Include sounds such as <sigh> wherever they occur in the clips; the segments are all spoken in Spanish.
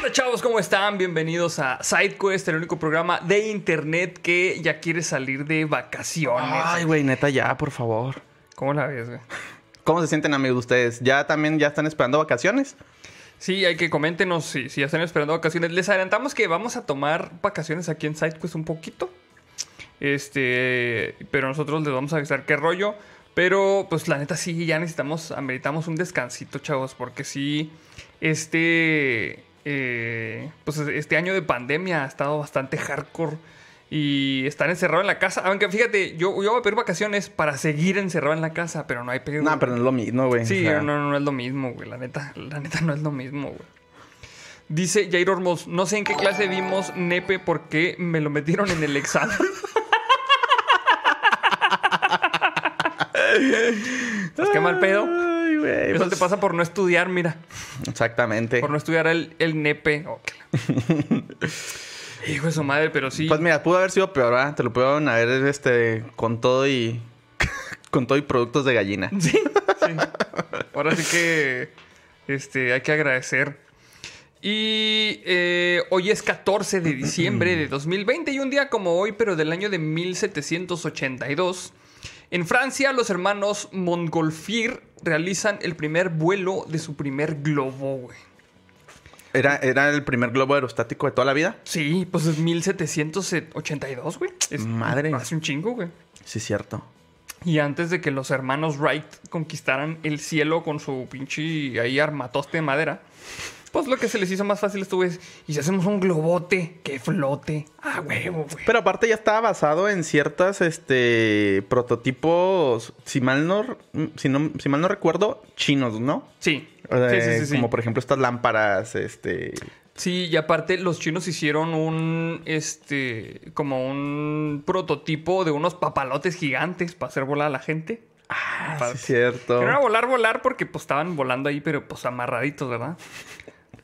onda, chavos? ¿Cómo están? Bienvenidos a SideQuest, el único programa de internet que ya quiere salir de vacaciones. Ay, güey, neta, ya, por favor. ¿Cómo la ves, güey? ¿Cómo se sienten, amigos, ustedes? ¿Ya también ya están esperando vacaciones? Sí, hay que coméntenos si, si ya están esperando vacaciones. Les adelantamos que vamos a tomar vacaciones aquí en SideQuest un poquito. Este, pero nosotros les vamos a avisar qué rollo. Pero, pues la neta sí, ya necesitamos, ameritamos un descansito, chavos, porque sí, este, eh, pues este año de pandemia ha estado bastante hardcore y estar encerrado en la casa. Aunque fíjate, yo, yo voy a pedir vacaciones para seguir encerrado en la casa, pero no hay pedido. No, pero no es lo mismo, güey. Sí, sea, no, no es lo mismo, güey. La neta, la neta no es lo mismo, güey. Dice Jair Ormos, no sé en qué clase vimos nepe porque me lo metieron en el examen. <laughs> pues qué mal pedo. Güey. Eso pues, te pasa por no estudiar, mira. Exactamente. Por no estudiar el, el nepe. Oh, <laughs> Hijo de su madre, pero sí. Pues mira, pudo haber sido peor, ¿verdad? Te lo pudieron haber, este, con todo y... <laughs> con todo y productos de gallina. <laughs> Sí, sí. Ahora sí que este, hay que agradecer. Y eh, hoy es 14 de diciembre de 2020 y un día como hoy, pero del año de 1782, en Francia los hermanos Montgolfier realizan el primer vuelo de su primer globo, güey. ¿Era, ¿Era el primer globo aerostático de toda la vida? Sí, pues es 1782, güey. Es- Madre. Hace un chingo, güey. Sí, cierto. Y antes de que los hermanos Wright conquistaran el cielo con su pinche ahí armatoste de madera, pues lo que se les hizo más fácil estuvo es, y si hacemos un globote que flote, ah, huevo, güey. Pero aparte ya estaba basado en ciertas, este, prototipos, si mal no, si no, si mal no recuerdo, chinos, ¿no? Sí, Eh, sí, sí, sí. Como por ejemplo estas lámparas, este... Sí, y aparte los chinos hicieron un, este, como un prototipo de unos papalotes gigantes para hacer volar a la gente. Ah, sí, cierto. No era volar, volar porque pues estaban volando ahí, pero pues amarraditos, ¿verdad?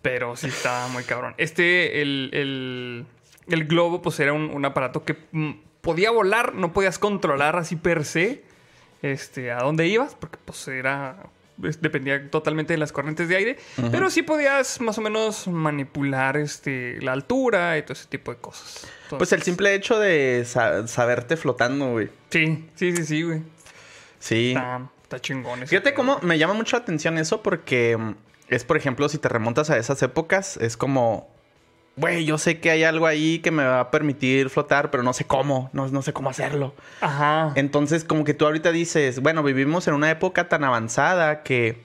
Pero sí estaba muy cabrón. Este, el, el, el globo, pues era un, un aparato que mm, podía volar, no podías controlar así per se este, a dónde ibas, porque pues era. Dependía totalmente de las corrientes de aire, pero sí podías más o menos manipular este, la altura y todo ese tipo de cosas. Pues el simple hecho de sa- saberte flotando, güey. Sí, sí, sí, sí, güey. Sí. Está, está chingón. Fíjate cómo me llama mucho la atención eso porque mm, es, por ejemplo, si te remontas a esas épocas, es como, güey, yo sé que hay algo ahí que me va a permitir flotar, pero no sé cómo, no, no sé cómo hacerlo. Ajá. Entonces, como que tú ahorita dices, bueno, vivimos en una época tan avanzada que,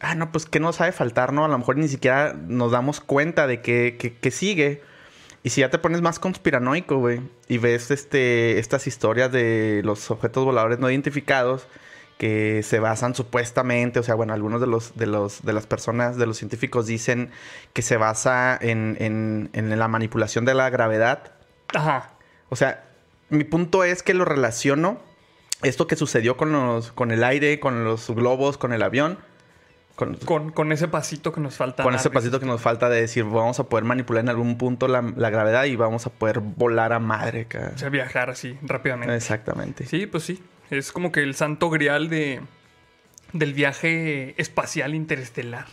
ah, no, pues, ¿qué nos sabe faltar, no? A lo mejor ni siquiera nos damos cuenta de que, que- que sigue. Y si ya te pones más conspiranoico, güey, y ves este, estas historias de los objetos voladores no identificados que se basan supuestamente, o sea, bueno, algunos de los, de los, de las personas, de los científicos dicen que se basa en, en- en la manipulación de la gravedad Ajá. o sea, mi punto es que lo relaciono esto que sucedió con los, con el aire, con los globos, con el avión, con, Con, con ese pasito que nos falta. con ese pasito que nos falta de decir, vamos a poder manipular en algún punto la, la gravedad y vamos a poder volar a madre. O sea, viajar así rápidamente. Exactamente. Sí, pues sí. Es como que el santo grial de, del viaje espacial interestelar.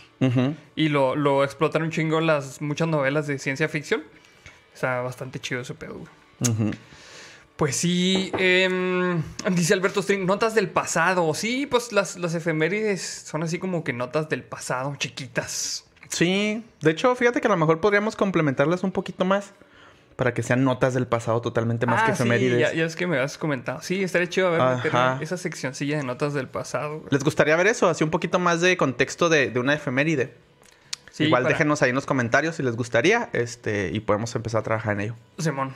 Y lo, lo explotan un chingo las muchas novelas de ciencia ficción. Está bastante chido ese pedo. Pues sí, em, dice Alberto String, notas del pasado. Sí, pues las, las efemérides son así como que notas del pasado, chiquitas. Sí, de hecho, fíjate que a lo mejor podríamos complementarlas un poquito más para que sean notas del pasado totalmente más que Ah, sí, efemérides. ya, ya es que me has comentado. Sí, estaría chido a ver esa seccioncilla de notas del pasado. güey. ¿Les gustaría ver eso? Así un poquito más de contexto de, de una efeméride. Sí, Igual para- déjenos ahí en los comentarios si les gustaría este, y podemos empezar a trabajar en ello. Simón.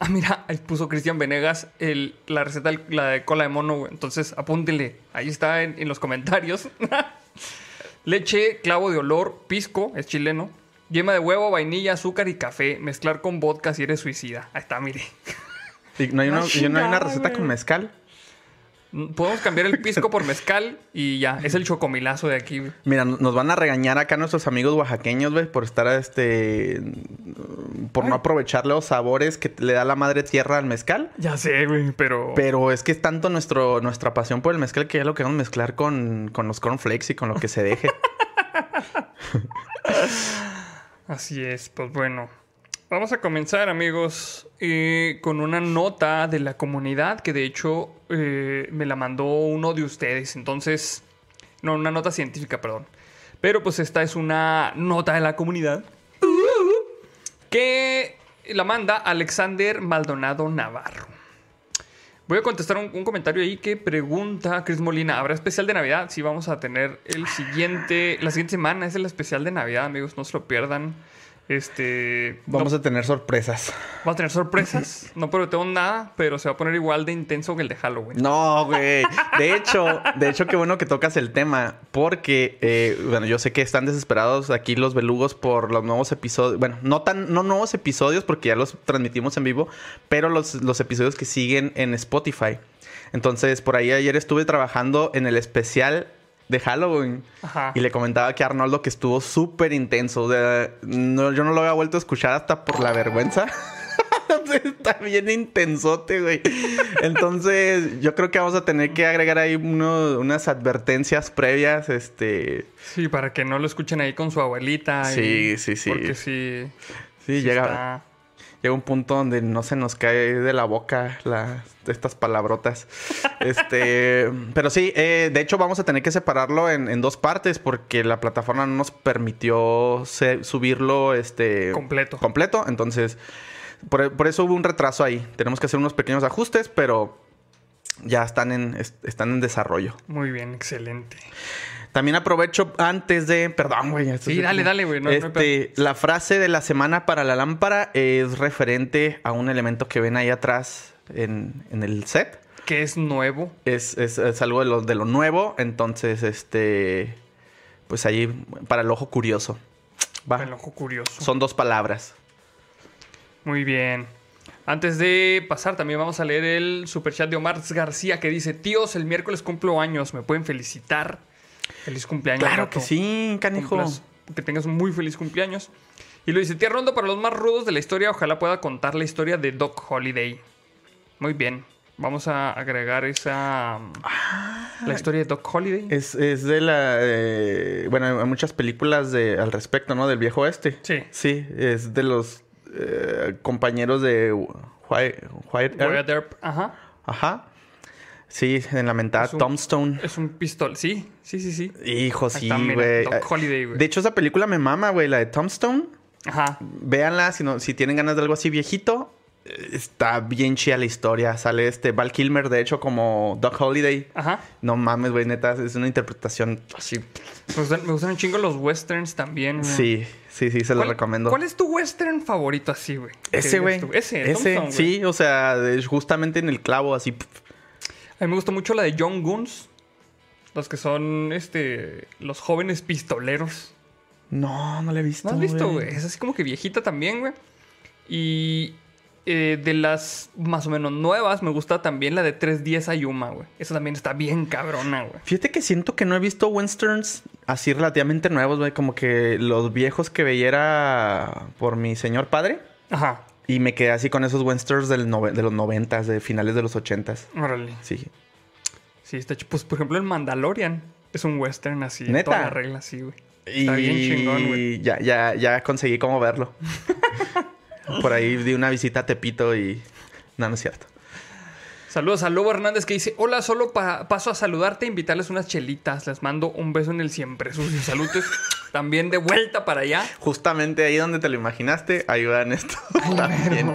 Ah, mira, ahí puso Cristian Venegas el, la receta, del- la de cola de mono, güey. Entonces, apúntele. Ahí está en, en los comentarios. <laughs> Leche, clavo de olor, pisco, es chileno. Yema de huevo, vainilla, azúcar y café. Mezclar con vodka si eres suicida. Ahí está, mire. ¿Y no hay una, y no hay una chingada, receta con mezcal? Podemos cambiar el pisco por mezcal y ya. Es el chocomilazo de aquí, güey. Mira, nos van a regañar acá nuestros amigos oaxaqueños, güey, por estar este. por no aprovechar los sabores que le da la madre tierra al mezcal. Ya sé, güey, pero... Pero es que es tanto nuestro, nuestra pasión por el mezcal que ya lo queremos mezclar con, con los cornflakes y con lo que se deje. <laughs> Así es, pues bueno. Vamos a comenzar, amigos, eh, con una nota de la comunidad que de hecho eh, me la mandó uno de ustedes. Entonces, no, una nota científica, perdón. Pero pues esta es una nota de la comunidad que la manda Alexander Maldonado Navarro. Voy a contestar un, comentario ahí que pregunta Chris Molina, ¿habrá especial de Navidad? Sí, vamos a tener el siguiente, la siguiente semana es el especial de Navidad, amigos, no se lo pierdan. Este, Vamos no- a tener sorpresas. vamos a tener sorpresas, no prometemos nada, pero se va a poner igual de intenso que el de Halloween. No, güey. De hecho, de hecho, qué bueno que tocas el tema. Porque, eh, bueno, yo sé que están desesperados aquí los belugos por los nuevos episodios. Bueno, no tan, no nuevos episodios, porque ya los transmitimos en vivo, pero los, los episodios que siguen en Spotify. Entonces, por ahí ayer estuve trabajando en el especial de Halloween. Ajá. Y le comentaba que Arnoldo que estuvo súper intenso. O sea, no, yo no lo había vuelto a escuchar hasta por la vergüenza. <laughs> Está bien intensote, güey. Entonces, yo creo que vamos a tener que agregar ahí uno- unas advertencias previas. Este. Sí, para que no lo escuchen ahí con su abuelita. Sí, y- sí, sí. Porque sí, Sí, sí llega, está- llega un punto donde no se nos cae de la boca la- estas palabrotas. <laughs> este. Pero sí, eh, de hecho, vamos a tener que separarlo en, en dos partes porque la plataforma no nos permitió se- subirlo este, Completo. completo. Entonces, por, por eso hubo un retraso ahí. Tenemos que hacer unos pequeños ajustes, pero ya están en, es- están en desarrollo. Muy bien, excelente. También aprovecho antes de. Perdón, güey. Sí, dale, dale, güey, no- este, la frase de la semana para la lámpara es referente a un elemento que ven ahí atrás en, en el set. Que es nuevo. Es, es- es algo de lo, de lo nuevo. Entonces, este. Pues ahí, para el ojo curioso. Va. El ojo curioso. Son dos palabras. Muy bien. Antes de pasar, también vamos a leer el superchat de Omar García que dice: Tíos, el miércoles cumplo años, ¿me pueden felicitar? Feliz cumpleaños. Claro que sí, canijo. Cumplas- que tengas un muy feliz cumpleaños. Y lo dice: Tía Rondo, para los más rudos de la historia, ojalá pueda contar la historia de Doc Holiday. Muy bien. Vamos a agregar esa. la historia de Doc Holiday. Es, es de la. eh, bueno, hay muchas películas de, al respecto, ¿no? Del viejo oeste. Sí. Sí, es de los eh, compañeros de Wyatt Wyatt Earp. Wyatt Earp, Ajá. Ajá. Sí, en la mentada Es un- Tombstone. Es un pistol. Sí, sí, sí, sí. Hijo, sí, güey. De hecho, esa película me mama, güey, la de Tombstone. Ajá. Véanla si, no, si tienen ganas de algo así viejito. Eh, Está bien chida la historia. Sale este Val Kilmer, de hecho, como Doc Holiday. Ajá. No mames, güey, neta, es una interpretación así. Me gustan, me gustan un chingo los westerns también. güey. Sí, sí, sí, se lo ¿Cuál- recomiendo. ¿Cuál es tu western favorito así, güey? Ese, güey. Ese, Ese, Tombstone, sí, o sea, justamente en el clavo, así. A mí me gusta mucho la de John Guns. Los que son, este, los jóvenes pistoleros. No, no la he visto. ¿No has visto, güey? Es así como que viejita también, güey. Y eh, de las más o menos nuevas, me gusta también la de 310 Ayuma, güey. Esa también está bien cabrona, güey. Fíjate que siento que no he visto westerns así relativamente nuevos, güey. Como que los viejos que veía por mi señor padre. Ajá. Y me quedé así con esos westerns del de los noventas, de finales de los ochentas. Órale. Sí. Sí, está hecho. Pues, por ejemplo, el Mandalorian es un western así. ¿Neta? Toda la regla, sí, güey. Y Está bien chingón, güey. ya, ya, ya conseguí cómo verlo. <laughs> por ahí di una visita a Tepito y... No, no es cierto. Saludos a Lobo Hernández que dice: Hola, solo pa- paso a saludarte e invitarles unas chelitas. Les mando un beso en el siempre. Sus saludos <laughs> también de vuelta para allá. Justamente ahí donde te lo imaginaste, ayudan esto. <laughs> también.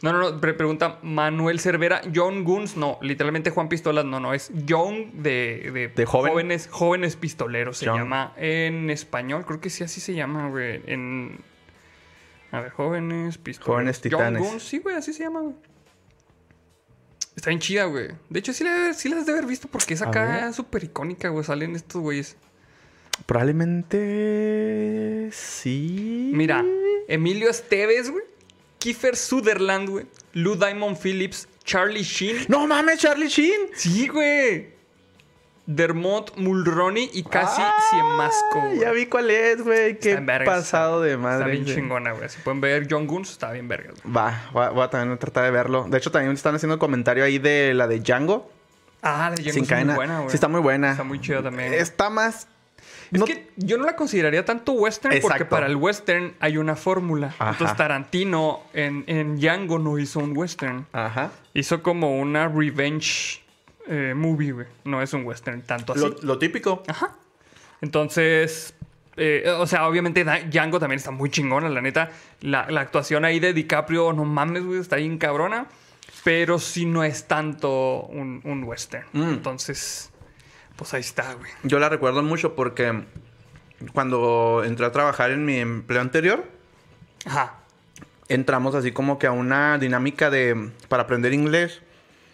No, no, no. pre- pregunta Manuel Cervera. John Guns. No, literalmente Juan Pistolas. No, no. Es John de, de, ¿De joven? jóvenes, jóvenes pistoleros. Se John. llama en español. Creo que sí, así se llama, güey. En. A ver, jóvenes pistoleros. Jóvenes titanes. John Guns. Sí, güey, así se llama, güey. Está bien chida, güey. De hecho, sí, la, sí las has de haber visto porque es acá súper icónica, güey. Salen estos güeyes. Probablemente sí. Mira, Emilio Esteves, güey. Kiefer Sutherland, güey. Lou Diamond Phillips. Charlie Sheen. No mames, Charlie Sheen. Sí, güey. Dermot Mulroney y casi Ciemasco. Ya vi cuál es, güey. Qué vergas, pasado de madre. Está bien chingona, güey. Si pueden ver John Guns, está bien vergas. Va, va- voy a también tratar de verlo. De hecho, también están haciendo comentario ahí de la de Django. Ah, la de Django sin está muy buena, güey. sí, está muy buena. Está muy chida también. Está más. Es No- que yo no la consideraría tanto western porque para el western hay una fórmula. Ajá. Entonces Tarantino en, en Django no hizo un western. Ajá. Hizo como una revenge eh, movie, güey. No es un western tanto así. Lo, lo típico. Ajá. Entonces, eh, o sea, obviamente Django también está muy chingona, la neta. La, la actuación ahí de DiCaprio, no mames, güey, está bien cabrona. Pero sí no es tanto un, un western. Mm. Entonces, pues ahí está, güey. Yo la recuerdo mucho porque cuando entré a trabajar en mi empleo anterior, Ajá. entramos así como que a una dinámica de para aprender inglés.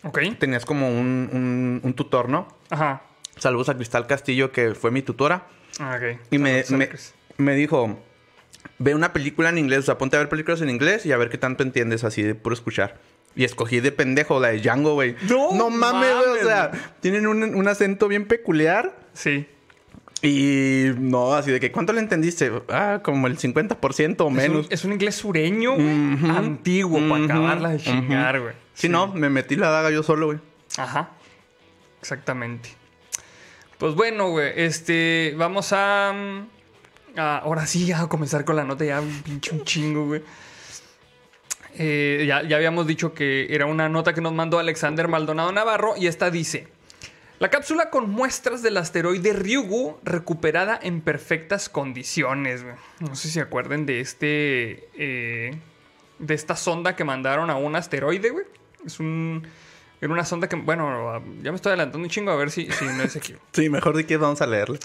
Ok. Tenías como un, un- un tutor, ¿no? Ajá. Saludos a Cristal Castillo, que fue mi tutora. Ah, Ok. Y me, me, me dijo, ve una película en inglés, o sea, ponte a ver películas en inglés y a ver qué tanto entiendes así de puro escuchar. Y escogí de pendejo la de Django, güey. No mames, güey. O sea, tienen un, un acento bien peculiar. Sí. Y no, así de que, ¿cuánto le entendiste? Ah, como el 50% o menos. Es un, es un inglés sureño, güey. Antiguo, para acabarla de chingar, güey. Sí, no, me metí la daga yo solo, güey. Ajá. Exactamente. Pues bueno, güey. Este. Vamos a. mm, a- ahora sí, a comenzar con la nota ya un pinche un chingo, güey. Eh, ya, ya habíamos dicho que era una nota que nos mandó Alexander Maldonado Navarro y esta dice. La cápsula con muestras del asteroide Ryugu recuperada en perfectas condiciones. güey. No sé si se acuerden de este. eh, de esta sonda que mandaron a un asteroide, güey. Es un. Era una sonda que. Bueno, ya me estoy adelantando un chingo a ver si, si no es aquí. <laughs> Sí, mejor de que vamos a leerlo.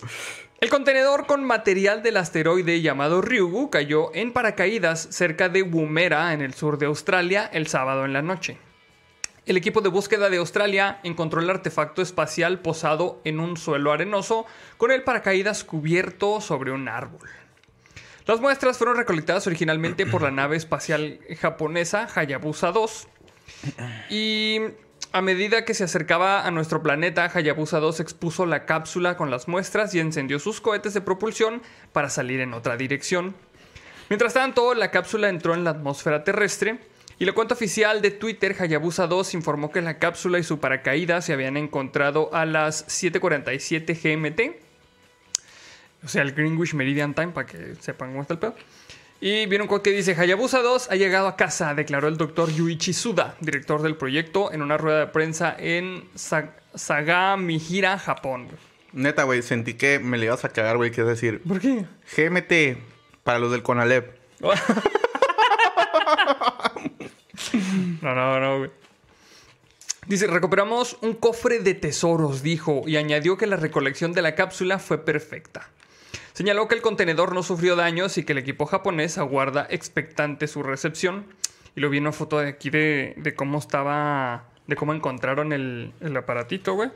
El contenedor con material del asteroide llamado Ryugu cayó en paracaídas cerca de Woomera, en el sur de Australia, el sábado en la noche. El equipo de búsqueda de Australia encontró el artefacto espacial posado en un suelo arenoso con el paracaídas cubierto sobre un árbol. Las muestras fueron recolectadas originalmente por la nave espacial japonesa Hayabusa 2 y a medida que se acercaba a nuestro planeta, Hayabusa 2 expuso la cápsula con las muestras y encendió sus cohetes de propulsión para salir en otra dirección. Mientras tanto, la cápsula entró en la atmósfera terrestre y la cuenta oficial de Twitter, Hayabusa 2, informó que la cápsula y su paracaídas se habían encontrado a las 7:47 GMT. O sea, el Greenwich Meridian Time, para que sepan cómo está el pedo. Y viene un quote que dice, Hayabusa 2 ha llegado a casa, declaró el doctor Yuichi Suda, director del proyecto, en una rueda de prensa en Sa- Sagamihira, Japón. Neta, güey, sentí que me le ibas a cagar, güey, que es decir, ¿Por qué? GMT para los del Conalep. <laughs> No, no, no, güey. Dice, recuperamos un cofre de tesoros, dijo, y añadió que la recolección de la cápsula fue perfecta. Señaló que el contenedor no sufrió daños y que el equipo japonés aguarda expectante su recepción. Y lo vi en una foto de aquí de, de cómo estaba, de cómo encontraron el, el aparatito, güey.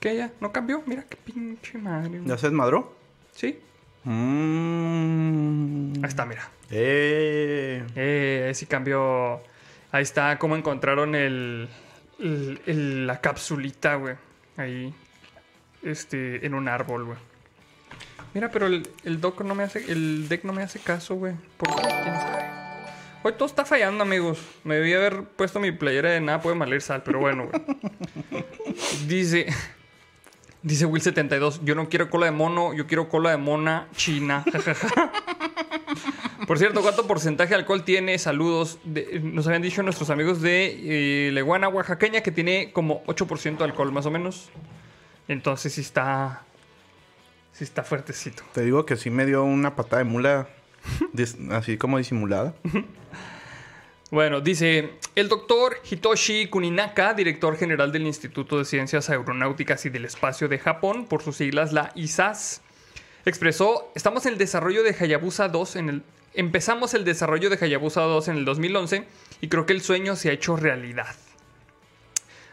¿Qué ya? ¿No cambió? Mira qué pinche madre. ¿Ya se desmadró? Sí, Mmm. ahí está, mira. Eh. Eh, ahí sí cambió. Ahí está cómo encontraron el, el- el- la capsulita, güey. Ahí. Este, en un árbol, güey. Mira, pero el, el doc no me hace. El deck no me hace caso, güey. ¿Por qué? ¿Quién sabe? Hoy todo está fallando, amigos. Me debí haber puesto mi playera de nada puede maler sal, pero bueno, güey. <laughs> Dice. Dice Will72, yo no quiero cola de mono, yo quiero cola de mona china. <laughs> Por cierto, ¿cuánto porcentaje de alcohol tiene? Saludos. De- nos habían dicho nuestros amigos de eh, Leguana, Oaxaqueña, que tiene como 8% de alcohol, más o menos. Entonces sí está. Sí está fuertecito. Te digo que sí me dio una patada de mula, <laughs> así como disimulada. Bueno, dice el doctor Hitoshi Kuninaka, director general del Instituto de Ciencias Aeronáuticas y del Espacio de Japón, por sus siglas la ISAS, expresó, estamos en el desarrollo de Hayabusa 2 en el... Empezamos el desarrollo de Hayabusa 2 en el 2011 y creo que el sueño se ha hecho realidad.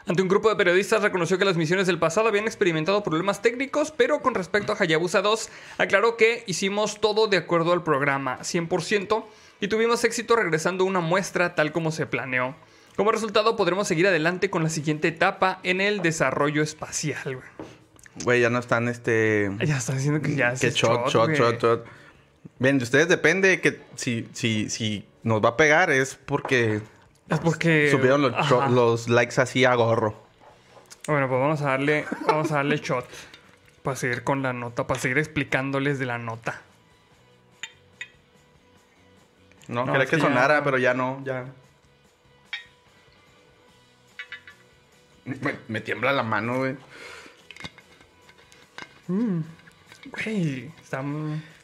Ante un grupo de periodistas reconoció que las misiones del pasado habían experimentado problemas técnicos, pero con respecto a Hayabusa 2 aclaró que hicimos todo de acuerdo al programa, 100%, y tuvimos éxito regresando una muestra tal como se planeó. Como resultado podremos seguir adelante con la siguiente etapa en el desarrollo espacial. güey. Ya no están este. Ya está diciendo que ya Que shot, shot, shot, shot. Bien, de ustedes depende que si, si, si nos va a pegar es porque Es porque... subieron los, Ajá. shot- los likes así a gorro. Bueno, pues vamos a darle, vamos a darle shot. Para seguir con la nota, para seguir explicándoles de la nota. No, No, quería es que que ya- sonara, pero ya no, ya. Me, me tiembla la mano, güey. Güey, está,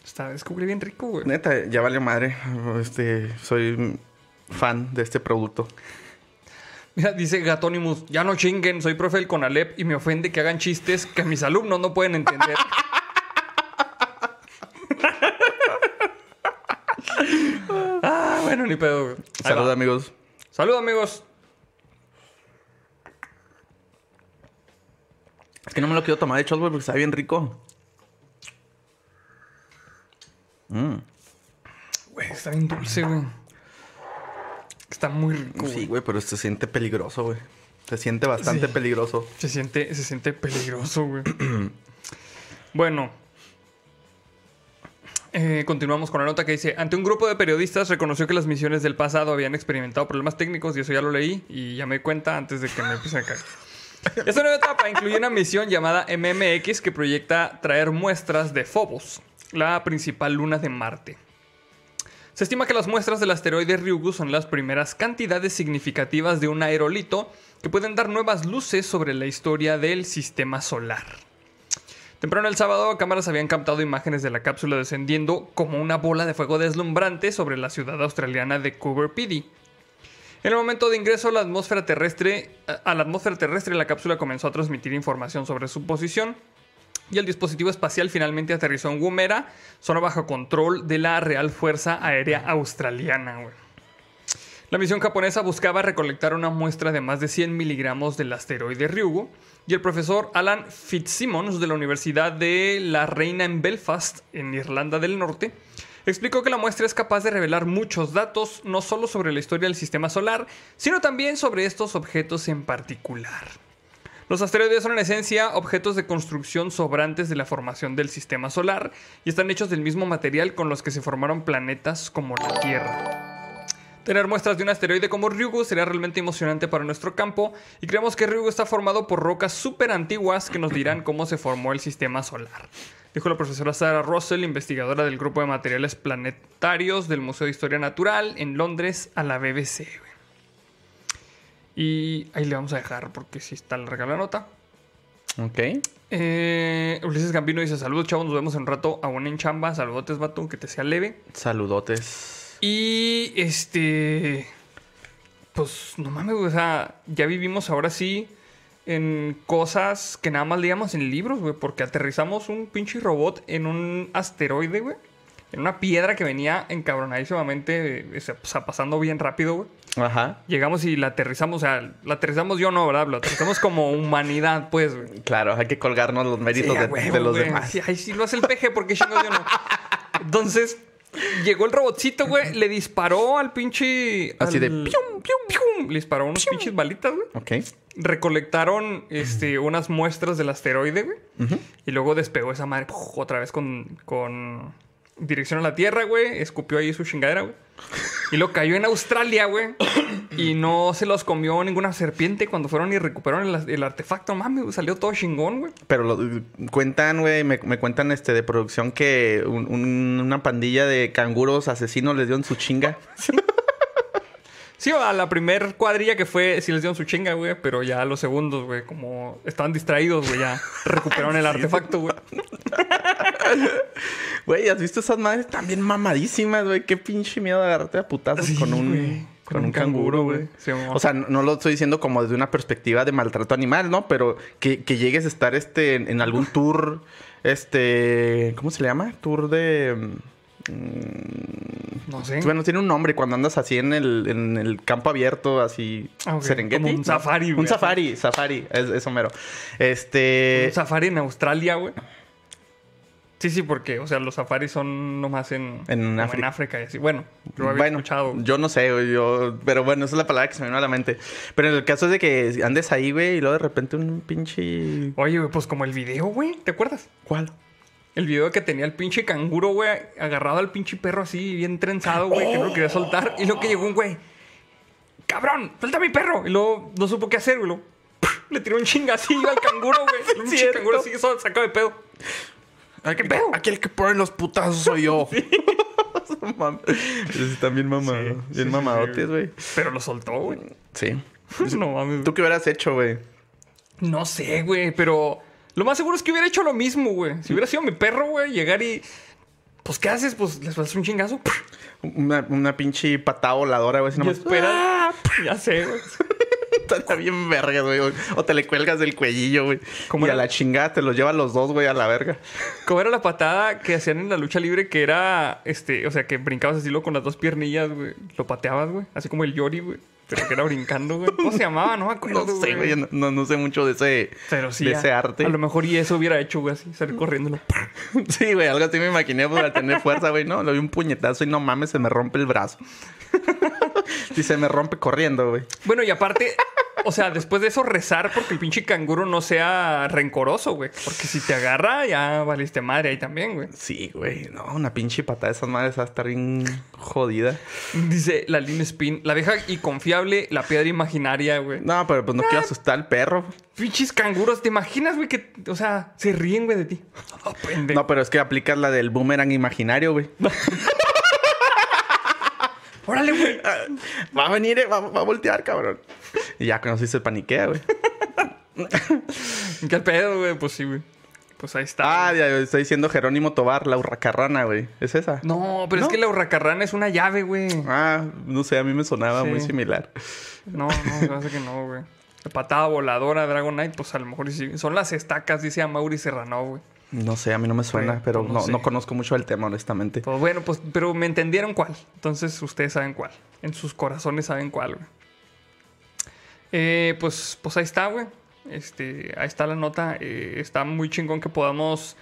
está, descubrí bien rico, güey. Neta, ya valió madre. Este, soy fan de este producto. Mira, dice Gatonimus, ya no chinguen, soy profe del Conalep y me ofende que hagan chistes que mis alumnos no pueden entender. <laughs> ah, bueno, ni pedo. Saludos, amigos. Salud, amigos. Es que no me lo quiero tomar de güey, porque está bien rico. Mm. Güey, está bien dulce, güey. Está muy rico, Sí, güey. pero se siente peligroso, güey. Se siente bastante Sí. peligroso. Se siente, se siente peligroso, güey. <clears throat> bueno. Eh, continuamos con la nota que dice, ante un grupo de periodistas reconoció que las misiones del pasado habían experimentado problemas técnicos y eso ya lo leí y ya me di cuenta antes de que me empiecen a caer. <laughs> Esta nueva etapa incluye una misión llamada MMX que proyecta traer muestras de Phobos, la principal luna de Marte. Se estima que las muestras del asteroide Ryugu son las primeras cantidades significativas de un aerolito que pueden dar nuevas luces sobre la historia del sistema solar. Temprano el sábado, cámaras habían captado imágenes de la cápsula descendiendo como una bola de fuego deslumbrante sobre la ciudad australiana de Coober Pedy. En el momento de ingreso a la atmósfera terrestre, a la atmósfera terrestre, la cápsula comenzó a transmitir información sobre su posición y el dispositivo espacial finalmente aterrizó en Woomera, zona bajo control de la Real Fuerza Aérea Australiana. La misión japonesa buscaba recolectar una muestra de más de 100 miligramos del asteroide Ryugu y el profesor Alan Fitzsimmons de la Universidad de la Reina en Belfast, en Irlanda del Norte, explicó que la muestra es capaz de revelar muchos datos, no solo sobre la historia del sistema solar, sino también sobre estos objetos en particular. Los asteroides son en esencia objetos de construcción sobrantes de la formación del sistema solar y están hechos del mismo material con los que se formaron planetas como la Tierra. Tener muestras de un asteroide como Ryugu sería realmente emocionante para nuestro campo y creemos que Ryugu está formado por rocas súper antiguas que nos dirán cómo se formó el sistema solar. Dijo la profesora Sarah Russell, investigadora del grupo de materiales planetarios del Museo de Historia Natural en Londres a la BBC. Y ahí le vamos a dejar porque si está larga la nota. Ok. Eh, Ulises Gambino dice: Saludos, chavos. Nos vemos en un rato. Aún en chamba. Saludotes, vato. Que te sea leve. Saludotes. Y este. Pues no mames, güey. O sea, ya vivimos ahora sí en cosas que nada más leíamos en libros, güey. Porque aterrizamos un pinche robot en un asteroide, güey. En una piedra que venía encabronadísimamente, o sea, sea, pasando bien rápido, güey. Ajá. Llegamos y la aterrizamos, o sea, la aterrizamos yo no, ¿verdad? Lo aterrizamos como humanidad, pues, güey. Claro, hay que colgarnos los méritos Sí, de, huevo, de los güey. demás. Sí, ay, sí lo hace el peje, porque chingados yo no. Entonces, llegó el robotcito, güey, le disparó al pinche. Así de pium, pium, pium. Le disparó unos pinches balitas, güey. Ok. Recolectaron este, unas muestras del asteroide, güey. Y luego despegó esa madre otra vez con, con dirección a la Tierra, güey. Escupió ahí su chingadera, güey. Y lo cayó en Australia, güey. Y no se los comió ninguna serpiente cuando fueron y recuperaron el, el artefacto. Mami, salió todo chingón, güey. Pero lo- cuentan, güey, me, me cuentan este de producción que un- un- una pandilla de canguros asesinos les dio en su chinga. <laughs> Sí, a la primer cuadrilla que fue, sí les dieron su chinga, güey, pero ya a los segundos, güey, como estaban distraídos, güey, ya <laughs> recuperaron el artefacto, güey. <laughs> Güey, ¿has visto esas madres también mamadísimas, güey? Qué pinche miedo de agarrarte a putazos Sí, con un, con un canguro, güey. Sí, o sea, no, no lo estoy diciendo como desde una perspectiva de maltrato animal, ¿no? Pero que, que llegues a estar este, en, en algún <laughs> tour, este... ¿Cómo se le llama? Tour de... mm, no sé. Bueno, tiene un nombre cuando andas así en el, en el campo abierto, así. Ah, ok. Serengeti. Como un safari, güey. Un safari, safari. Es, eso mero. Este. Un safari en Australia, güey. Sí, sí, porque, o sea, los safaris son nomás en, En África. África y así. Bueno, lo había bueno, escuchado. yo no sé, yo, pero bueno, esa es la palabra que se me vino a la mente. Pero en el caso es de que andes ahí, güey, y luego de repente un pinche. Oye, güey, pues como el video, güey, ¿te acuerdas? ¿Cuál? El video que tenía el pinche canguro, güey, agarrado al pinche perro así, bien trenzado, güey, que no lo quería soltar. Y luego que llegó un güey, cabrón, suelta a mi perro. Y luego no supo qué hacer, güey. luego, Le tiró un chingacillo al canguro, güey. <laughs> Un pinche cierto. canguro así, eso sacado de pedo. ¿Qué pedo? Aquí el que pone los putazos soy yo. <laughs> <laughs> Esos Están bien mamados. Sí, bien sí, sí, mamadotes, sí, güey. Pero lo soltó, güey. Sí. No mames. ¿Tú qué hubieras hecho, güey? No sé, güey, pero lo más seguro es que hubiera hecho lo mismo, güey. Si hubiera sido mi perro, güey, llegar y. Pues, ¿qué haces? Pues les vas a un chingazo. Una, una pinche patada voladora, güey. así Y nomás. espera. Ya sé, güey. Está bien verga, güey. O te le cuelgas del cuellillo, güey. ¿Cómo Y a la chingada te los lleva los dos, güey, a la verga. ¿Cómo era la patada que hacían en la lucha libre? Que era, este, o sea, que brincabas así lo con las dos piernillas, güey. Lo pateabas, güey. Así como el Yori, güey. Pero que era brincando, güey. ¿Cómo se llamaba? No me <laughs> acuerdo, No sé, güey. No, no- sé mucho de ese, Pero sí. de ese arte. A lo mejor y eso hubiera hecho, güey, así, salir corriendo. <laughs> Sí, güey, algo así me imaginé para tener fuerza, güey. No, le doy un puñetazo y no mames, se me rompe el brazo. <laughs> y se me rompe corriendo, güey. Bueno, y aparte, o sea, después de eso rezar porque el pinche canguro no sea rencoroso, güey. Porque si te agarra, ya valiste madre ahí también, güey. Sí, güey. No, una pinche patada de esas madres va a estar bien jodida. Dice la Lin Spin, la vieja y confiable, la piedra imaginaria, güey. No, pero pues no quiero asustar al perro. Pinches canguros, ¿te imaginas, güey? Que, o sea, se ríen, güey, de ti. Oh. No, pero es que aplicas la del boomerang imaginario, güey. <laughs> Órale, güey. Va a venir, eh, va, va a voltear, cabrón. Y ya cuando sí se paniquea, güey. ¿Qué pedo, güey? Pues sí, güey. Pues ahí está. Ah, ya estoy diciendo Jerónimo Tobar, la hurracarrana, güey. ¿Es esa? No, pero ¿No? es que la hurracarrana es una llave, güey. Ah, no sé, a mí me sonaba Sí. muy similar. No, no, se hace que no, güey. La patada voladora, Dragon Knight, pues a lo mejor sí. Son las estacas, dice a Mauri Serrano, güey. No sé, a mí no me suena, Güey, pero pues no, no conozco mucho el tema, honestamente. Pues bueno, pues, pero me entendieron cuál. Entonces ustedes saben cuál. En sus corazones saben cuál, güey. Eh, pues, pues ahí está, güey. Este, ahí está la nota. Eh, está muy chingón que podamos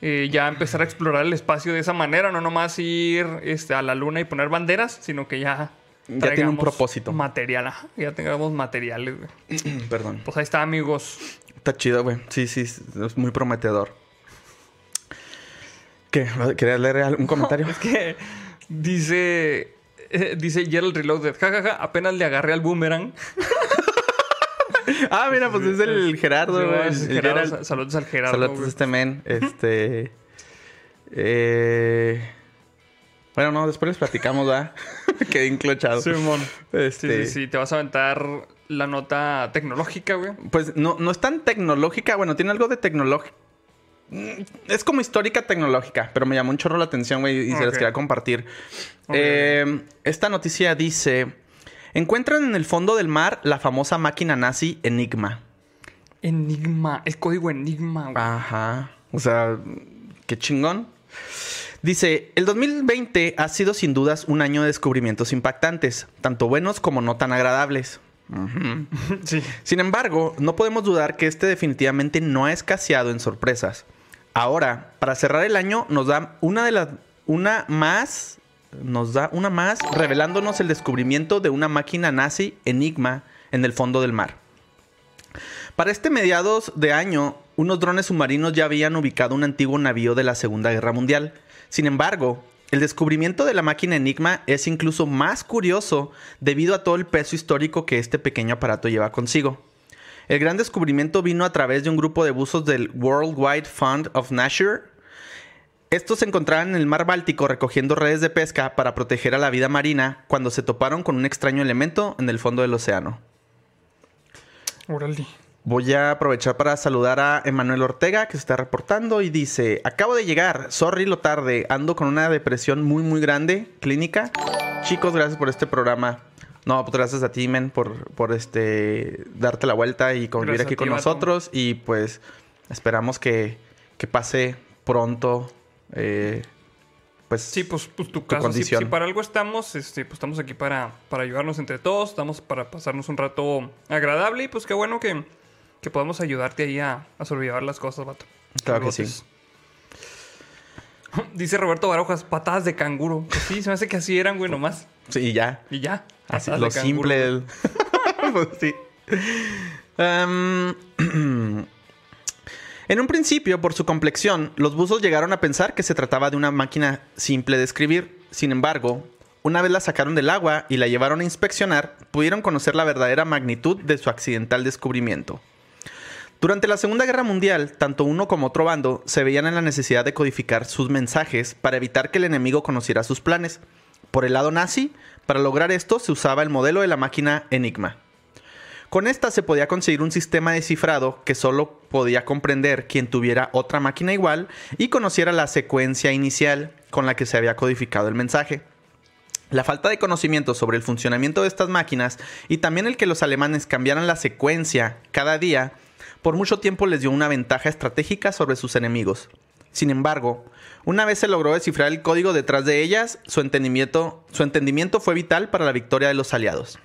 eh, ya empezar a explorar el espacio de esa manera. No nomás ir este, a la luna y poner banderas, sino que ya. Ya tiene un propósito. Material, ya tengamos materiales, güey. <clears throat> Perdón. Pues ahí está, amigos. Está chido, güey. Sí, sí, es muy prometedor. ¿Qué? ¿Querías leer algún comentario? Es que dice. eh, dice Gerald Reloaded. Jajaja, apenas le agarré al boomerang. ah, mira, pues es el Gerardo, Sí, güey. Saludos al Gerardo. Saludos a este men. <laughs> Este. eh, Bueno, no, después les platicamos, ¿verdad? <laughs> Quedé enclochado. Simón. Sí, Este, sí, sí, te vas a aventar la nota tecnológica, güey. Pues no, no es tan tecnológica. Bueno, tiene algo de tecnológica. Es como histórica tecnológica, pero me llamó un chorro la atención, güey, y se las quería compartir. Eh, esta noticia dice: Encuentran en el fondo del mar la famosa máquina nazi Enigma. Enigma, el código Enigma, güey. Ajá. O sea, qué chingón. Dice, el 2020 ha sido sin dudas un año de descubrimientos impactantes, tanto buenos como no tan agradables. <laughs> Sí. Sin embargo, no podemos dudar que este definitivamente no ha escaseado en sorpresas. Ahora, para cerrar el año, nos da una de las. Una más. Nos da una más, revelándonos el descubrimiento de una máquina nazi Enigma en el fondo del mar. Para este mediados de año, unos drones submarinos ya habían ubicado un antiguo navío de la Segunda Guerra Mundial. Sin embargo, el descubrimiento de la máquina Enigma es incluso más curioso debido a todo el peso histórico que este pequeño aparato lleva consigo. El gran descubrimiento vino a través de un grupo de buzos del World Wide Fund of Nature. Estos se encontraban en el mar Báltico recogiendo redes de pesca para proteger a la vida marina cuando se toparon con un extraño elemento en el fondo del océano. Voy a aprovechar para saludar a Emanuel Ortega que se está reportando y dice, acabo de llegar, sorry lo tarde, ando con una depresión muy muy grande, clínica. Chicos, gracias por este programa. No, pues gracias a ti, men, por, por este darte la vuelta y convivir Gracias aquí ti, con vato. nosotros. Y pues esperamos que, que pase pronto. eh, pues Sí, pues, pues tu caso, si, para algo estamos, este, pues estamos aquí para, para ayudarnos entre todos, estamos para pasarnos un rato agradable y pues qué bueno que, que podamos ayudarte ahí a, a sobrellevar las cosas, vato. Claro que Saludotes. <laughs> Dice Roberto Barojas, patadas de canguro. Pues sí, se me hace que así eran, güey, nomás. sí, ya. Y ya. Así, lo simple. <laughs> Pues sí. En un principio, por su complexión, los buzos llegaron a pensar que se trataba de una máquina simple de escribir. Sin embargo, una vez la sacaron del agua y la llevaron a inspeccionar, pudieron conocer la verdadera magnitud de su accidental descubrimiento. Durante la Segunda Guerra Mundial, tanto uno como otro bando se veían en la necesidad de codificar sus mensajes para evitar que el enemigo conociera sus planes. Por el lado nazi, para lograr esto se usaba el modelo de la máquina Enigma. Con esta se podía conseguir un sistema de cifrado que solo podía comprender quien tuviera otra máquina igual y conociera la secuencia inicial con la que se había codificado el mensaje. La falta de conocimiento sobre el funcionamiento de estas máquinas y también el que los alemanes cambiaran la secuencia cada día, por mucho tiempo les dio una ventaja estratégica sobre sus enemigos. Sin embargo, una vez se logró descifrar el código detrás de ellas, su entendimiento, su entendimiento fue vital para la victoria de los aliados.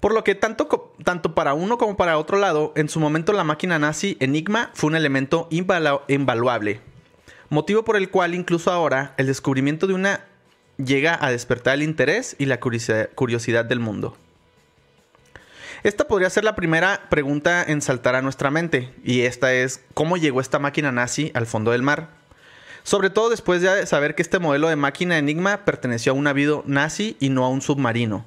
Por lo que tanto, tanto, para uno como para otro lado, en su momento la máquina nazi Enigma fue un elemento invaluable. Motivo por el cual incluso ahora el descubrimiento de una llega a despertar el interés y la curiosidad del mundo. Esta podría ser la primera pregunta en saltar a nuestra mente, y esta es, ¿cómo llegó esta máquina nazi al fondo del mar? Sobre todo después de saber que este modelo de máquina Enigma perteneció a un navío nazi y no a un submarino.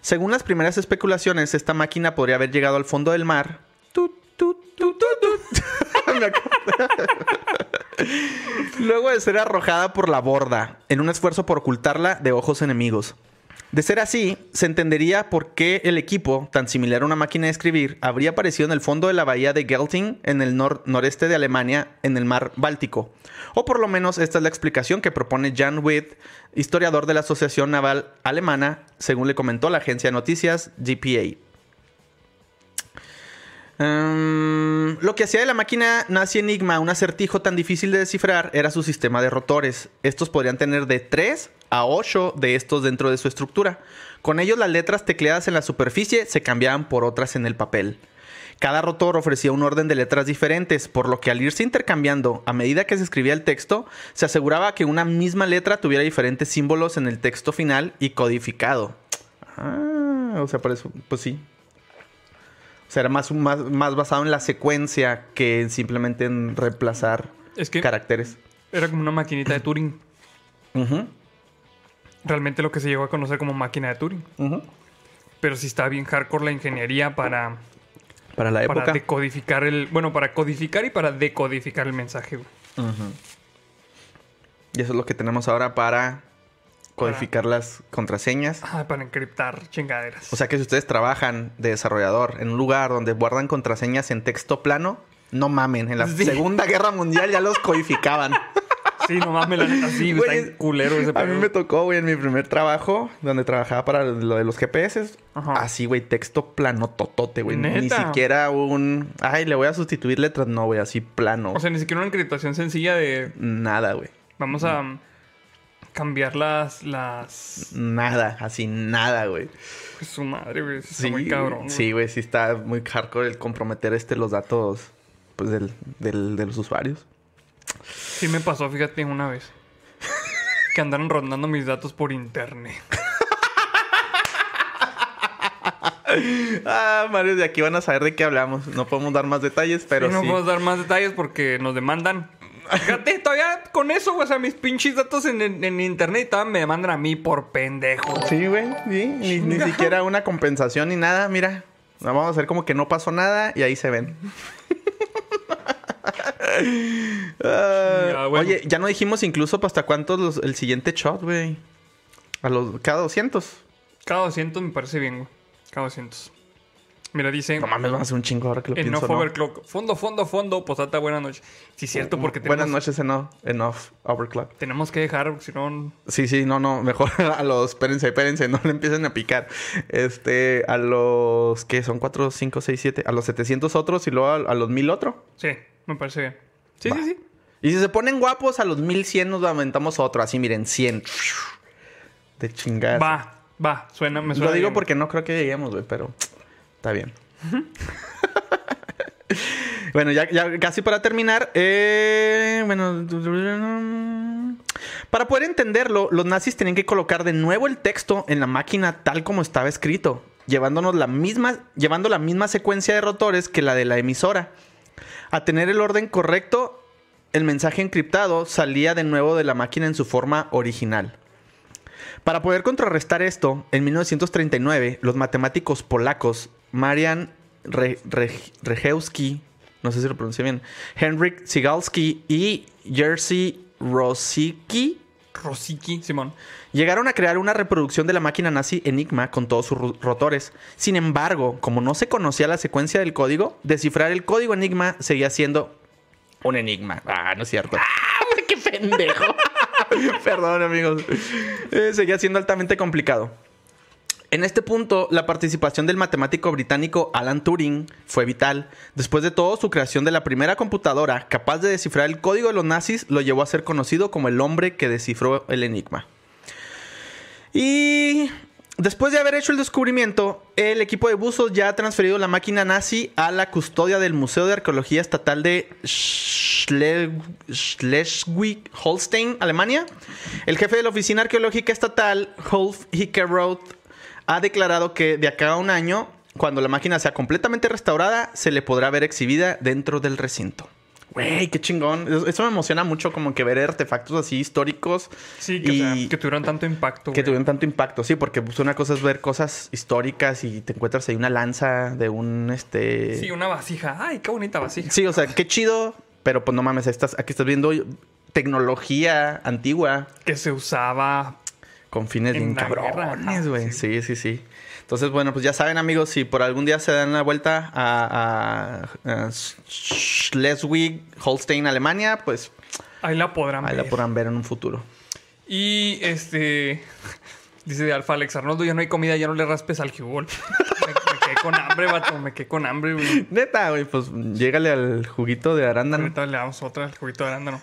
Según las primeras especulaciones, esta máquina podría haber llegado al fondo del mar. <laughs> Luego de ser arrojada por la borda, en un esfuerzo por ocultarla de ojos enemigos. De ser así, se entendería por qué el equipo, tan similar a una máquina de escribir, habría aparecido en el fondo de la bahía de Gelting, en el noreste de Alemania, en el mar Báltico. O por lo menos esta es la explicación que propone Jan Witt, historiador de la Asociación Naval Alemana, según le comentó la agencia de noticias GPA. Em, lo que hacía de la máquina nazi Enigma un acertijo tan difícil de descifrar era su sistema de rotores. Estos podrían tener de 3 a 8 de estos dentro de su estructura. Con ellos las letras tecleadas en la superficie se cambiaban por otras en el papel. Cada rotor ofrecía un orden de letras diferentes, por lo que al irse intercambiando a medida que se escribía el texto, se aseguraba que una misma letra tuviera diferentes símbolos en el texto final y codificado. Ah, o sea, por eso, pues sí, o sea, era más, más, basado en la secuencia que simplemente en reemplazar caracteres. Era como una maquinita de <clears throat> Turing. Realmente lo que se llegó a conocer como máquina de Turing. Pero sí está bien hardcore la ingeniería para... Para la época. Para decodificar el... Bueno, para codificar y para decodificar el mensaje. Y eso es lo que tenemos ahora para codificar las contraseñas. Ah, para encriptar chingaderas. O sea que si ustedes trabajan de desarrollador en un lugar donde guardan contraseñas en texto plano, no mamen. En la Segunda Guerra Mundial ya los codificaban. <laughs> Sí, no mames, la neta, sí, está culero ese A mí me tocó, güey, en mi primer trabajo, donde trabajaba para lo de los GPS. Así, güey, texto plano totote, güey. Ni siquiera un. Ay, le voy a sustituir letras. No, güey, así plano. O sea, ni siquiera una encriptación sencilla de. Nada, güey. Vamos a cambiar las, las... Nada, así nada, güey. Pues su madre, güey. Está muy cabrón. Sí, güey, sí está muy hardcore el comprometer este los datos pues del, del, de los usuarios. Sí me pasó, fíjate, una vez. que andaron rondando mis datos por internet. ah, Mario, de aquí van a saber de qué hablamos. No podemos dar más detalles, pero sí. No podemos dar más detalles porque nos demandan. Fíjate, todavía con eso, güey. O sea, mis pinches datos en, en, internet todavía me mandan a mí por pendejo. Sí, güey. Sí. Ni, siquiera una compensación ni nada. Mira, vamos a hacer como que no pasó nada y ahí se ven. <laughs> Ah, oye, ya no dijimos incluso hasta cuántos el siguiente shot, güey. A los, cada 200. Cada 200 me parece bien, güey. Cada 200. Mira, dice. No mames, van a hacer un chingo ahora que lo en pienso. Off Overclock. Fondo, fondo, fondo. Posata, buenas noches. Sí, cierto, porque tenemos. Buenas noches en, off, en Off Overclock. Tenemos que dejar, si no. Sí, sí, no, no. Mejor <laughs> a los. Espérense, espérense. No le empiecen a picar. Este. A los. ¿Qué? Son 4, 5, 6, 7. A los 700 otros y luego a, los 1000 otros. Sí, me parece bien. Sí, sí, sí. Y si se ponen guapos, a los 1100 nos aumentamos otro. Así, miren, 100. De chingada. Va, va. Suena, me suena. Lo digo porque no creo que lleguemos, güey, pero. Está bien. bueno, ya, casi para terminar. Eh, bueno. Para poder entenderlo, los nazis tenían que colocar de nuevo el texto en la máquina tal como estaba escrito, llevándonos la misma, llevando la misma secuencia de rotores que la de la emisora. A tener el orden correcto, el mensaje encriptado salía de nuevo de la máquina en su forma original. Para poder contrarrestar esto, en 1939, los matemáticos polacos Marian Rejewski no sé si lo pronuncié bien, Henrik Sigalski y Jerzy Rosicki Rosicki, Simón. Llegaron a crear una reproducción de la máquina nazi Enigma con todos sus ro- rotores. Sin embargo, como no se conocía la secuencia del código, descifrar el código Enigma seguía siendo un enigma. Ah, no es cierto. <laughs> ¡Ah, qué pendejo! <laughs> Perdón, amigos. Eh, seguía siendo altamente complicado. En este punto, la participación del matemático británico Alan Turing fue vital. Después de todo, su creación de la primera computadora capaz de descifrar el código de los nazis lo llevó a ser conocido como el hombre que descifró el enigma. Y después de haber hecho el descubrimiento, el equipo de buzos ya ha transferido la máquina nazi a la custodia del Museo de Arqueología Estatal de Schle- Schleswig-Holstein, Alemania. El jefe de la oficina arqueológica estatal, Rolf Hickeroth, ha declarado que de acá a un año, cuando la máquina sea completamente restaurada, se le podrá ver exhibida dentro del recinto. Güey, qué chingón. Eso- me emociona mucho, como que ver artefactos así históricos. Sí, que, o sea, que tuvieron tanto impacto. Que güey. tuvieron tanto impacto, sí, porque pues, una cosa es ver cosas históricas y te encuentras ahí una lanza de un este. Sí, una vasija. Ay, qué bonita vasija. Sí, o sea, qué chido, pero pues no mames, estás, aquí estás viendo tecnología antigua Que se usaba. Con fines En bien cabrones, güey. Sí. sí, sí, Entonces, bueno, pues ya saben, amigos, si por algún día se dan la vuelta a, a- a Schleswig, Holstein, Alemania, pues Ahí la podrán ahí la ver. podrán ver en un futuro. Y este. Dice de Alfa Alex Arnoldo: Ya no hay comida, ya no le raspes al jugol. <laughs> me, me quedé con hambre, vato. Me quedé con hambre, güey. Neta, güey, pues llégale al juguito de arándano. Ahorita le damos otra al juguito de arándano.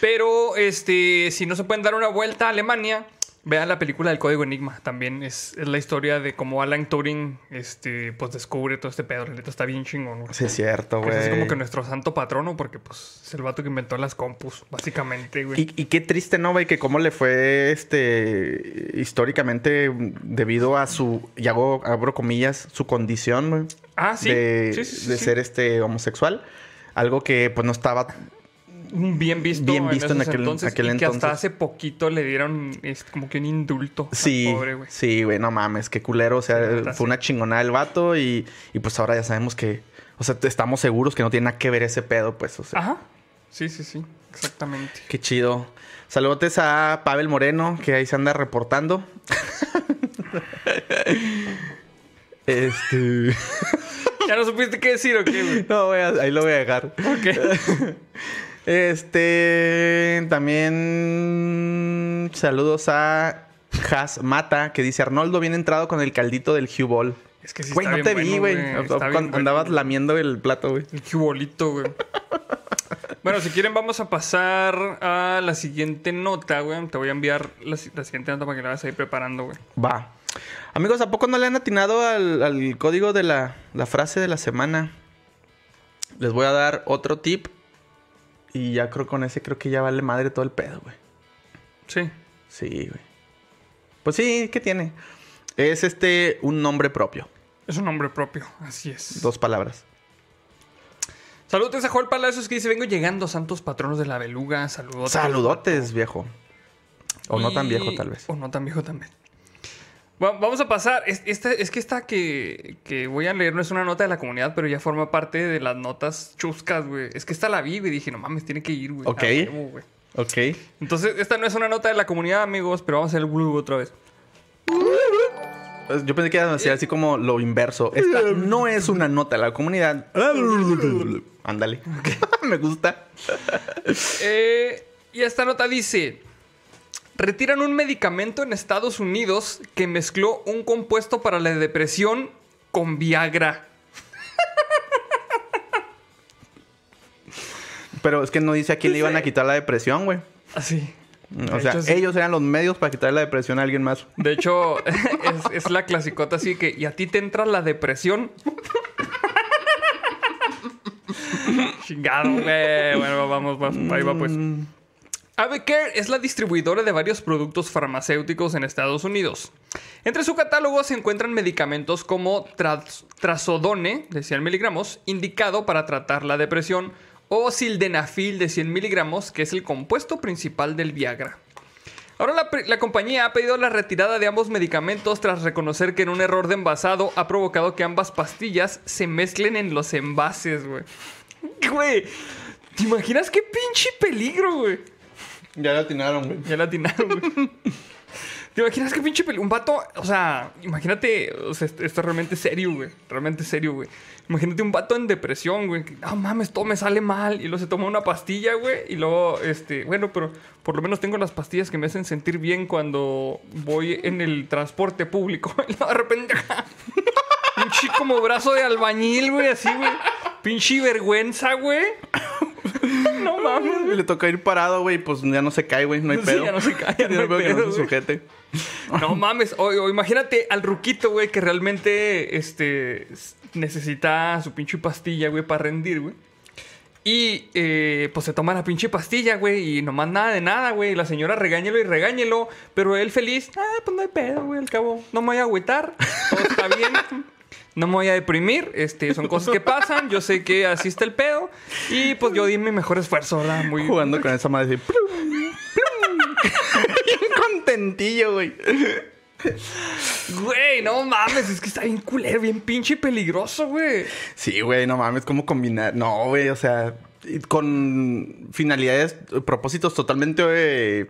Pero, este, si no se pueden dar una vuelta a Alemania, vean la película del Código Enigma. También es, es la historia de cómo Alan Turing, este, pues descubre todo este pedo. La neta está bien chingón, güey. Sí, es cierto, güey. Es como que nuestro santo patrono, porque pues es el vato que inventó las compus, básicamente, güey. Y, y qué triste, ¿no, güey? Que cómo le fue, este, históricamente, debido a su, y hago, abro comillas, su condición, güey. Ah, sí. De, Sí, sí, sí, de ser, este, homosexual. Algo que, pues, no estaba... bien visto, bien visto en esos aquel- entonces, aquel y que hasta hace poquito le dieron es como que un indulto Sí, al pobre, güey. sí, güey, no mames, qué culero. O sea, Sí, fue sí. una chingonada el vato y, y, pues ahora ya sabemos que... O sea, estamos seguros que no tiene nada que ver ese pedo, pues, o sea... Ajá. Sí, sí, sí. Exactamente. Qué chido. Saludos a Pavel Moreno, que ahí se anda reportando. <laughs> este. ¿Ya no supiste qué decir o qué, güey? <laughs> No, ahí lo voy a dejar. Ok. <laughs> Este. También. Saludos a Has Mata, que dice: Arnoldo, bien entrado con el caldito del Hugh Ball. Es que sí Güey, no te vi, güey. Andabas bueno. lamiendo el plato, güey. El cubolito, güey. bueno, si quieren vamos a pasar a la siguiente nota, güey. Te voy a enviar la, si- la siguiente nota para que la vayas ahí preparando, güey. Va. Amigos, ¿a poco no le han atinado al, al código de la, la frase de la semana? Les voy a dar otro tip. Y ya creo con ese, creo que ya vale madre todo el pedo, güey. Sí. Sí, güey. Pues sí, ¿qué tiene? Es este un nombre propio. Es un nombre propio, así es. Dos palabras. Saludos a Joel Palacios que dice, vengo llegando, santos patronos de la beluga. Saludos. Saludotes, viejo. O no tan viejo, tal vez. O no tan viejo también. Va- Vamos a pasar. Es, esta- es que esta que, que voy a leer no es una nota de la comunidad, pero ya forma parte de las notas chuscas, güey. Es que esta la vi y dije, no mames, tiene que ir, güey. Ok. A huevo, güey. Ok. Entonces, esta no es una nota de la comunidad, amigos, pero vamos a hacer el blue otra vez. Yo pensé que iba a decir así como lo inverso. Esta no es una nota de la comunidad. Ándale. <laughs> Me gusta. Eh, y esta nota dice: Retiran un medicamento en Estados Unidos que mezcló un compuesto para la depresión con Viagra. Pero es que no dice a quién le iban a quitar la depresión, güey. Así. O sea, ellos eran los medios para quitarle la depresión a alguien más. De hecho, <laughs> es, es la clasicota así que, ¿y a ti te entra la depresión? Chingado, güey. Bueno, vamos, vamos, ahí va pues. Avecare es la distribuidora de varios productos farmacéuticos en Estados Unidos. Entre su catálogo se encuentran medicamentos como tras- trazodone de 100 miligramos, indicado para tratar la depresión, o sildenafil de 100 miligramos, que es el compuesto principal del Viagra. Ahora la, la compañía ha pedido la retirada de ambos medicamentos tras reconocer que en un error de envasado ha provocado que ambas pastillas se mezclen en los envases, güey. Güey, ¿te imaginas qué pinche peligro, güey? Ya la atinaron, güey. Ya la atinaron, güey. <laughs> ¿Te imaginas qué pinche peligro? Un vato, o sea, imagínate, o sea, esto, es realmente serio, güey. Realmente serio, güey. Imagínate un vato en depresión, güey. que, No mames, todo me sale mal. Y luego se toma una pastilla, güey. Y luego, este, bueno, pero por lo menos tengo las pastillas que me hacen sentir bien cuando voy en el transporte público. <laughs> Y luego de repente, pinche como brazo de albañil, güey, así, güey. Pinche vergüenza, güey. <laughs> No mames. Le toca ir parado, güey, pues ya no se cae, güey, no hay Sí, pedo. ya no se cae, <laughs> Ya no hay pedo que no se sujete. No mames, o, o imagínate al ruquito, güey, que realmente este, necesita su pinche pastilla, güey, para rendir, güey. Y eh, pues se toma la pinche pastilla, güey, y nomás nada de nada, güey. La señora regáñelo y regáñelo, pero él feliz, ah, pues no hay pedo, güey, al cabo, no me voy a agüitar, todo está bien. <laughs> No me voy a deprimir, este, son cosas que pasan, yo sé que así está el pedo. Y pues yo di mi mejor esfuerzo, ¿verdad? Muy, Jugando con esa madre así. plum, plum. <laughs> Bien contentillo, güey. Güey, no mames, es que está bien culero, bien pinche peligroso, güey. Sí, güey, no mames, ¿cómo combinar? No, güey, o sea, y con finalidades, propósitos totalmente, eh,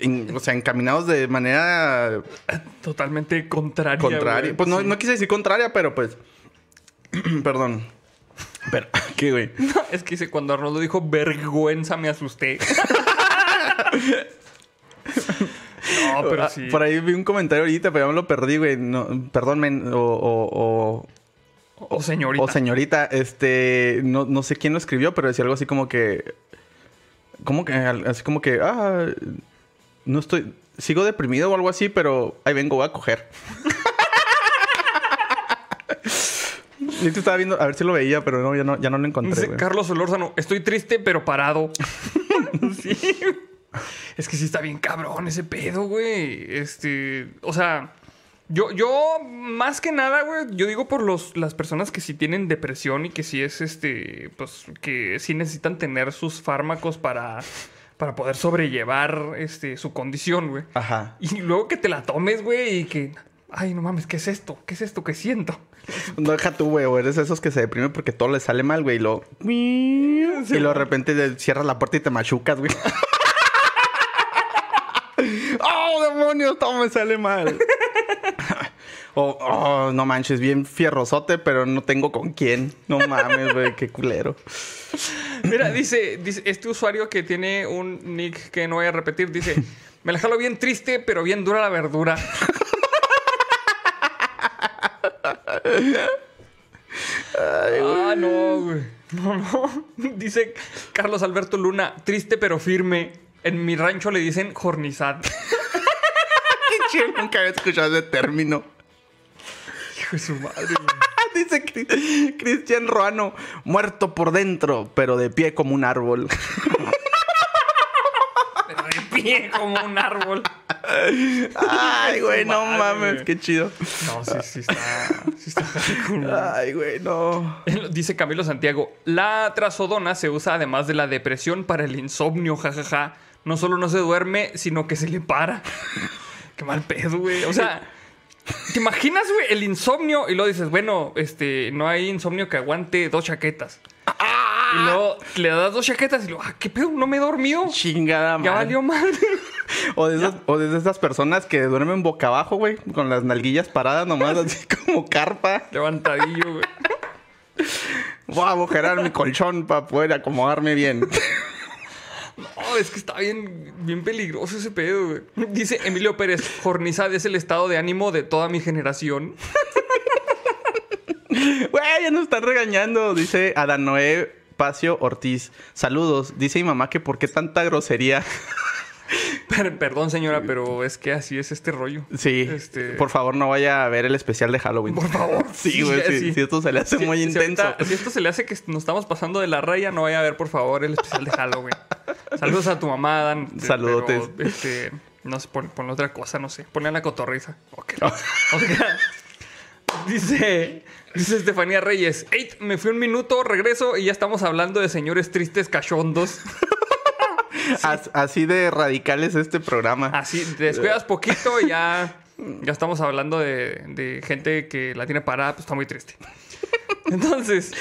en- o sea, encaminados de manera Totalmente contraria. contraria. Pues no, Sí. no quise decir contraria, pero pues. <clears throat> Perdón. Pero, <laughs> ¿qué, güey? Es que dice, cuando Arnoldo dijo vergüenza me asusté. <laughs> no, pero Ah, sí. Por ahí vi un comentario ahorita, pero ya me lo perdí, güey. No, perdón, men, o, o, o- O señorita. o señorita, este, no, no sé quién lo escribió, pero decía algo así como que, como que, así como que, ah, no estoy, sigo deprimido o algo así, pero ahí vengo, voy a coger. <laughs> Y te estaba viendo, a ver si lo veía, pero no, ya no, ya no lo encontré, Dice. Carlos Solórzano, estoy triste pero parado. <laughs> sí. Es que sí está bien cabrón ese pedo, güey. Este, o sea, yo, yo más que nada, güey, yo digo por los, las personas que sí tienen depresión y que sí es, este, pues, que sí necesitan tener sus fármacos para, para poder sobrellevar, este, su condición, güey. Ajá. Y luego que te la tomes, güey, y que, ay, no mames, ¿qué es esto? ¿Qué es esto que siento? <laughs> No deja tú, güey, o eres esos que se deprimen porque todo les sale mal, güey, y lo... <laughs> y luego de repente le cierras la puerta y te machucas, güey. <laughs> ¡Oh, demonios! Todo me sale mal. O, oh, no manches, bien fierrosote, pero no tengo con quién. No mames, güey, qué culero. <laughs> Mira, dice, dice, este usuario que tiene un nick que no voy a repetir, dice, <laughs> me la jalo bien triste, pero bien dura la verdura. ah, no, güey. No, no. <laughs> Dice Carlos Alberto Luna, triste pero firme. En mi rancho le dicen jornizad. Qué chido, nunca había escuchado ese término. Hijo de su madre, güey. Dice Cri- Cristian Ruano, muerto por dentro, pero de pie como un árbol. Pero de pie como un árbol. Ay, güey, no madre, mames, güey. qué chido. No, sí, sí está. Sí está cool. Ay, güey, no. Dice Camilo Santiago, la trazodona se usa además de la depresión para el insomnio, jajaja. No solo no se duerme, sino que se le para. <laughs> Qué mal pedo, güey. O sea, ¿te imaginas, güey, el insomnio? Y luego dices, bueno, este, no hay insomnio que aguante dos chaquetas. Y luego le das dos chaquetas y luego, ah, ¿qué pedo? ¿No me he dormido? Chingada Ya madre. valió mal. O de, esas, o de esas personas que duermen boca abajo, güey, con las nalguillas paradas nomás, así <laughs> como carpa. Levantadillo, güey. Voy a agujerar mi colchón para poder acomodarme bien. <laughs> No, es que está bien, bien peligroso ese pedo, güey. Dice Emilio Pérez, jornizad es el estado de ánimo de toda mi generación. <laughs> Güey, ya nos están regañando, dice Adanoé Pacio Ortiz. Saludos. Dice mi mamá que por qué tanta grosería. Per- perdón, señora, pero es que así es este rollo. Sí, Este- por favor no vaya a ver el especial de Halloween. Por favor. <laughs> Sí, güey, sí, sí, esto se le hace Si- muy si intenso. ahorita- Si, esto se le hace que nos estamos pasando de la raya, no vaya a ver, por favor, el especial de Halloween. <laughs> Saludos a tu mamá, Dan. este, Saludotes. pero, este, no sé, pon, ponle otra cosa, no sé. Ponle a la cotorriza. Ok. <laughs> O sea, dice, dice Estefanía Reyes. Ey, me fui un minuto, regreso y ya estamos hablando de señores tristes cachondos. <laughs> As- así de radical es este programa. Así, te descuidas poquito y ya, ya estamos hablando de, de gente que la tiene parada, pues está muy triste. <laughs> Entonces,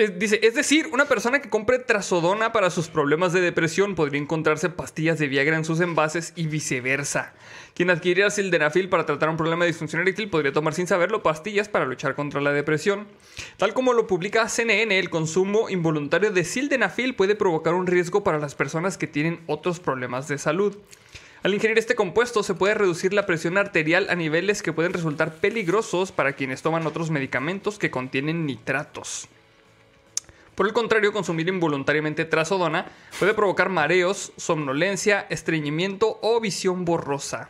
Es- dice, es decir, una persona que compre trazodona para sus problemas de depresión podría encontrarse pastillas de Viagra en sus envases y viceversa. Quien adquiriera sildenafil para tratar un problema de disfunción eréctil podría tomar sin saberlo pastillas para luchar contra la depresión. Tal como lo publica CNN, el consumo involuntario de sildenafil puede provocar un riesgo para las personas que tienen otros problemas de salud. Al ingerir este compuesto se puede reducir la presión arterial a niveles que pueden resultar peligrosos para quienes toman otros medicamentos que contienen nitratos. Por el contrario, consumir involuntariamente trazodona puede provocar mareos, somnolencia, estreñimiento o visión borrosa.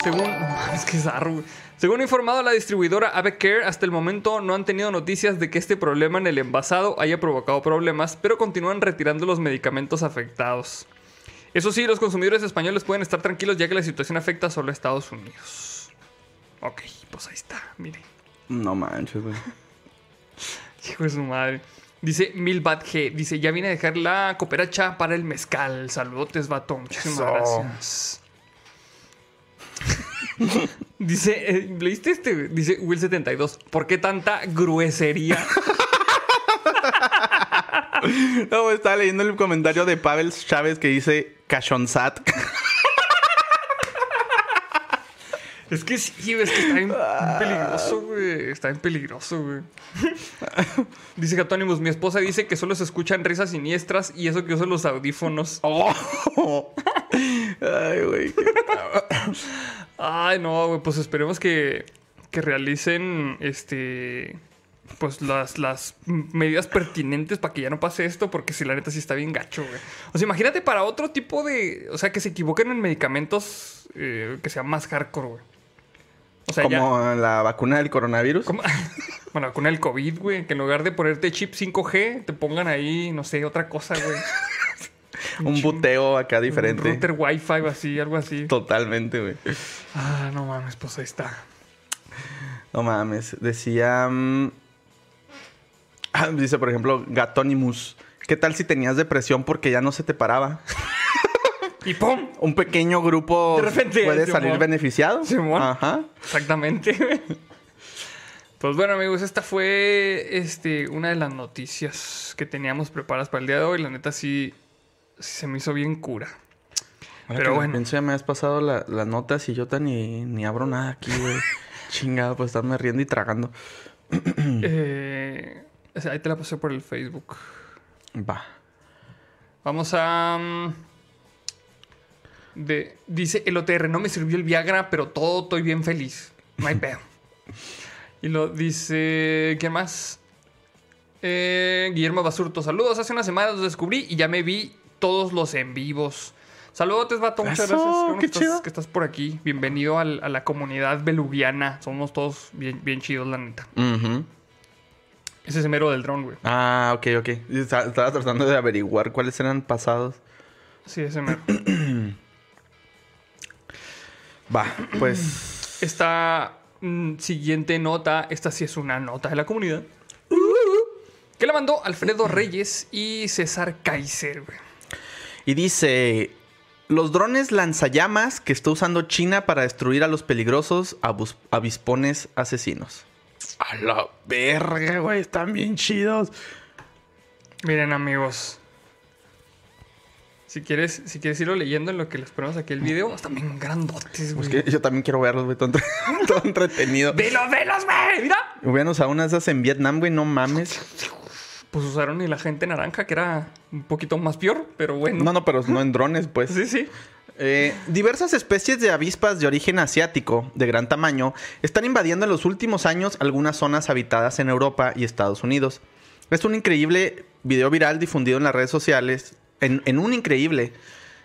Según, <laughs> es que zarro. Según informado la distribuidora Avecare, hasta el momento no han tenido noticias de que este problema en el envasado haya provocado problemas, pero continúan retirando los medicamentos afectados. Eso sí, los consumidores españoles pueden estar tranquilos ya que la situación afecta solo a Estados Unidos. Ok, pues ahí está, miren. No manches, güey. Hijo de su madre. Dice Milbat G. Dice, ya vine a dejar la cooperacha para el mezcal. Saludotes, vato. Muchísimas Eso. gracias. <laughs> Dice, eh, ¿leíste este? Dice Will72. ¿Por qué tanta gruesería? <laughs> No, estaba leyendo el comentario de Pavel Chávez que dice Cachonzat. <laughs> es que sí, es que está bien peligroso, güey. Está bien peligroso, güey. <laughs> Dice Gatónimos, mi esposa dice que solo se escuchan risas siniestras y eso que uso los audífonos. Oh. <laughs> Ay, güey. Ay, no, güey, pues esperemos que, que realicen este. Pues las, las medidas pertinentes para que ya no pase esto, porque si la neta sí está bien gacho, güey. O sea, imagínate para otro tipo de. O sea, que se equivoquen en medicamentos eh, que sean más hardcore, güey. O sea, ya. Como la vacuna del coronavirus. ¿Cómo? <laughs> Bueno, con el COVID, güey, que en lugar de ponerte chip 5G, te pongan ahí, no sé, otra cosa, güey. <laughs> Un buteo acá diferente. Un router Wi-Fi o así, algo así. Totalmente, güey. Ah, no mames, pues ahí está. No mames. Decía. mm, ah, dice, por ejemplo, Gatonimus. ¿Qué tal si tenías depresión porque ya no se te paraba? Y ¡pum! Un pequeño grupo De repente, puede Simón. salir beneficiado. Simón. Ajá. Exactamente. Pues bueno, amigos, esta fue este, una de las noticias que teníamos preparadas para el día de hoy. La neta sí, sí se me hizo bien cura. Ahora Pero bueno. pienso, ya me has pasado la- las notas y yo tan ni, ni abro nada aquí, güey. <laughs> Chingado, pues estarme riendo y tragando. <clears throat> Eh, ahí te la pasé por el Facebook. Va. Vamos a... De, dice el OTR, no me sirvió el Viagra, pero todo estoy bien feliz. No hay pedo. <laughs> y lo dice... ¿Quién más? Eh, Guillermo Basurto, saludos. Hace unas semanas los descubrí y ya me vi todos los en vivos. Saludos, vato. Muchas gracias. Qué bueno qué que estás, chido. que estás por aquí. Bienvenido al- a la comunidad belugiana. Somos todos bien, bien chidos, la neta. Ese es el mero del dron, güey. Ah, ok, ok. Estaba tratando de averiguar cuáles eran pasados. Sí, ese mero. <clears throat> Va, pues. Esta mm, siguiente nota, esta sí es una nota de la comunidad. Que la mandó Alfredo Reyes y César Kaiser, güey. Y dice: Los drones lanzallamas que está usando China para destruir a los peligrosos abus- avispones asesinos. A la verga, güey. Están bien chidos. Miren, amigos. Si quieres, si quieres irlo leyendo en lo que les ponemos aquí el video, están bien grandotes, güey. Es que yo también quiero verlos, güey. Todo, entre- <laughs> todo entretenido. ¡Velos, velos, güey! ¡Mira! Hubieran usado una de esas en Vietnam, güey. No mames. Pues usaron el agente naranja, que era un poquito más peor, pero bueno. No, no, pero no en drones, pues. Sí, sí. Eh, diversas especies de avispas de origen asiático, de gran tamaño, están invadiendo en los últimos años algunas zonas habitadas en Europa y Estados Unidos. Es un increíble video viral difundido en las redes sociales. En, en un increíble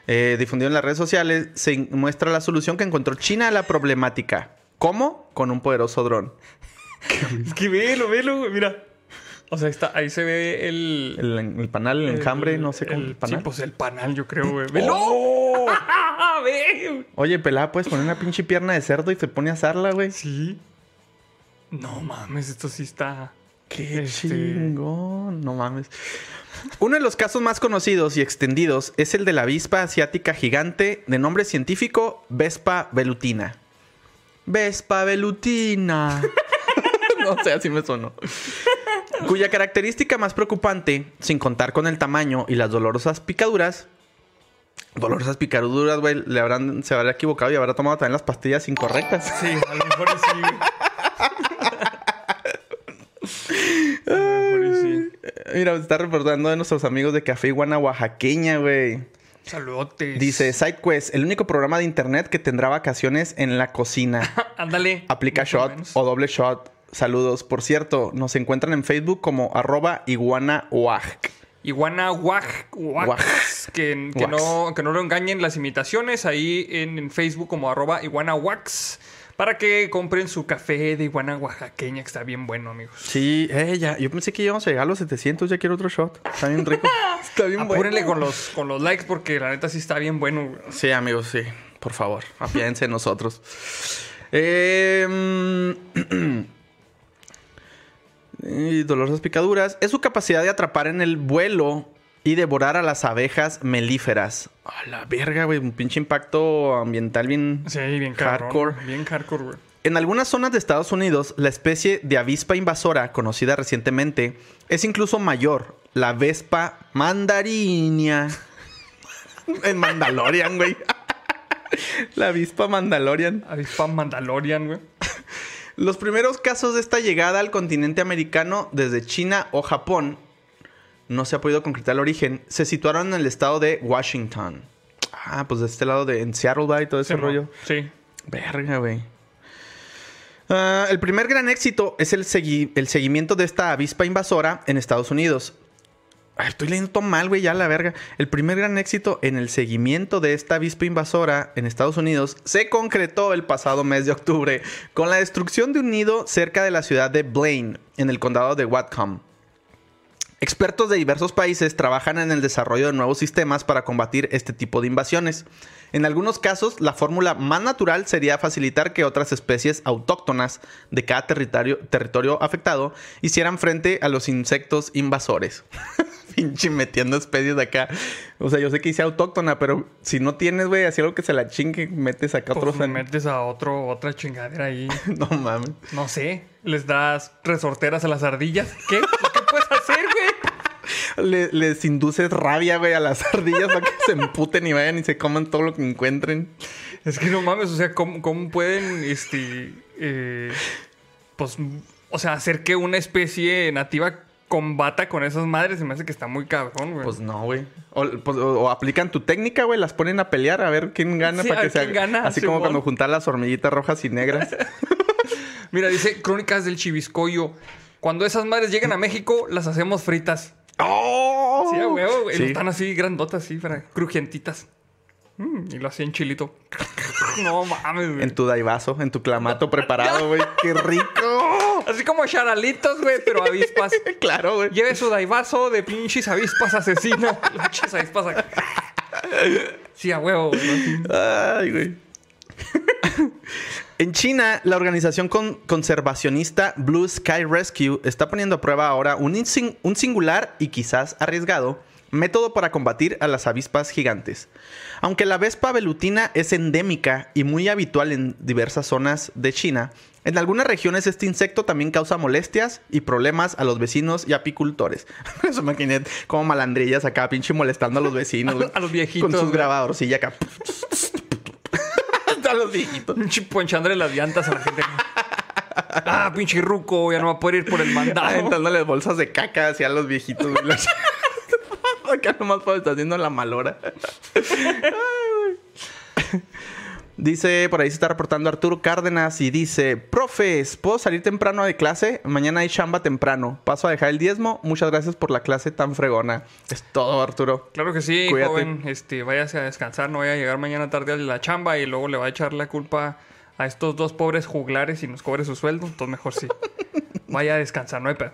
eh, difundido en las redes sociales se muestra la solución que encontró China a la problemática. ¿Cómo? Con un poderoso dron. <laughs> Es que velo, velo, güey, mira. O sea, está, ahí se ve el... El, el panal, el enjambre, no sé cómo. el- El panal. Sí, pues el panal, yo creo, güey. <laughs> ¡Velo! <laughs> ¡Oh! Oye, pelada, puedes poner una pinche pierna de cerdo y se pone a asarla, güey. Sí. No mames, esto sí está... Qué Este- chingón, no mames. Uno de los casos más conocidos y extendidos es el de la avispa asiática gigante de nombre científico Vespa velutina. Vespa velutina. <laughs> no sé, así me sonó. cuya característica más preocupante, sin contar con el tamaño y las dolorosas picaduras, dolorosas picaduras, güey, le habrán, se habrá equivocado y habrá tomado también las pastillas incorrectas. Sí, a lo mejor sí, güey. <laughs> A lo mejor sí. Mira, se está reportando de nuestros amigos de Café Iguana Oaxaqueña, güey. Saludotes. Dice SideQuest, el único programa de internet que tendrá vacaciones en la cocina. <laughs> Ándale. Aplica shot menos. o doble shot. Saludos. Por cierto, nos encuentran en Facebook como arroba iguana oaxac. Iguana Wax, Wax. Que, que Wax. no, que no lo engañen las imitaciones ahí en, en Facebook como arroba iguana wax para que compren su café de iguana oaxaqueña que está bien bueno amigos. Sí, eh, ya. Yo pensé que íbamos a llegar a los 700. Ya quiero otro shot. Está bien rico. <laughs> está bien Apúrenle bueno. con los, con los likes porque la neta sí está bien bueno. güey. Sí, amigos, sí. Por favor, apiádense en nosotros. <laughs> Eh, <clears throat> y dolorosas picaduras. Es su capacidad de atrapar en el vuelo y devorar a las abejas melíferas. A la verga, güey. Un pinche impacto ambiental bien... Sí, bien cabrón, Hardcore. Bien hardcore, güey. En algunas zonas de Estados Unidos, la especie de avispa invasora, conocida recientemente, es incluso mayor. La Vespa mandarinia. <laughs> en Mandalorian, güey. <laughs> la avispa Mandalorian. Avispa Mandalorian, güey. Los primeros casos de esta llegada al continente americano desde China o Japón, no se ha podido concretar el origen, se situaron en el estado de Washington. Ah, pues de este lado de en Seattle, ¿va? y todo ese Sí, rollo. Sí. Verga, güey. Ah, el primer gran éxito es el, segui- el seguimiento de esta avispa invasora en Estados Unidos. Ay, estoy leyendo todo mal, güey, ya la verga. El primer gran éxito en el seguimiento de esta avispa invasora en Estados Unidos se concretó el pasado mes de octubre con la destrucción de un nido cerca de la ciudad de Blaine, en el condado de Whatcom. Expertos de diversos países trabajan en el desarrollo de nuevos sistemas para combatir este tipo de invasiones. En algunos casos, la fórmula más natural sería facilitar que otras especies autóctonas de cada territorio, territorio afectado hicieran frente a los insectos invasores. <laughs> Pinche metiendo especies de acá. O sea, yo sé que hice autóctona, pero si no tienes, güey, así algo que se la chingue, metes acá Pues otros. metes a otro, otra chingadera ahí. <laughs> No mames. No sé. Les das resorteras a las ardillas. ¿Qué? ¿Qué puedes hacer? Le- les induces rabia, güey, a las <laughs> ardillas para que se emputen y vayan y se coman todo lo que encuentren. Es que no mames, o sea, ¿cómo, cómo pueden, este, eh, pues, o sea, hacer que una especie nativa combata con esas madres? Se me hace que está muy cabrón, güey. Pues no, güey. O, pues, o- o aplican tu técnica, güey, las ponen a pelear a ver quién gana Sí, para que quién gana, así como cuando juntar las hormiguitas rojas y negras. <laughs> Mira, dice Crónicas del Chiviscoyo. Cuando esas madres lleguen a México, las hacemos fritas. ¡Oh! Sí, a huevo, güey. Sí. Están así grandotas, así, para crujientitas. Mm, y lo hacían chilito. <laughs> no mames, güey. En tu daivazo, en tu clamato preparado, güey. <laughs> ¡Qué rico! Así como charalitos, güey, pero avispas. <laughs> claro, güey. Lleve su daivazo de pinches avispas asesinas. Pinches avispas. acá. Sí, a huevo, güey. Ay, güey. En China, la organización con- conservacionista Blue Sky Rescue está poniendo a prueba ahora un, un singular y quizás arriesgado método para combatir a las avispas gigantes. Aunque la vespa velutina es endémica y muy habitual en diversas zonas de China, en algunas regiones este insecto también causa molestias y problemas a los vecinos y apicultores. <laughs> Eso me imaginé como malandrillas acá, pinche molestando a los vecinos. <laughs> A los viejitos, Con sus grabadores y acá. <laughs> a los viejitos. Un chip ponchándole las llantas a la gente. <laughs> Ah, pinche ruco, ya no va a poder ir por el mandado. Aventándole bolsas de caca hacia los viejitos. güey. Los- <laughs> Acá nomás está haciendo la malora. <laughs> Dice, por ahí se está reportando Arturo Cárdenas y dice, profes, ¿puedo salir temprano de clase? Mañana hay chamba temprano. Paso a dejar el diezmo. Muchas gracias por la clase tan fregona. Es todo, Arturo. Claro que sí, Cuídate. joven. Este, váyase a descansar, no vaya a llegar mañana tarde a la chamba y luego le va a echar la culpa a estos dos pobres juglares y nos cobre su sueldo. Entonces mejor sí. <laughs> Vaya a descansar, no hay pedo.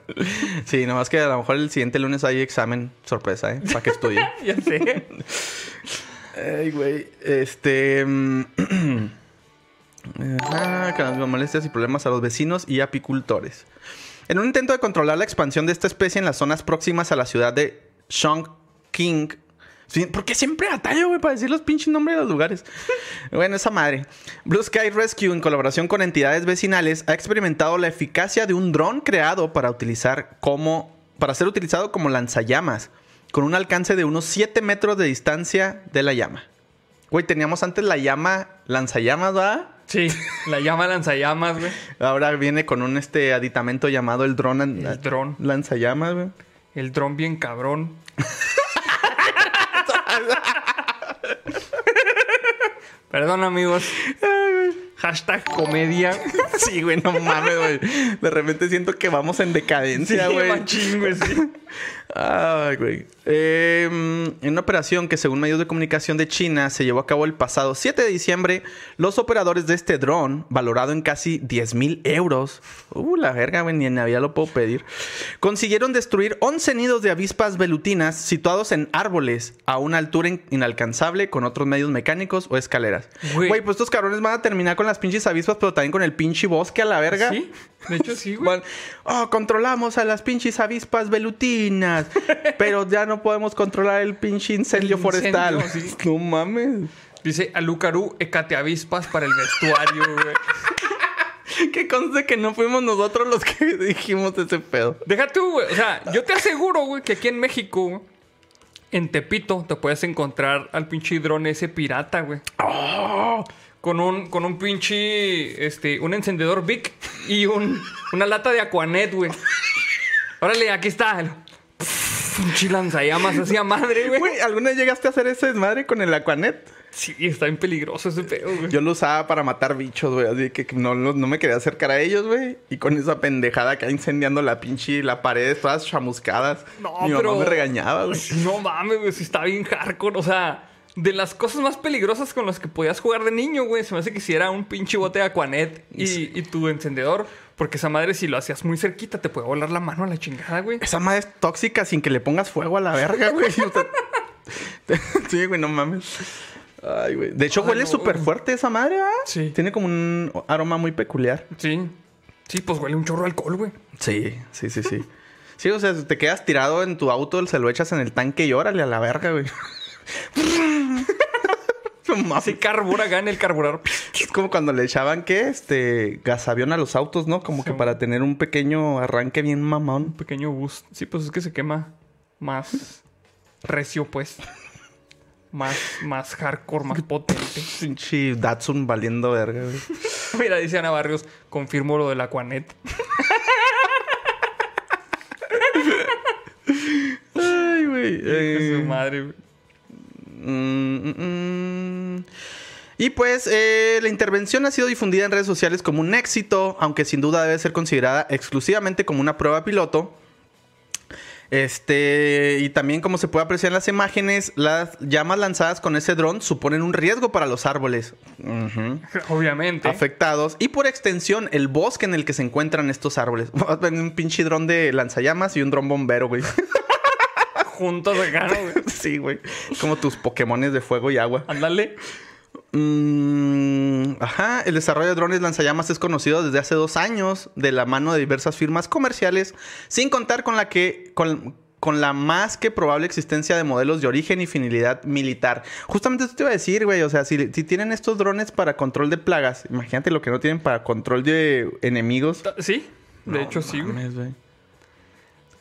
Sí, nomás que a lo mejor el siguiente lunes hay examen sorpresa, ¿eh? Para que estudie. <laughs> Ya sé. <laughs> Ay, güey. Este. <clears throat> ah, molestias y problemas a los vecinos y apicultores. En un intento de controlar la expansión de esta especie en las zonas próximas a la ciudad de Chongqing, Sí, porque siempre batallo, güey, para decir los pinches nombres de los lugares. <laughs> bueno, esa madre. Blue Sky Rescue, en colaboración con entidades vecinales, ha experimentado la eficacia de un dron creado para utilizar como. para ser utilizado como lanzallamas, con un alcance de unos 7 metros de distancia de la llama. Güey, teníamos antes la llama lanzallamas, ¿verdad? Sí, la llama lanzallamas, güey. Ahora viene con un este aditamento llamado el dron. El dron. Lanzallamas, güey. El dron bien cabrón. <laughs> Perdón, amigos. Hashtag comedia. Sí, güey, no mames, güey. De repente siento que vamos en decadencia, Sí, güey. machín, güey, sí. Ay, güey. Eh, en una operación que según medios de comunicación de China se llevó a cabo el pasado 7 de diciembre, los operadores de este dron, valorado en casi 10 mil euros, uh, la verga, güey, ni en Navidad lo puedo pedir, consiguieron destruir 11 nidos de avispas velutinas situados en árboles a una altura in- inalcanzable con otros medios mecánicos o escaleras. Güey. Güey, pues estos cabrones van a terminar con las pinches avispas, pero también con el pinche bosque a la verga. Sí, de hecho sí, güey. Bueno, oh, controlamos a las pinches avispas velutinas, <laughs> pero ya no podemos controlar el pinche incendio, El forestal. incendio, sí. <laughs> No mames. Dice Alucarú Ecate avispas para el vestuario, güey. <laughs> Que conste que no fuimos nosotros los que dijimos ese pedo. Deja tú, güey. O sea, yo te aseguro, güey, que aquí en México, güey, en Tepito, te puedes encontrar al pinche dron ese pirata, güey. Oh. Con un, con un pinche, este, un encendedor Vic y un, una lata de Aquanet, güey. Órale, aquí está. Pinche lanzallamas así a madre, güey. Güey, ¿alguna vez llegaste a hacer ese desmadre con el Aquanet? Sí, está bien peligroso ese pedo, güey. Yo lo usaba para matar bichos, güey. Así que no, no, no me quería acercar a ellos, güey. Y con esa pendejada acá incendiando la pinche, la pared, todas chamuscadas. No, Mi pero- mamá me regañaba, güey. No mames, güey, sí está bien hardcore. O sea, de las cosas más peligrosas con las que podías jugar de niño, güey, se me hace que si era un pinche bote de Aquanet y, y tu encendedor. Porque esa madre, si lo hacías muy cerquita, te puede volar la mano a la chingada, güey. Esa madre es tóxica sin que le pongas fuego a la verga, güey. <laughs> <laughs> Sí, güey, no mames. Ay, güey. De hecho, Ay, huele no, súper fuerte esa madre, ¿ah? Sí. Tiene como un aroma muy peculiar. Sí. Sí, pues huele un chorro de alcohol, güey. Sí, sí, sí, sí. Sí, o sea, te quedas tirado en tu auto, se lo echas en el tanque y órale a la verga, güey. Así carbura acá en el carburador. Es como cuando le echaban, ¿qué? Este, gasavión a los autos, ¿no? Como que Sí. para tener un pequeño arranque bien mamón. Un pequeño boost. Sí, pues es que se quema más recio, pues. Más, más hardcore, más potente. Pinche Datsun valiendo verga, güey. <laughs> Mira, dice Ana Barrios, confirmo lo del Aquanet. <laughs> Ay, güey. Su Eh, madre, güey. Mm, mm, mm. Y pues eh, la intervención ha sido difundida en redes sociales como un éxito, aunque sin duda debe ser considerada exclusivamente como una prueba piloto. Este, y también como se puede apreciar en las imágenes, las llamas lanzadas con ese dron suponen un riesgo para los árboles <laughs> Obviamente. afectados y por extensión el bosque en el que se encuentran estos árboles. <laughs> Un pinche dron de lanzallamas y un dron bombero, güey. <laughs> Juntos acá, ¿no, güey? <laughs> sí, güey. Como tus Pokémones de fuego y agua. Ándale. Mm, ajá, el desarrollo de drones lanzallamas es conocido desde hace dos años de la mano de diversas firmas comerciales, sin contar con la que con, con la más que probable existencia de modelos de origen y finalidad militar. Justamente esto te iba a decir, güey, o sea, si, si tienen estos drones para control de plagas, imagínate lo que no tienen para control de enemigos. Sí, de No hecho sí, güey.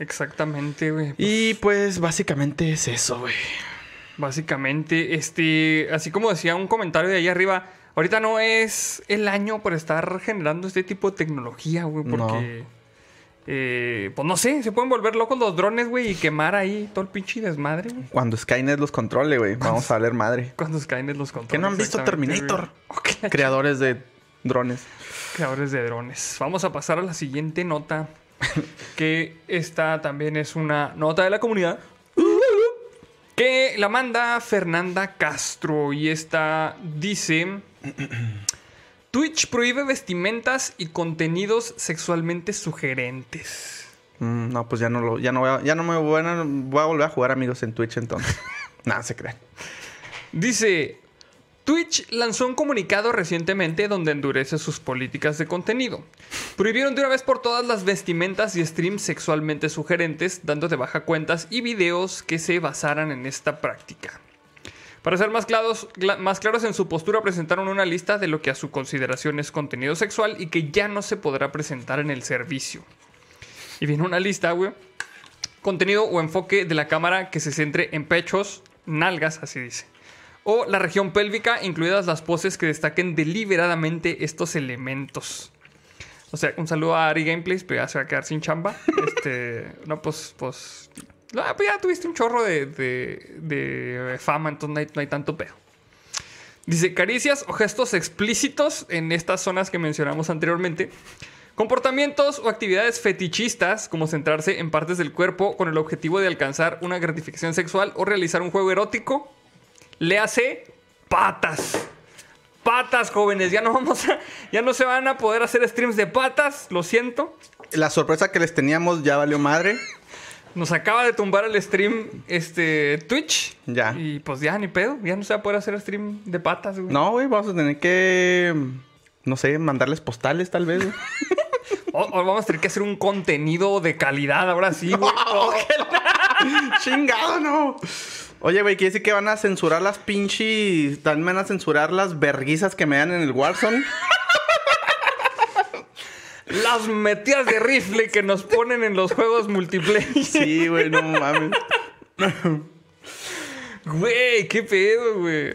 Exactamente, güey. Y pues básicamente es eso, güey. Básicamente, este, así como decía un comentario de ahí arriba, ahorita no es el año para estar generando este tipo de tecnología, güey, porque, eh, pues no sé, se pueden volver locos los drones, güey, y quemar ahí todo el pinche desmadre, güey. Cuando Skynet los controle, güey, vamos a valer madre. Cuando Skynet los controla. ¿Qué no han visto Terminator? Creadores de drones. creadores de drones. Vamos a pasar a la siguiente nota. <laughs> que esta también es una nota de la comunidad. Que la manda Fernanda Castro. Y esta dice: <clears throat> Twitch prohíbe vestimentas y contenidos sexualmente sugerentes. Mm, no, pues ya no lo, ya no voy a, ya no me voy a, voy a volver a jugar amigos en Twitch entonces. <laughs> Nada, se crean. Dice, Twitch lanzó un comunicado recientemente donde endurece sus políticas de contenido. Prohibieron de una vez por todas las vestimentas y streams sexualmente sugerentes, dando de baja cuentas y videos que se basaran en esta práctica. Para ser más claros, más claros en su postura, presentaron una lista de lo que a su consideración es contenido sexual y que ya no se podrá presentar en el servicio. Y viene una lista, güey. Contenido o enfoque de la cámara que se centre en pechos, nalgas, así dice. O la región pélvica, incluidas las poses que destaquen deliberadamente estos elementos. O sea, un saludo a Ari Gameplays, pero ya se va a quedar sin chamba. <laughs> Este, no, pues, pues, no, pues ya tuviste un chorro de, de- de fama, entonces no hay, no hay tanto pedo. Dice, caricias o gestos explícitos en estas zonas que mencionamos anteriormente. Comportamientos o actividades fetichistas, como centrarse en partes del cuerpo con el objetivo de alcanzar una gratificación sexual o realizar un juego erótico. Léase patas. Patas, jóvenes. Ya no vamos a, ya no se van a poder hacer streams de patas, lo siento. La sorpresa que les teníamos ya valió madre. Nos acaba de tumbar el stream este Twitch. Ya. Y pues ya ni pedo, ya no se va a poder hacer stream de patas, güey. No, güey, vamos a tener que. No sé, mandarles postales tal vez. <laughs> O, o vamos a tener que hacer un contenido de calidad ahora sí, güey. <laughs> <laughs> Chingado, no. Oye, güey, quiere decir que van a censurar las pinches. También van a censurar las verguizas que me dan en el Warzone. Las metidas de rifle que nos ponen en los juegos multiplayer. Sí, güey, no mames. Güey, qué pedo, güey.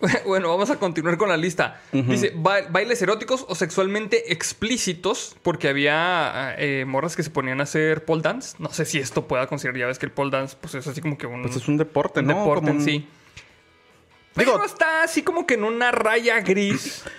<laughs> Bueno, vamos a continuar con la lista. Dice, ba- bailes eróticos o sexualmente explícitos, porque había eh, morras que se ponían a hacer pole dance. No sé si esto pueda considerar, ya ves que el pole dance pues es así como que un, Pues es un deporte, un ¿no? deporte Como en un- sí. Digo- Pero está así como que en una raya gris. <clears throat>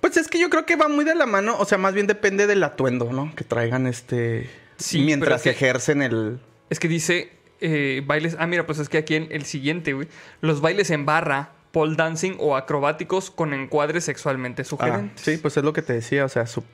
Pues es que yo creo que va muy de la mano. O sea, más bien depende del atuendo, ¿no? Que traigan este. Sí, mientras que- ejercen el. Es que dice eh, bailes. Ah, mira, pues es que aquí en el siguiente, güey. Los bailes en barra, pole dancing o acrobáticos con encuadres sexualmente Ah, sugerentes. sí, pues es lo que te decía. O sea, su-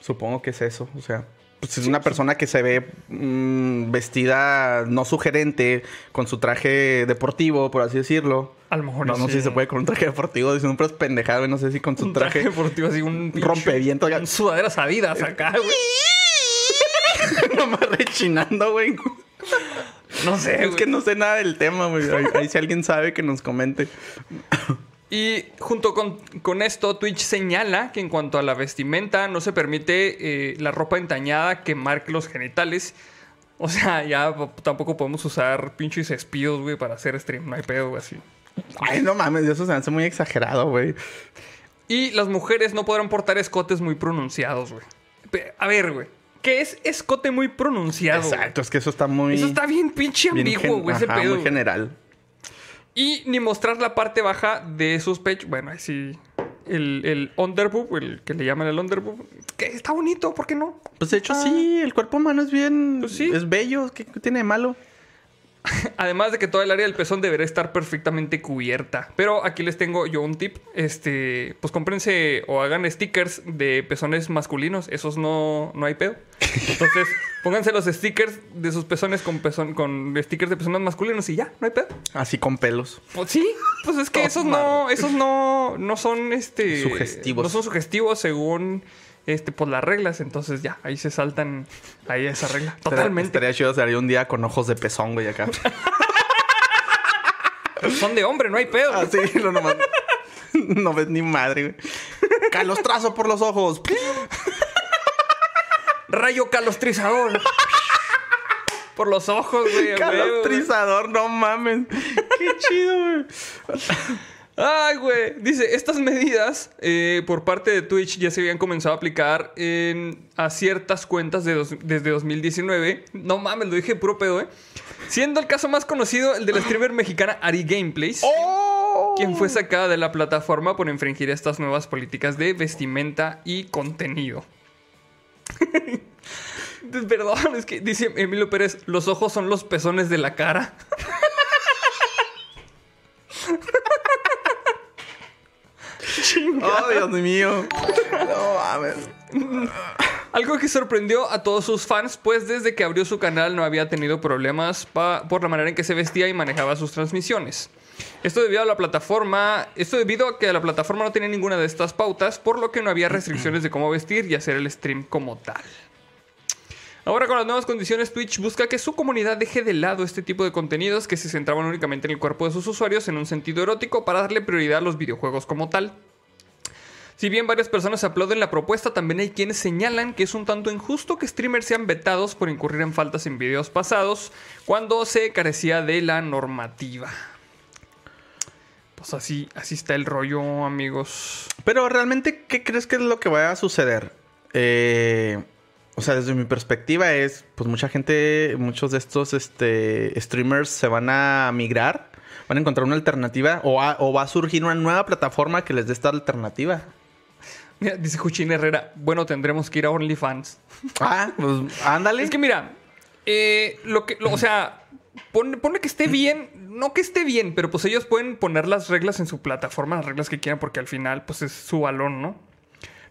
supongo que es eso. O sea, pues es una persona que se ve mm, vestida no sugerente, con su traje deportivo, por así decirlo. A lo mejor No, no sé si se puede con un traje deportivo, diciendo un pendejadas, güey. No sé si con su Un traje traje. deportivo así, un Rompeviento, ya. un sudaderas adidas acá, güey. <laughs> Nomás rechinando, güey. No sé, Es güey. que no sé nada del tema, güey. Ahí, ahí si alguien sabe que nos comente. Y junto con, con esto, Twitch señala que en cuanto a la vestimenta, no se permite eh, la ropa entañada que marque los genitales. O sea, ya tampoco podemos usar pinches espíos, güey, para hacer stream. No hay pedo, güey, así. Ay, no mames, eso se hace muy exagerado, güey. Y las mujeres no podrán portar escotes muy pronunciados, güey. A ver, güey. ¿Qué es escote muy pronunciado? Exacto, es que eso está muy. Eso está bien pinche ambiguo, güey, ese ajá, pedo. muy general. Y ni mostrar la parte baja de sus pechos. Bueno, ahí sí. El, el underboob, el que le llaman el underboob. Que está bonito, ¿por qué no? Pues de hecho, Ah. sí, el cuerpo humano es bien. Pues sí. Es bello. ¿Qué, qué tiene de malo? <laughs> Además de que toda el área del pezón deberá estar perfectamente cubierta. Pero aquí les tengo yo un tip. Este, pues cómprense o hagan stickers de pezones masculinos. Esos no, no hay pedo. Entonces, <laughs> pónganse los stickers de sus pezones con pezón, con stickers de pezones masculinos y ya, no hay pedo. Así con pelos. Pues sí, pues es que esos no, esos no, no son este Sugestivos. No son sugestivos según este, pues las reglas. Entonces ya, ahí se saltan ahí esa regla. Totalmente. Estaría chido, sería un día con ojos de pezón, güey, acá. <laughs> Son de hombre, no hay pedo. Así, lo nomás. No ves ni madre, güey. Calostrazo por los ojos. Rayo calostrizador. Por los ojos, güey. Calostrizador, no mames. Qué chido, güey. Ay, güey. Dice, estas medidas eh, por parte de Twitch ya se habían comenzado a aplicar en, a ciertas cuentas de dos- desde 2019. No mames, lo dije puro pedo, ¿eh? Siendo el caso más conocido el de la streamer mexicana Ari Gameplays. ¡Oh! quien fue sacada de la plataforma por infringir estas nuevas políticas de vestimenta y contenido. <laughs> Perdón, es que dice Emilio Pérez, los ojos son los pezones de la cara. <laughs> ¡Oh, Dios mío! <laughs> No mames. Algo que sorprendió a todos sus fans, pues desde que abrió su canal no había tenido problemas por la manera en que se vestía y manejaba sus transmisiones. Esto debido a la plataforma, esto debido a que la plataforma no tenía ninguna de estas pautas, por lo que no había restricciones de cómo vestir y hacer el stream como tal. Ahora con las nuevas condiciones, Twitch busca que su comunidad deje de lado este tipo de contenidos que se centraban únicamente en el cuerpo de sus usuarios en un sentido erótico para darle prioridad a los videojuegos como tal. Si bien varias personas aplauden la propuesta, también hay quienes señalan que es un tanto injusto que streamers sean vetados por incurrir en faltas en videos pasados cuando se carecía de la normativa. Pues así, así está el rollo, amigos. Pero realmente, ¿qué crees que es lo que va a suceder? Eh, o sea, desde mi perspectiva es, pues mucha gente, muchos de estos este, streamers se van a migrar, van a encontrar una alternativa o, a- o va a surgir una nueva plataforma que les dé esta alternativa. Mira, dice Juchín Herrera, bueno, tendremos que ir a OnlyFans. Ah, pues ándale. Es que mira, eh, lo que, lo- o sea, pon- ponle que esté bien, no que esté bien, pero pues ellos pueden poner las reglas en su plataforma, las reglas que quieran, porque al final, pues es su balón, ¿no?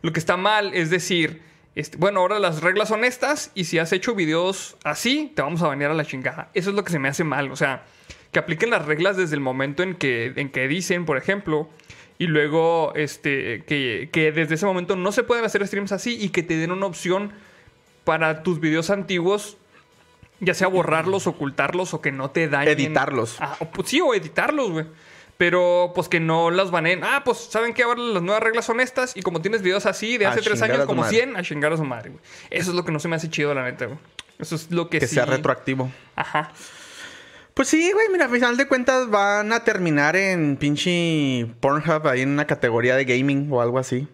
Lo que está mal es decir, este, bueno, ahora las reglas son estas, y si has hecho videos así, te vamos a banear a la chingada. Eso es lo que se me hace mal, o sea, que apliquen las reglas desde el momento en que, en que dicen, por ejemplo, y luego este, que, que desde ese momento no se pueden hacer streams así y que te den una opción para tus videos antiguos, ya sea borrarlos, ocultarlos o que no te dañen. Editarlos. Ah, o, pues, sí, o editarlos, güey. Pero pues que no las baneen. Ah, pues saben que ahora las nuevas reglas son estas. Y como tienes videos así de A hace tres años, como madre. 100, a chingar a su madre, güey. Eso es lo que no se me hace chido, la neta, güey. Eso es lo que, que sí. sea retroactivo. Ajá. Pues sí, güey, mira, al final de cuentas van a terminar en pinche Pornhub, ahí en una categoría de gaming o algo así.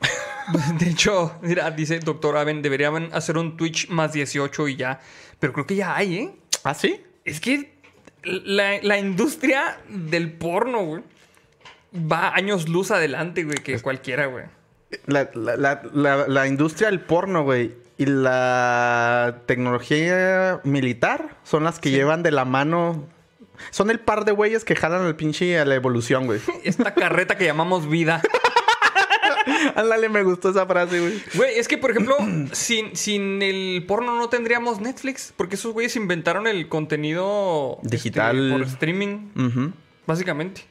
<laughs> De hecho, mira, dice Doctor Aven, deberían hacer un Twitch más 18 y ya. Pero creo que ya hay, ¿eh? ¿Ah, sí? Es que la, la industria del porno, güey, va años luz adelante, güey, que cualquiera, güey. La, la- la- la- industria del porno, güey, y la tecnología militar son las que llevan de la mano. Son el par de güeyes que jalan al pinche a la evolución, güey. <laughs> Esta carreta que llamamos vida. <laughs> <laughs> Ándale, me gustó esa frase, güey. Güey, es que, por ejemplo, <clears throat> sin, sin el porno no tendríamos Netflix, porque esos güeyes inventaron el contenido este, Digital. por streaming, básicamente.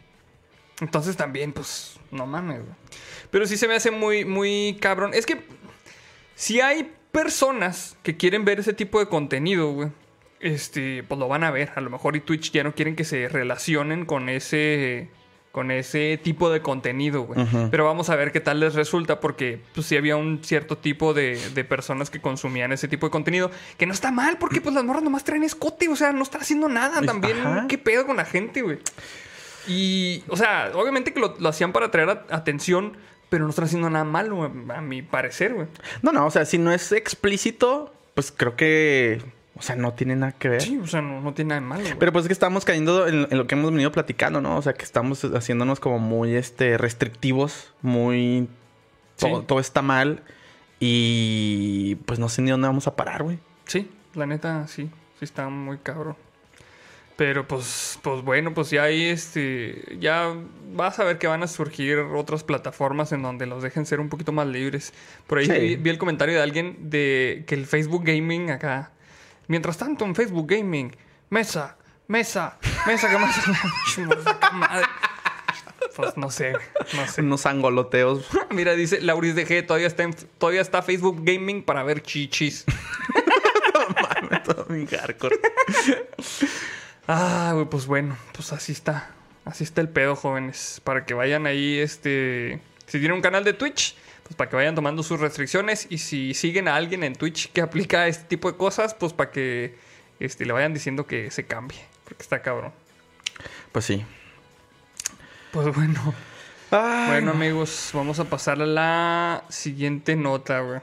Entonces también, pues, no mames, güey. Pero sí se me hace muy, muy cabrón. Es que si hay personas que quieren ver ese tipo de contenido, güey, este, pues lo van a ver. A lo mejor y Twitch ya no quieren que se relacionen con ese, con ese tipo de contenido, güey. Pero vamos a ver qué tal les resulta, porque pues sí había un cierto tipo de, de personas que consumían ese tipo de contenido, que no está mal, porque pues las morras nomás traen escote, o sea, no están haciendo nada también. ajá. ¿Qué pedo con la gente, güey? Y, o sea, obviamente que lo, lo hacían para atraer a- atención, pero no están haciendo nada malo, a mi parecer, güey. No, no, o sea, si no es explícito, pues creo que. O sea, no tiene nada que ver. Sí, o sea, no, no tiene nada de malo. güey. Pero pues es que estamos cayendo en, en lo que hemos venido platicando, ¿no? O sea, que estamos haciéndonos como muy este restrictivos, muy todo, todo está mal y pues no sé ni dónde vamos a parar, güey. Sí, la neta, sí. Sí está muy cabrón. Pero pues, pues bueno, pues ya ahí este. Ya vas a ver que van a surgir otras plataformas en donde los dejen ser un poquito más libres. Por ahí Sí. vi, vi el comentario de alguien de que el Facebook Gaming acá. Mientras tanto, en Facebook Gaming, mesa, mesa, mesa, que más. <laughs> madre. Pues no sé, no sé. Unos angoloteos. <laughs> Mira, dice Lauris DG, todavía está, en- todavía está Facebook Gaming para ver chichis. <laughs> todo mi hardcore. Ah, güey, pues bueno, pues así está. Así está el pedo, jóvenes. Para que vayan ahí, este. Si tienen un canal de Twitch, para que vayan tomando sus restricciones. Y si siguen a alguien en Twitch que aplica este tipo de cosas, pues para que este, le vayan diciendo que se cambie. Porque está cabrón. Pues sí. Pues bueno. Ay, bueno, no. amigos, vamos a pasar a la siguiente nota, güey.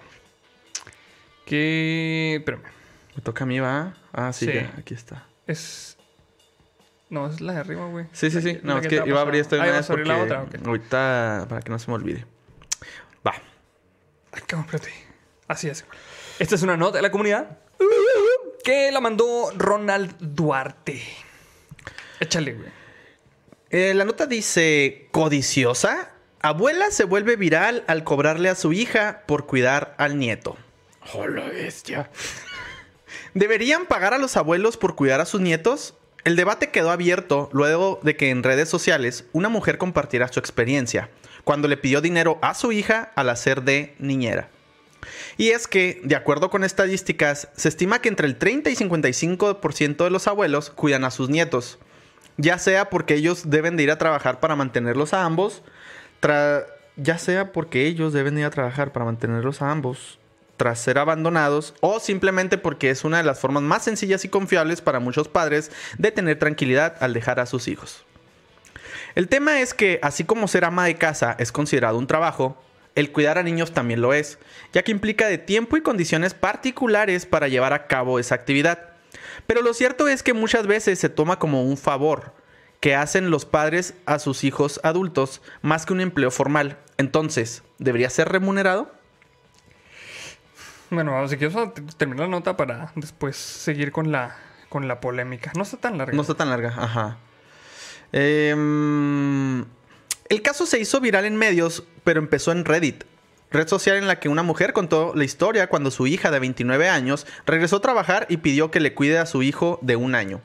Que. Espérame. Me toca a mí, ¿va? Ah, sí, Sí. ya, aquí está. Es. No, es la de arriba, güey. Sí, sí, sí. No, es que va iba a abrir esto de Ah, una ¿ibas vez abrir la porque otra? ahorita para que no se me olvide. Ay, cabrón, espérate. Así es. Esta es una nota de la comunidad que la mandó Ronald Duarte. Échale, güey. Eh, la nota dice, codiciosa, abuela se vuelve viral al cobrarle a su hija por cuidar al nieto. Oh, la bestia. ¿Deberían pagar a los abuelos por cuidar a sus nietos? El debate quedó abierto luego de que en redes sociales una mujer compartiera su experiencia cuando le pidió dinero a su hija al hacer de niñera. Y es que, de acuerdo con estadísticas, se estima que entre el 30 y 55% de los abuelos cuidan a sus nietos, ya sea porque ellos deben de ir a trabajar para mantenerlos a ambos, ya sea porque ellos deben ir a trabajar para mantenerlos a ambos tras ser abandonados o simplemente porque es una de las formas más sencillas y confiables para muchos padres de tener tranquilidad al dejar a sus hijos. El tema es que, así como ser ama de casa es considerado un trabajo, el cuidar a niños también lo es, ya que implica de tiempo y condiciones particulares para llevar a cabo esa actividad. Pero lo cierto es que muchas veces se toma como un favor que hacen los padres a sus hijos adultos más que un empleo formal. Entonces, ¿debería ser remunerado? Bueno, vamos, si quieres terminar la nota para después seguir con la, con la polémica. No está tan larga. No está tan larga, ajá. Em, el caso se hizo viral en medios, pero empezó en Reddit, red social en la que una mujer contó la historia cuando su hija de 29 años regresó a trabajar y pidió que le cuide a su hijo de un año.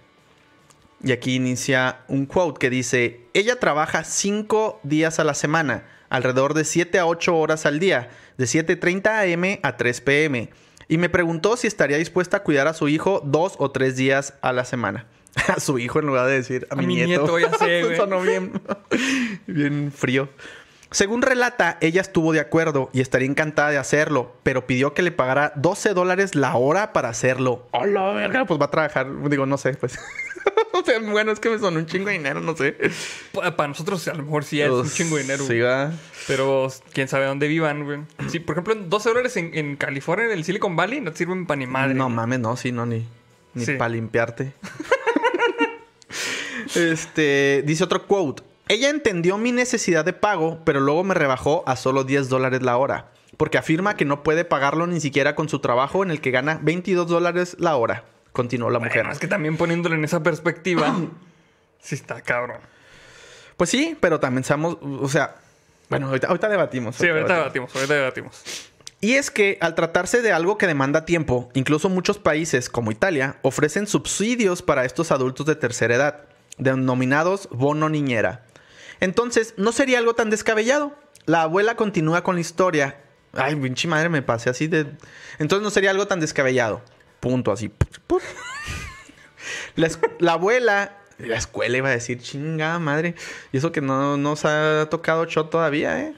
Y aquí inicia un quote que dice, ella trabaja 5 días a la semana, alrededor de 7 a 8 horas al día, de 7.30 am a 3 pm, y me preguntó si estaría dispuesta a cuidar a su hijo dos o tres días a la semana. <laughs> a su hijo en lugar de decir a, mi, nieto. ya sé, <laughs> Sonó bien, <laughs> bien frío. Según relata, ella estuvo de acuerdo y estaría encantada de hacerlo, pero pidió que le pagara 12 dólares la hora para hacerlo. ¡Hola, verga! Pues va a trabajar. Digo, no sé, pues. o sea, bueno, es que me son un chingo de dinero, no sé. Para nosotros a lo mejor sí es un chingo de dinero. Sí, va. Pero quién sabe dónde vivan, güey. Sí, por ejemplo, 12 dólares en, California, en el Silicon Valley, no te sirven para ni madre. No mames, no, sí, no, ni, ni para limpiarte. Este, dice otro quote. Ella entendió mi necesidad de pago, pero luego me rebajó a solo 10 dólares la hora. Porque afirma que no puede pagarlo ni siquiera con su trabajo en el que gana 22 dólares la hora. Continuó la mujer. es que también poniéndolo en esa perspectiva, <clears throat> sí está cabrón. Pues sí, pero también seamos, o sea, bueno, ahorita, debatimos. sí, ahorita debatimos, ahorita debatimos. Y es que al tratarse de algo que demanda tiempo, incluso muchos países como Italia ofrecen subsidios para estos adultos de tercera edad denominados bono niñera. Entonces, no sería algo tan descabellado. La abuela continúa con la historia. Ay, pinche madre, me pasé así de. Entonces no sería algo tan descabellado. Punto, así. La, abuela. La escuela iba a decir, chinga madre. Y eso que no nos ha tocado show todavía, ¿eh?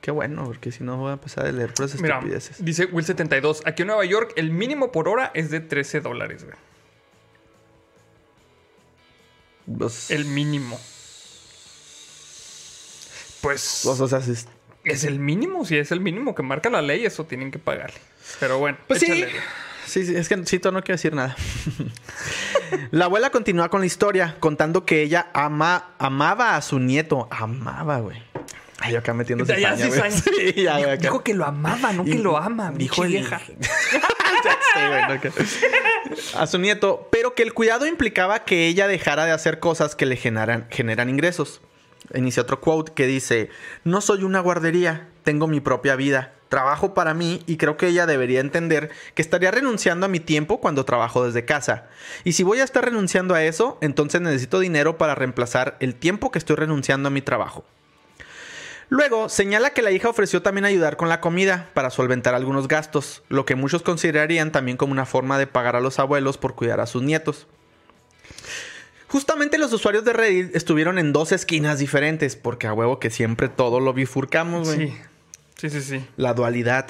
Qué bueno, porque si no voy a empezar a leer por Mira, Dice Will72. Aquí en Nueva York, el mínimo por hora es de 13 dólares, güey. El mínimo. Pues. O sea, es... es... el mínimo. Si es el mínimo que marca la ley, eso tienen que pagarle. Pero bueno, pues sí. Sí, sí, es que sí, no quiero decir nada. <laughs> la abuela continúa con la historia, contando que ella ama, amaba a su nieto. Amaba, güey. Ay, yo acá metiendo ya, <laughs> sí, ya, Dijo que lo amaba, no que lo ama. Dijo vieja. <laughs> a su nieto, pero que el cuidado implicaba que ella dejara de hacer cosas que le generan, generan ingresos. Inicia otro quote que dice, no soy una guardería, tengo mi propia vida, trabajo para mí y creo que ella debería entender que estaría renunciando a mi tiempo cuando trabajo desde casa. Y si voy a estar renunciando a eso, entonces necesito dinero para reemplazar el tiempo que estoy renunciando a mi trabajo. Luego, señala que la hija ofreció también ayudar con la comida para solventar algunos gastos, lo que muchos considerarían también como una forma de pagar a los abuelos por cuidar a sus nietos. Justamente los usuarios de Reddit estuvieron en dos esquinas diferentes, porque a huevo que siempre todo lo bifurcamos, güey. Sí. Sí, sí, sí. La dualidad.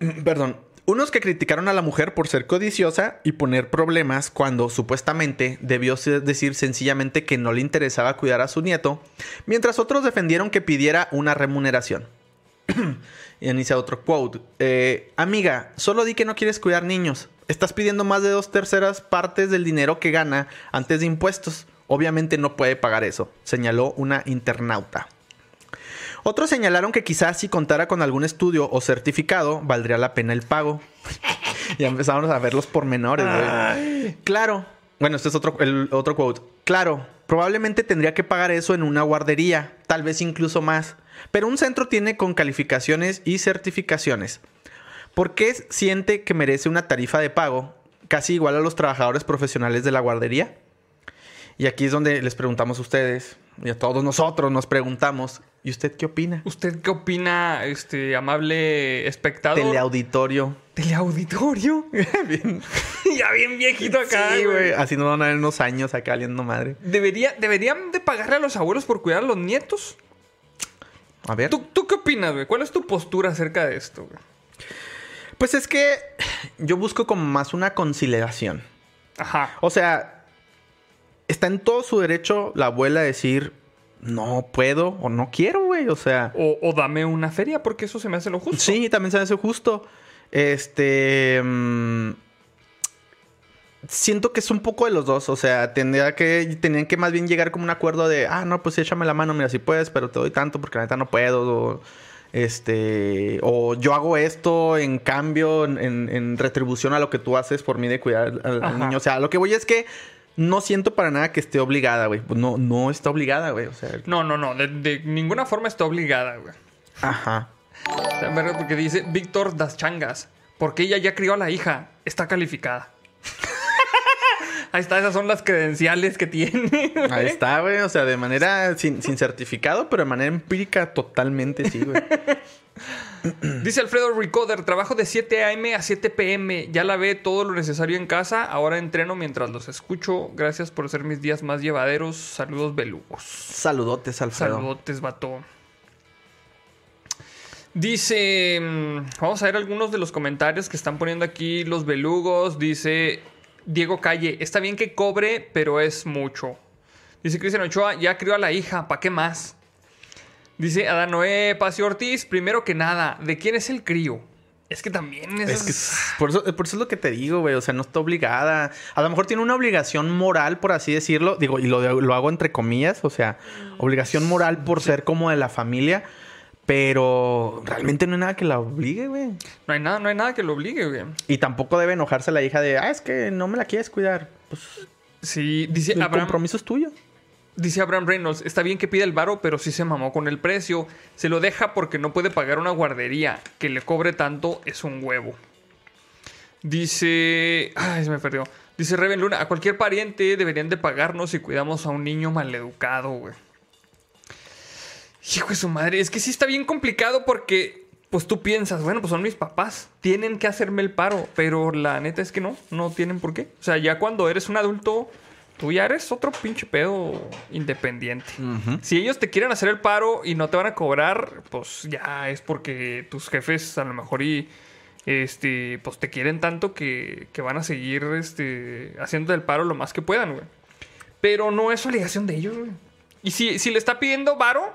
<clears throat> Perdón. Unos que criticaron a la mujer por ser codiciosa y poner problemas cuando supuestamente debió decir sencillamente que no le interesaba cuidar a su nieto, mientras otros defendieron que pidiera una remuneración. <clears throat> y inicia otro quote. Eh, amiga, solo di que no quieres cuidar niños. Estás pidiendo más de dos terceras partes del dinero que gana antes de impuestos. Obviamente no puede pagar eso, señaló una internauta. Otros señalaron que quizás si contara con algún estudio o certificado, valdría la pena el pago. <laughs> ya empezamos a ver los pormenores, Claro. Bueno, este es otro, el otro quote. Claro, probablemente tendría que pagar eso en una guardería, tal vez incluso más. Pero un centro tiene con calificaciones y certificaciones. ¿Por qué siente que merece una tarifa de pago casi igual a los trabajadores profesionales de la guardería? Y aquí es donde les preguntamos a ustedes y a todos nosotros nos preguntamos, ¿y usted qué opina? ¿Usted qué opina, este amable espectador? Teleauditorio. ¿Teleauditorio? <laughs> Bien- ya bien viejito acá, Sí, güey. Así nos van a ver unos años acá liendo madre. ¿Debería, ¿Deberían de pagarle a los abuelos por cuidar a los nietos? A ver. ¿Tú, tú qué opinas, güey? ¿Cuál es tu postura acerca de esto, güey? Pues es que yo busco como más una conciliación. Ajá. O sea, está en todo su derecho la abuela a decir, no puedo o no quiero, güey. O sea, O, o dame una feria, porque eso se me hace lo justo. sí, también se me hace justo. Este... mm, siento que es un poco de los dos. O sea, tendría que, tenían que más bien llegar como un acuerdo de, ah, no, pues échame la mano, mira, si puedes, pero te doy tanto porque la neta no puedo. O, este, o yo hago esto en cambio, en, retribución a lo que tú haces por mí de cuidar al, niño. O sea, lo que voy es que no siento para nada que esté obligada, güey. No, no está obligada, güey. O sea, No, no, no. De, de ninguna forma está obligada, güey. ajá. Porque dice Víctor Das Changas. Porque ella ya crió a la hija. Está calificada. <laughs> Ahí está, esas son las credenciales que tiene. Ahí está, güey. O sea, de manera sin, sin certificado, pero de manera empírica totalmente sí, güey. <laughs> Dice Alfredo Ricoder, trabajo de 7 a.m. a 7 p.m. Ya la ve todo lo necesario en casa. Ahora entreno mientras los escucho. Gracias por hacer mis días más llevaderos. Saludos belugos. Saludotes, Alfredo. Saludotes, vato. Dice, mm, vamos a ver algunos de los comentarios que están poniendo aquí los belugos. Dice Diego Calle, está bien que cobre, pero es mucho. Dice Cristian Ochoa, ya crió a la hija, ¿para qué más? Dice Adán Noé Pacio Ortiz, primero que nada, ¿de quién es el crío? Es que también es... Es que es- por eso, por eso es lo que te digo, güey. O sea, no está obligada. A lo mejor tiene una obligación moral, por así decirlo. Digo, y lo, lo hago entre comillas. O sea, obligación moral por ser como de la familia. Pero realmente no hay nada que la obligue, güey. No hay nada, no hay nada que lo obligue, güey. Y tampoco debe enojarse la hija de, ah, es que no me la quieres cuidar. Pues Sí, dice el Abraham, compromiso es tuyo. Dice Abraham Reynolds, está bien que pida el varo, pero sí se mamó con el precio. Se lo deja porque no puede pagar una guardería. Que le cobre tanto es un huevo. Dice... Ay, se me perdió. Dice Reven Luna, a cualquier pariente deberían de pagarnos si cuidamos a un niño maleducado, güey. Hijo de su madre, es que sí está bien complicado porque... Pues tú piensas, bueno, pues son mis papás, tienen que hacerme el paro, pero la neta es que no, no tienen por qué. O sea, ya cuando eres un adulto, tú ya eres otro pinche pedo independiente. Si ellos te quieren hacer el paro y no te van a cobrar, pues ya es porque tus jefes a lo mejor y este pues te quieren tanto que, que van a seguir este haciendo el paro lo más que puedan, güey. Pero no es obligación de ellos, güey. Y si, si le está pidiendo varo,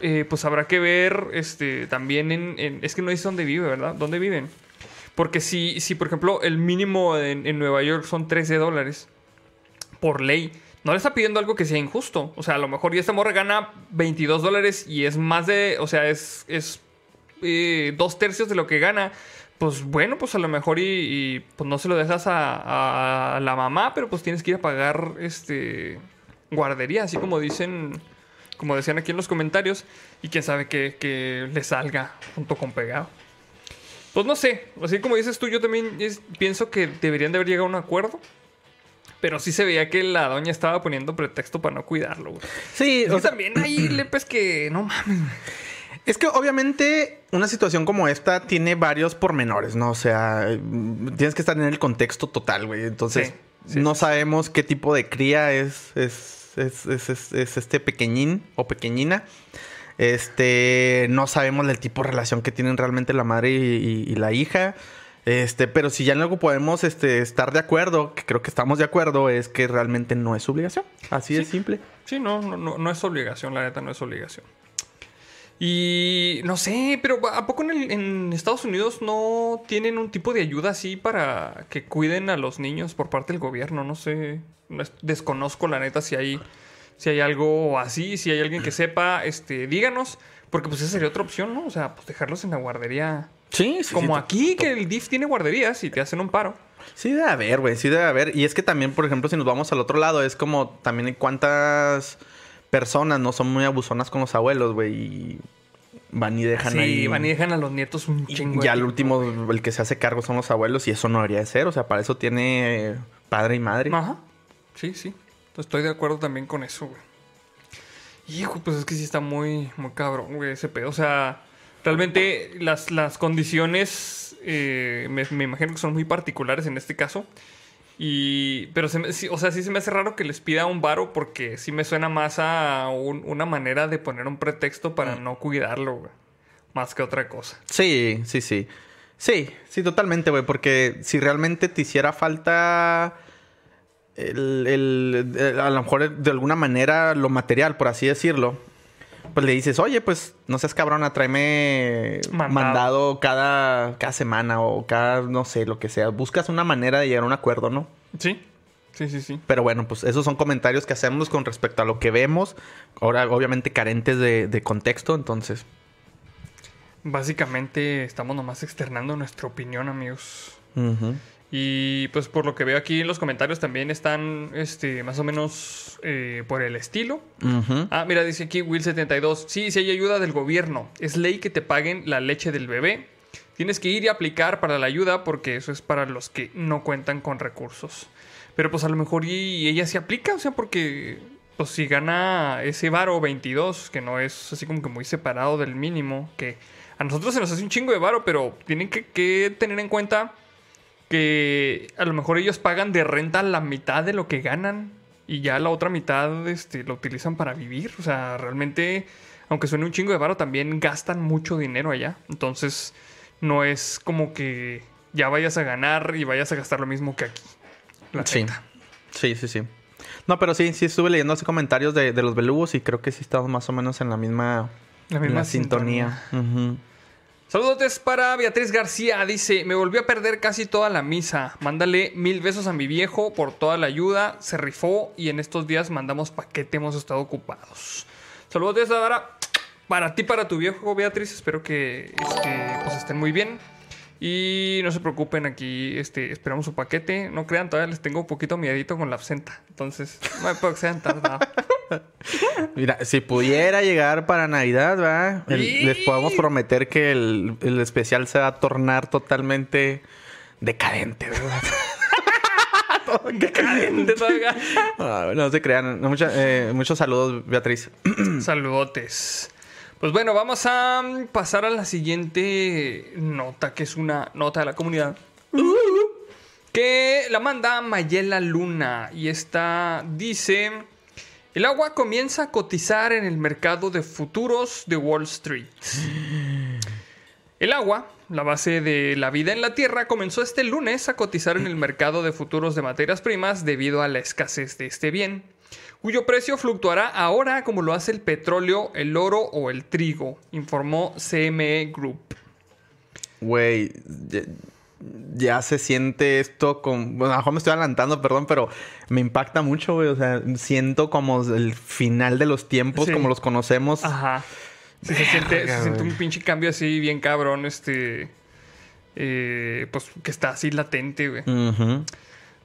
eh, pues habrá que ver este también en, en- Es que no dice dónde vive, ¿verdad? ¿Dónde viven? Porque si, si por ejemplo, el mínimo en, en Nueva York son 13 dólares por ley, no le está pidiendo algo que sea injusto. O sea, a lo mejor ya esta morra gana 22 dólares y es más de. O sea, es, es eh, dos tercios de lo que gana. Pues bueno, pues a lo mejor y, y, pues no se lo dejas a, la mamá, pero pues tienes que ir a pagar este guardería, así como dicen, como decían aquí en los comentarios, y quién sabe que, le salga junto con pegado. Pues no sé, así como dices tú, yo también pienso que deberían de haber llegado a un acuerdo. Pero sí se veía que la doña estaba poniendo pretexto para no cuidarlo. güey. Sí, o sea, también ahí le pues que no mames. Es que obviamente una situación como esta tiene varios pormenores, ¿no? O sea, tienes que estar en el contexto total, güey. Entonces, Sí, sí, no sí, sabemos qué tipo de cría es, es, es, es- es- es este pequeñín o pequeñina. Este, no sabemos del tipo de relación que tienen realmente la madre y, y- y la hija. Este, pero si ya en algo podemos este, estar de acuerdo, que creo que estamos de acuerdo, es que realmente no es obligación. Así de simple. Sí, no, no, no, no es obligación, la neta no es obligación. Y no sé, pero ¿a poco en, el- en Estados Unidos no tienen un tipo de ayuda así para que cuiden a los niños por parte del gobierno? No sé, no es- desconozco la neta si hay, si hay algo así, si hay alguien que sepa, este, díganos, porque pues esa sería otra opción, ¿no? O sea, pues dejarlos en la guardería. Sí, sí. Como sí, aquí, que el DIF tiene guarderías y te hacen un paro. Sí debe haber, güey, sí debe haber. Y es que también, por ejemplo, si nos vamos al otro lado, es como también hay cuántas personas no son muy abusonas con los abuelos, güey. Y van y dejan sí, ahí. van y dejan a los nietos un chingo. Ya de el último, el que se hace cargo son los abuelos y eso no debería de ser. O sea, para eso tiene padre y madre. Ajá. Sí, sí. Estoy de acuerdo también con eso, güey. Hijo, pues es que sí está muy, muy cabrón, güey, ese pedo. O sea, realmente las, las condiciones eh, me, me imagino que son muy particulares en este caso. Y, pero, se me- sí, o sea, sí se me hace raro que les pida un varo porque sí me suena más a un- una manera de poner un pretexto para no cuidarlo, güey. Más que otra cosa. Sí, sí, sí. Sí, sí, totalmente, güey. Porque si realmente te hiciera falta el, el- el- a lo mejor de alguna manera lo material, por así decirlo, pues le dices, oye, pues no seas cabrona, tráeme Mandado. mandado, cada, cada semana o cada, no sé, lo que sea. Buscas una manera de llegar a un acuerdo, ¿no? Sí, sí, sí, sí. Pero bueno, pues esos son comentarios que hacemos con respecto a lo que vemos. Ahora, obviamente, carentes de, de contexto, entonces. Básicamente estamos nomás externando nuestra opinión, amigos. ujú. Y pues por lo que veo aquí en los comentarios también están este, más o menos eh, por el estilo. Ah, mira, dice aquí Will72. Sí, sí hay ayuda del gobierno. Es ley que te paguen la leche del bebé. Tienes que ir y aplicar para la ayuda porque eso es para los que no cuentan con recursos. Pero pues a lo mejor y ella se aplica, o sea, porque pues si gana ese varo 22, que no es así como que muy separado del mínimo, que a nosotros se nos hace un chingo de varo, pero tienen que, que tener en cuenta que a lo mejor ellos pagan de renta la mitad de lo que ganan y ya la otra mitad este, lo utilizan para vivir. O sea, realmente, aunque suene un chingo de varo, también gastan mucho dinero allá. Entonces, no es como que ya vayas a ganar y vayas a gastar lo mismo que aquí. La Sí. neta. Sí, sí, sí. No, pero sí, sí estuve leyendo así comentarios de, de los belugos y creo que sí estamos más o menos en la misma, La en la sintonía. Ujú. Saludos para Beatriz García. Dice, me volvió a perder casi toda la misa. Mándale mil besos a mi viejo por toda la ayuda. Se rifó y en estos días mandamos paquete. Hemos estado ocupados. Saludos ahora para ti, para tu viejo, Beatriz. Espero que este, pues, estén muy bien. Y no se preocupen, aquí este, esperamos su paquete. No crean, todavía les tengo un poquito miedito con la absenta. Entonces, no me puedo que se hayan tardado. <laughs> Mira, si pudiera llegar para Navidad, ¿verdad? El- les podemos prometer que el, el especial se va a tornar totalmente decadente, ¿verdad? <laughs> Decadente todavía. Ah, no se crean. Mucha- eh, muchos saludos, Beatriz. Saludotes. Pues bueno, vamos a mm, pasar a la siguiente nota, que es una nota de la comunidad. Que la manda Mayela Luna. Y esta dice: El agua comienza a cotizar en el mercado de futuros de Wall Street. El agua, la base de la vida en la Tierra, comenzó este lunes a cotizar en el mercado de futuros de materias primas debido a la escasez de este bien, cuyo precio fluctuará ahora como lo hace el petróleo, el oro o el trigo, informó CME Group. Güey, ya, ya se siente esto con... Bueno, a lo mejor me estoy adelantando, perdón, pero me impacta mucho, güey. O sea, siento como el final de los tiempos, Sí. como los conocemos. Ajá. Sí, se siente, se siente un pinche cambio así bien cabrón, este... eh, pues que está así latente, güey. Ujú.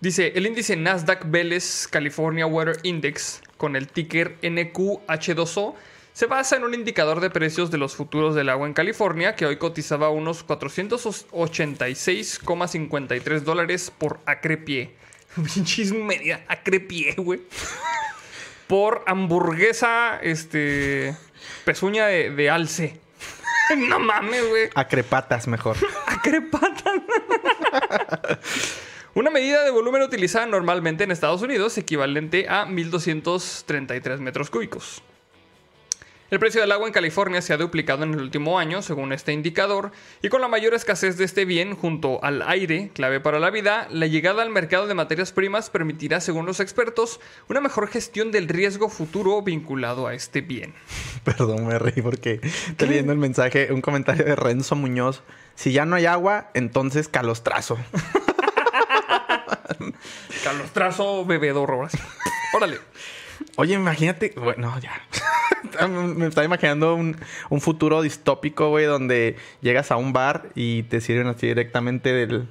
Dice, el índice Nasdaq Veles California Water Index con el ticker NQH2O se basa en un indicador de precios de los futuros del agua en California que hoy cotizaba a unos 486,53 dólares por acre pie. <laughs> Pinches media acre pie, güey. Por hamburguesa, este, pezuña de, de alce. <laughs> no mames, güey. Acrepatas mejor. <laughs> Acrepata. Una medida de volumen utilizada normalmente en Estados Unidos, equivalente a 1.233 metros cúbicos. El precio del agua en California se ha duplicado en el último año, según este indicador, y con la mayor escasez de este bien junto al aire, clave para la vida, la llegada al mercado de materias primas permitirá, según los expertos, una mejor gestión del riesgo futuro vinculado a este bien. <laughs> Perdón, me reí porque estoy leyendo el mensaje, un comentario de Renzo Muñoz. Si ya no hay agua, entonces calostrazo. <laughs> Calostrazo bebedor, ahora sí. Órale. Oye, imagínate, bueno, ya. <laughs> Me estaba imaginando un, un futuro distópico, güey, donde llegas a un bar y te sirven así directamente del,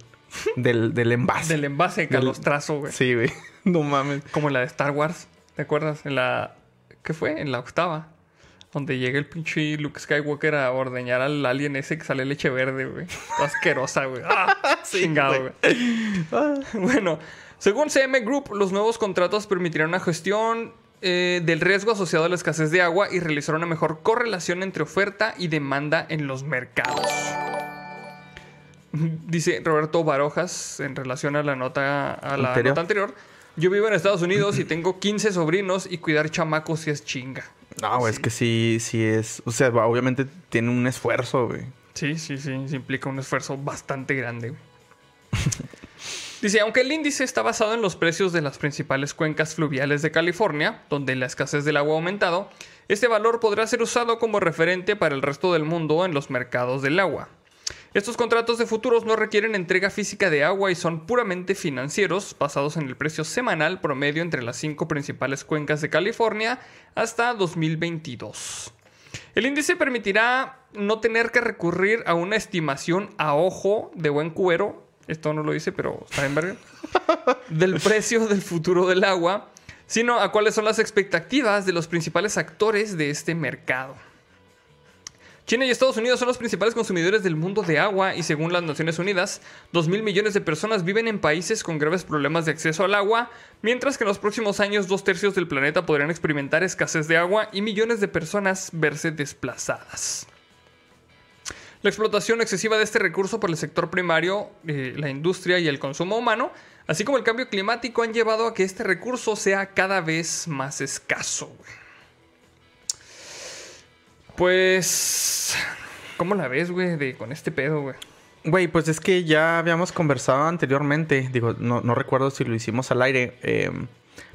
del, del envase. Del envase de calostrazo, güey. Sí, güey. <laughs> No mames. Como en la de Star Wars. ¿Te acuerdas? En la. ¿Qué fue? En la octava. Donde llega el pinche Luke Skywalker a ordeñar al alien ese que sale leche verde, güey. Asquerosa, güey. ¡Ah! <laughs> chingado, güey. Bueno, según CM Group, los nuevos contratos permitirán una gestión eh, del riesgo asociado a la escasez de agua y realizar una mejor correlación entre oferta y demanda en los mercados. <laughs> Dice Roberto Barojas en relación a la nota, a la Anterior. nota anterior. Yo vivo en Estados Unidos y tengo 15 sobrinos y cuidar chamacos sí es chinga. No, güey, es que sí, sí es. O sea, obviamente tiene un esfuerzo, güey. Sí, sí, sí. Se implica un esfuerzo bastante grande. güey. <laughs> Dice, aunque el índice está basado en los precios de las principales cuencas fluviales de California, donde la escasez del agua ha aumentado, este valor podrá ser usado como referente para el resto del mundo en los mercados del agua. Estos contratos de futuros no requieren entrega física de agua y son puramente financieros, basados en el precio semanal promedio entre las cinco principales cuencas de California hasta 2022. El índice permitirá no tener que recurrir a una estimación a ojo de buen cubero, esto no lo dice, pero está en verga, <laughs> del precio del futuro del agua, sino a cuáles son las expectativas de los principales actores de este mercado. China y Estados Unidos son los principales consumidores del mundo de agua y según las Naciones Unidas, 2 mil millones de personas viven en países con graves problemas de acceso al agua, mientras que en los próximos años dos tercios del planeta podrían experimentar escasez de agua y millones de personas verse desplazadas. La explotación excesiva de este recurso por el sector primario, eh, la industria y el consumo humano, así como el cambio climático, han llevado a que este recurso sea cada vez más escaso. güey. Pues, ¿cómo la ves, güey, de con este pedo, güey? Güey, pues es que ya habíamos conversado anteriormente. Digo, no, no recuerdo si lo hicimos al aire. eh,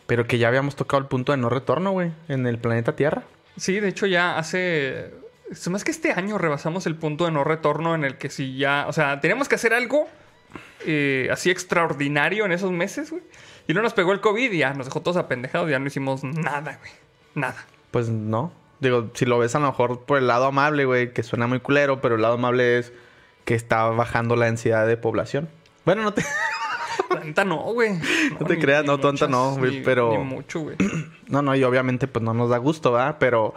pero que ya habíamos tocado el punto de no retorno, güey, en el planeta Tierra. Sí, de hecho ya hace... Es más que este año rebasamos el punto de no retorno en el que si ya... O sea, teníamos que hacer algo eh, así extraordinario en esos meses, güey. Y no nos pegó el COVID y ya nos dejó todos apendejados. Ya no hicimos nada, güey. Nada. Pues no. Digo, si lo ves a lo mejor por el lado amable, güey, que suena muy culero, pero el lado amable es que está bajando la densidad de población. Bueno, no te, <laughs> La neta no, güey. No te creas, no, tonta no, güey, pero- Ni mucho, güey. <clears throat> no, no, y obviamente pues no nos da gusto, ¿verdad? Pero,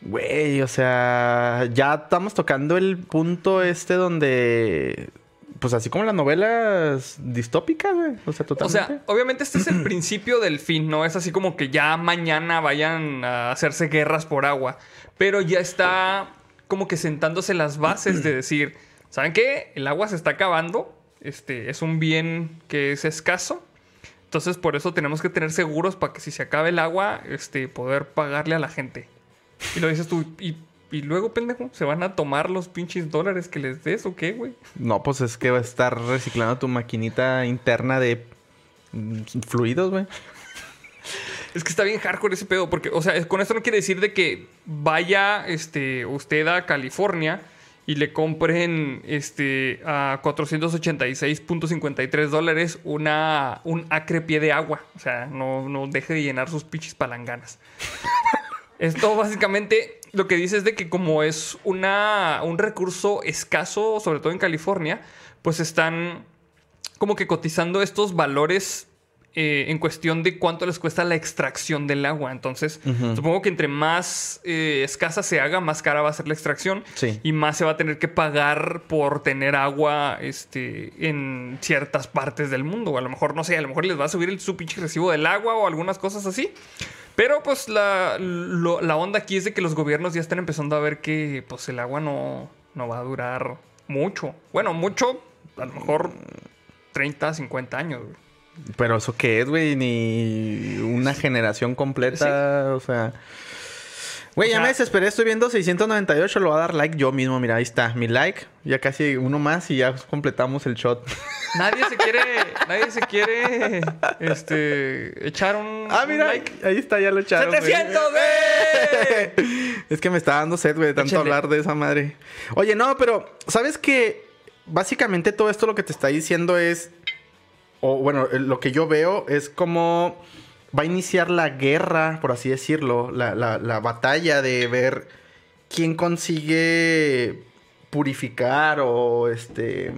güey, o sea, ya estamos tocando el punto este donde, pues así como las novelas distópicas, güey. O sea, O totalmente. sea, obviamente este es el principio del fin, no es así como que ya mañana vayan a hacerse guerras por agua, pero ya está como que sentándose las bases de decir, ¿saben qué? El agua se está acabando, este es un bien que es escaso. Entonces, por eso tenemos que tener seguros para que si se acabe el agua, este, poder pagarle a la gente. Y lo dices tú, y, y luego, pendejo, ¿se van a tomar los pinches dólares que les des o qué, güey? No, pues es que va a estar reciclando tu maquinita interna de mm, fluidos, güey. Es que está bien hardcore ese pedo, porque, o sea, con esto no quiere decir de que vaya este, usted a California y le compren este, a 486.53 dólares una, un acre pie de agua. O sea, no, no deje de llenar sus pichis palanganas. <laughs> Esto básicamente lo que dice es de que como es una, un recurso escaso, sobre todo en California, pues están como que cotizando estos valores eh, en cuestión de cuánto les cuesta la extracción del agua. Entonces, supongo que entre más eh, escasa se haga, más cara va a ser la extracción. Sí. Y más se va a tener que pagar por tener agua este, en ciertas partes del mundo. O a lo mejor, no sé, a lo mejor les va a subir el, su pinche recibo del agua o algunas cosas así. Pero pues la, lo- la onda aquí es de que los gobiernos ya están empezando a ver que pues el agua no, no va a durar mucho. Bueno, mucho, a lo mejor 30, 50 años. güey. Pero eso qué es, güey, ni una generación completa, o sea... Güey, O ya me desesperé, estoy viendo 698, lo voy a dar like yo mismo, mira, ahí está, mi like, ya casi uno más y ya completamos el shot. <laughs> Nadie se quiere, nadie se quiere este, echar un, Ah, un mira, like. ahí está, ya lo echaron. güey. ¡700, <laughs> güey! Es que me está dando sed, güey, de tanto Échale. hablar de esa madre. Oye, no, pero, ¿sabes qué? Básicamente todo esto lo que te está diciendo es... O bueno, eh, lo que yo veo es como va a iniciar la guerra, por así decirlo, la, la- la batalla de ver quién consigue purificar o este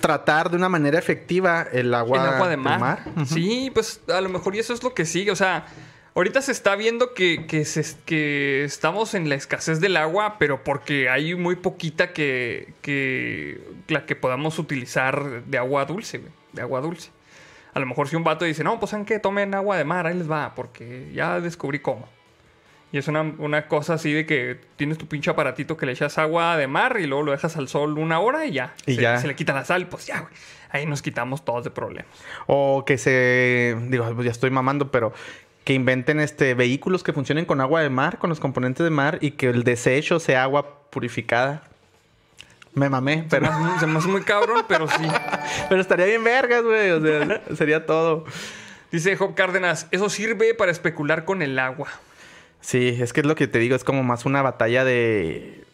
tratar de una manera efectiva el agua, el agua de mar. Sí, pues a lo mejor y eso es lo que sigue. O sea, Ahorita se está viendo que, que, se- que estamos en la escasez del agua, pero porque hay muy poquita que, que la que podamos utilizar de agua dulce, güey, de agua dulce. A lo mejor si un vato dice, no, pues ¿saben qué? Tomen agua de mar, ahí les va, porque ya descubrí cómo. Y es una, una cosa así de que tienes tu pinche aparatito que le echas agua de mar y luego lo dejas al sol una hora y ya. Y se, ya. se le quita la sal, pues ya, güey. Ahí nos quitamos todos de problemas. O que se. Digo, pues ya estoy mamando, pero. Que inventen este vehículos que funcionen con agua de mar, con los componentes de mar, y que el desecho sea agua purificada. Me mamé, Se me pero. hace se me hace muy cabrón, pero sí. <laughs> Pero estaría bien vergas, güey. O sea, <laughs> sería todo. Dice Job Cárdenas, eso sirve para especular con el agua. Sí, es que es lo que te digo, es como más una batalla de.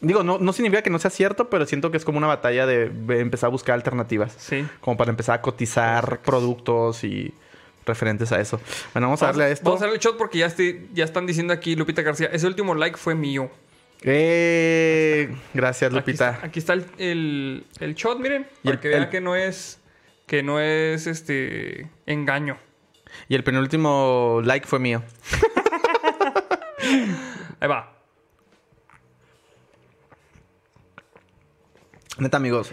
Digo, no, no significa que no sea cierto, pero siento que es como una batalla de empezar a buscar alternativas. Sí. Como para empezar a cotizar productos y referentes a eso. Bueno, vamos a darle a esto. Vamos a darle el shot porque ya, estoy- ya están diciendo aquí, Lupita García, ese último like fue mío. Eh, gracias, Lupita. aquí está el, el- el shot, miren, Y para el- que vean que no es que no es este engaño. Y el penúltimo like fue mío. Ahí va. Neta, amigos.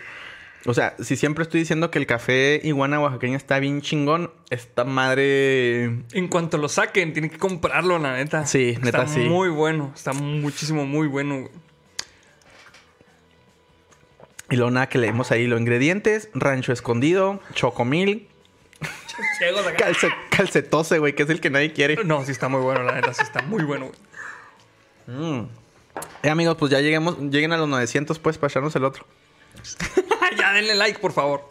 O sea, si siempre estoy diciendo que el café iguana oaxaqueña está bien chingón, esta madre. En cuanto lo saquen, tienen que comprarlo, la neta. Sí, neta, está sí. muy bueno, está muchísimo, muy bueno. Y luego nada que leemos ahí los ingredientes: rancho escondido, chocomil, calce, calcetose, güey, que es el que nadie quiere. No, sí está muy bueno, la neta, sí está muy bueno. Mm. Eh, amigos, pues ya lleguemos, lleguen a los 900, pues, para echarnos el otro. <laughs> ya denle like, por favor.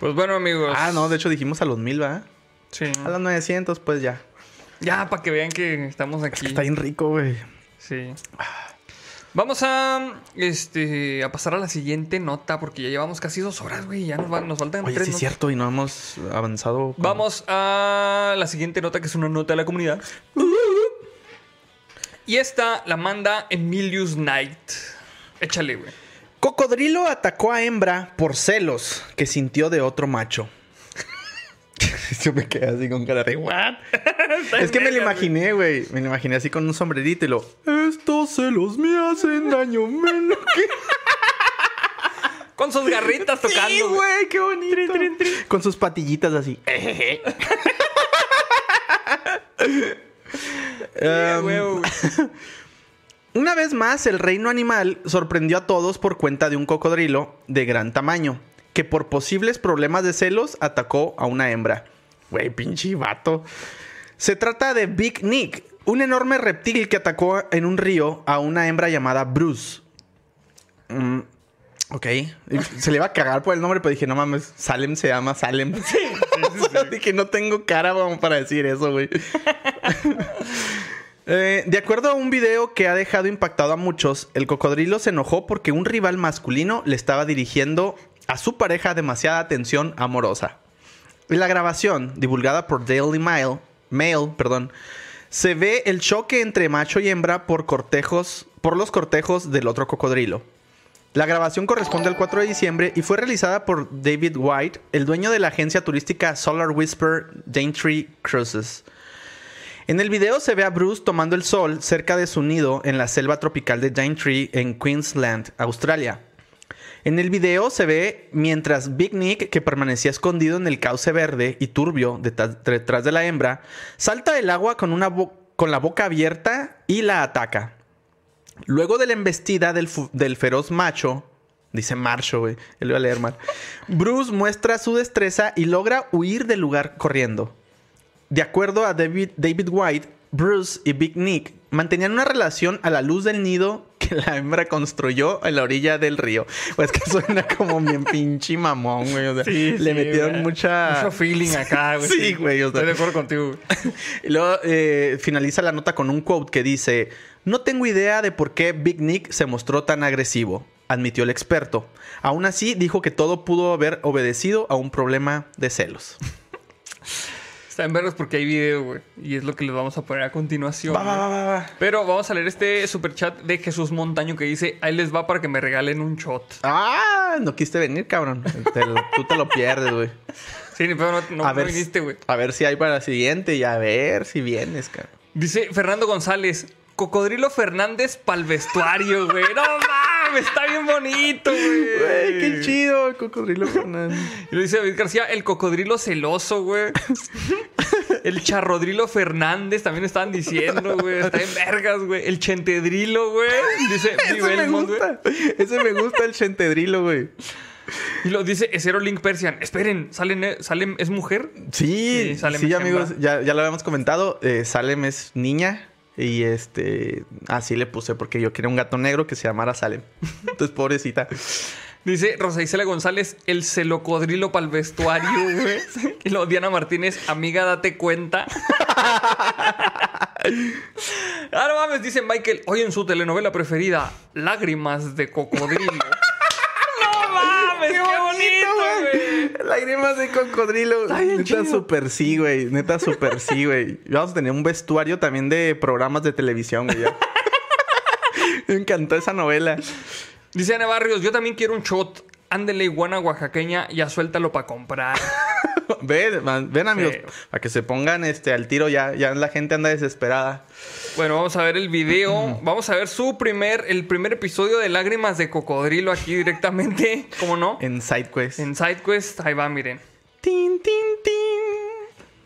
pues bueno, amigos. Ah, no, de hecho dijimos a los 1000, ¿verdad? Sí. A los 900, pues ya. Ya, para que vean que estamos aquí. Está bien rico, güey. Sí. Vamos a este a pasar a la siguiente nota porque ya llevamos casi dos horas, güey. Ya nos, va- nos faltan Oye, tres sí es cierto, y no hemos avanzado. con- Vamos a la siguiente nota que es una nota de la comunidad. <laughs> Y esta la manda Emilius Knight. Échale, güey. Cocodrilo atacó a hembra por celos que sintió de otro macho. <laughs> Yo me quedé así con cara de ¿what? <laughs> es que me lo imaginé, güey. Me lo imaginé así con un sombrerito y lo. Estos celos me hacen daño menos <laughs> que. Con sus garritas tocando. Sí, güey. qué bonito. Con sus patillitas así. Yeah, Um, güey, güey. Una vez más, el reino animal sorprendió a todos por cuenta de un cocodrilo de gran tamaño, que por posibles problemas de celos atacó a una hembra. Güey, pinche vato. Se trata de Big Nick, un enorme reptil que atacó en un río a una hembra llamada Bruce. Mm, ok. Se le iba a cagar por el nombre, pero dije, no mames, Salem se llama Salem. Sí, <laughs> dije, no tengo cara para decir eso, güey. <laughs> Eh, de acuerdo a un video que ha dejado impactado a muchos, el cocodrilo se enojó porque un rival masculino le estaba dirigiendo a su pareja demasiada atención amorosa. La grabación, divulgada por Daily Mail, Mail perdón, se ve el choque entre macho y hembra por cortejos, por los cortejos del otro cocodrilo. La grabación corresponde al 4 de diciembre y fue realizada por David White, el dueño de la agencia turística Solar Whisper Daintree Cruises. En el video se ve a Bruce tomando el sol cerca de su nido en la selva tropical de Daintree en Queensland, Australia. En el video se ve mientras Big Nick, que permanecía escondido en el cauce verde y turbio detrás de la hembra, salta del agua con, una con la boca abierta y la ataca. Luego de la embestida del, feroz macho, dice güey, él iba a leer mal, Bruce muestra su destreza y logra huir del lugar corriendo. De acuerdo a David, David White, Bruce y Big Nick mantenían una relación a la luz del nido que la hembra construyó en la orilla del río. Pues que suena como bien <laughs> pinche mamón, güey. O sea, Sí, le sí, metieron güey. mucha... Mucho feeling acá, güey. Sí, güey, o sea. Estoy de acuerdo contigo, güey. <laughs> Y luego eh, finaliza la nota con un quote que dice: No tengo idea de por qué Big Nick se mostró tan agresivo, admitió el experto. Aún así, dijo que todo pudo haber obedecido a un problema de celos. <laughs> Está en verlos porque hay video, güey. Y es lo que les vamos a poner a continuación. Va, va, va, va. Pero vamos a leer este super chat de Jesús Montaño que dice: Ahí les va para que me regalen un shot. Ah, no quisiste venir, cabrón. Te lo- tú te lo pierdes, güey. Sí, pero no, no, a no ver, viniste, güey. A ver si hay para la siguiente y a ver si vienes, cabrón. Dice Fernando González, Cocodrilo Fernández pa'l vestuario, güey. No mames, está bien bonito, güey. Güey, qué chido el cocodrilo Fernández. Y lo dice David García, el cocodrilo celoso, güey. El charrodrilo Fernández también estaban diciendo, güey. Está en vergas, güey. El chentedrilo, güey. Dice <laughs> Ese me güey. gusta. Ese me gusta el chentedrilo, güey. Y lo dice Ezero Link Persian. Esperen, ¿salen, salen, ¿es mujer? Sí, Sí, Salem sí, amigos, ya lo habíamos comentado. eh, Salem es niña y este así le puse porque yo quería un gato negro que se llamara Salem. <laughs> Entonces, pobrecita. Dice Rosa Isela González, el celocodrilo para el vestuario, <laughs> güey. Y luego Diana Martínez, amiga, date cuenta. <laughs> ah, no mames, dice Michael, hoy en su telenovela preferida, Lágrimas de Cocodrilo. no mames, qué, bonito, güey. Lágrimas de cocodrilo. bien Neta, chido. super sí, güey. Neta, super sí, güey. Vamos a tener un vestuario también de programas de televisión, güey. <laughs> Me encantó esa novela. Dice Ana Barrios, yo también quiero un shot. Ándele, iguana oaxaqueña, ya suéltalo para comprar. Ven, ven amigos, Sí. para que se pongan este al tiro ya, ya la gente anda desesperada. Bueno, vamos a ver el video. <clears throat> Vamos a ver su primer, el primer episodio de Lágrimas de Cocodrilo aquí directamente. <laughs> ¿Cómo no? En SideQuest. En SideQuest, ahí va, miren. Tin, tin, tin.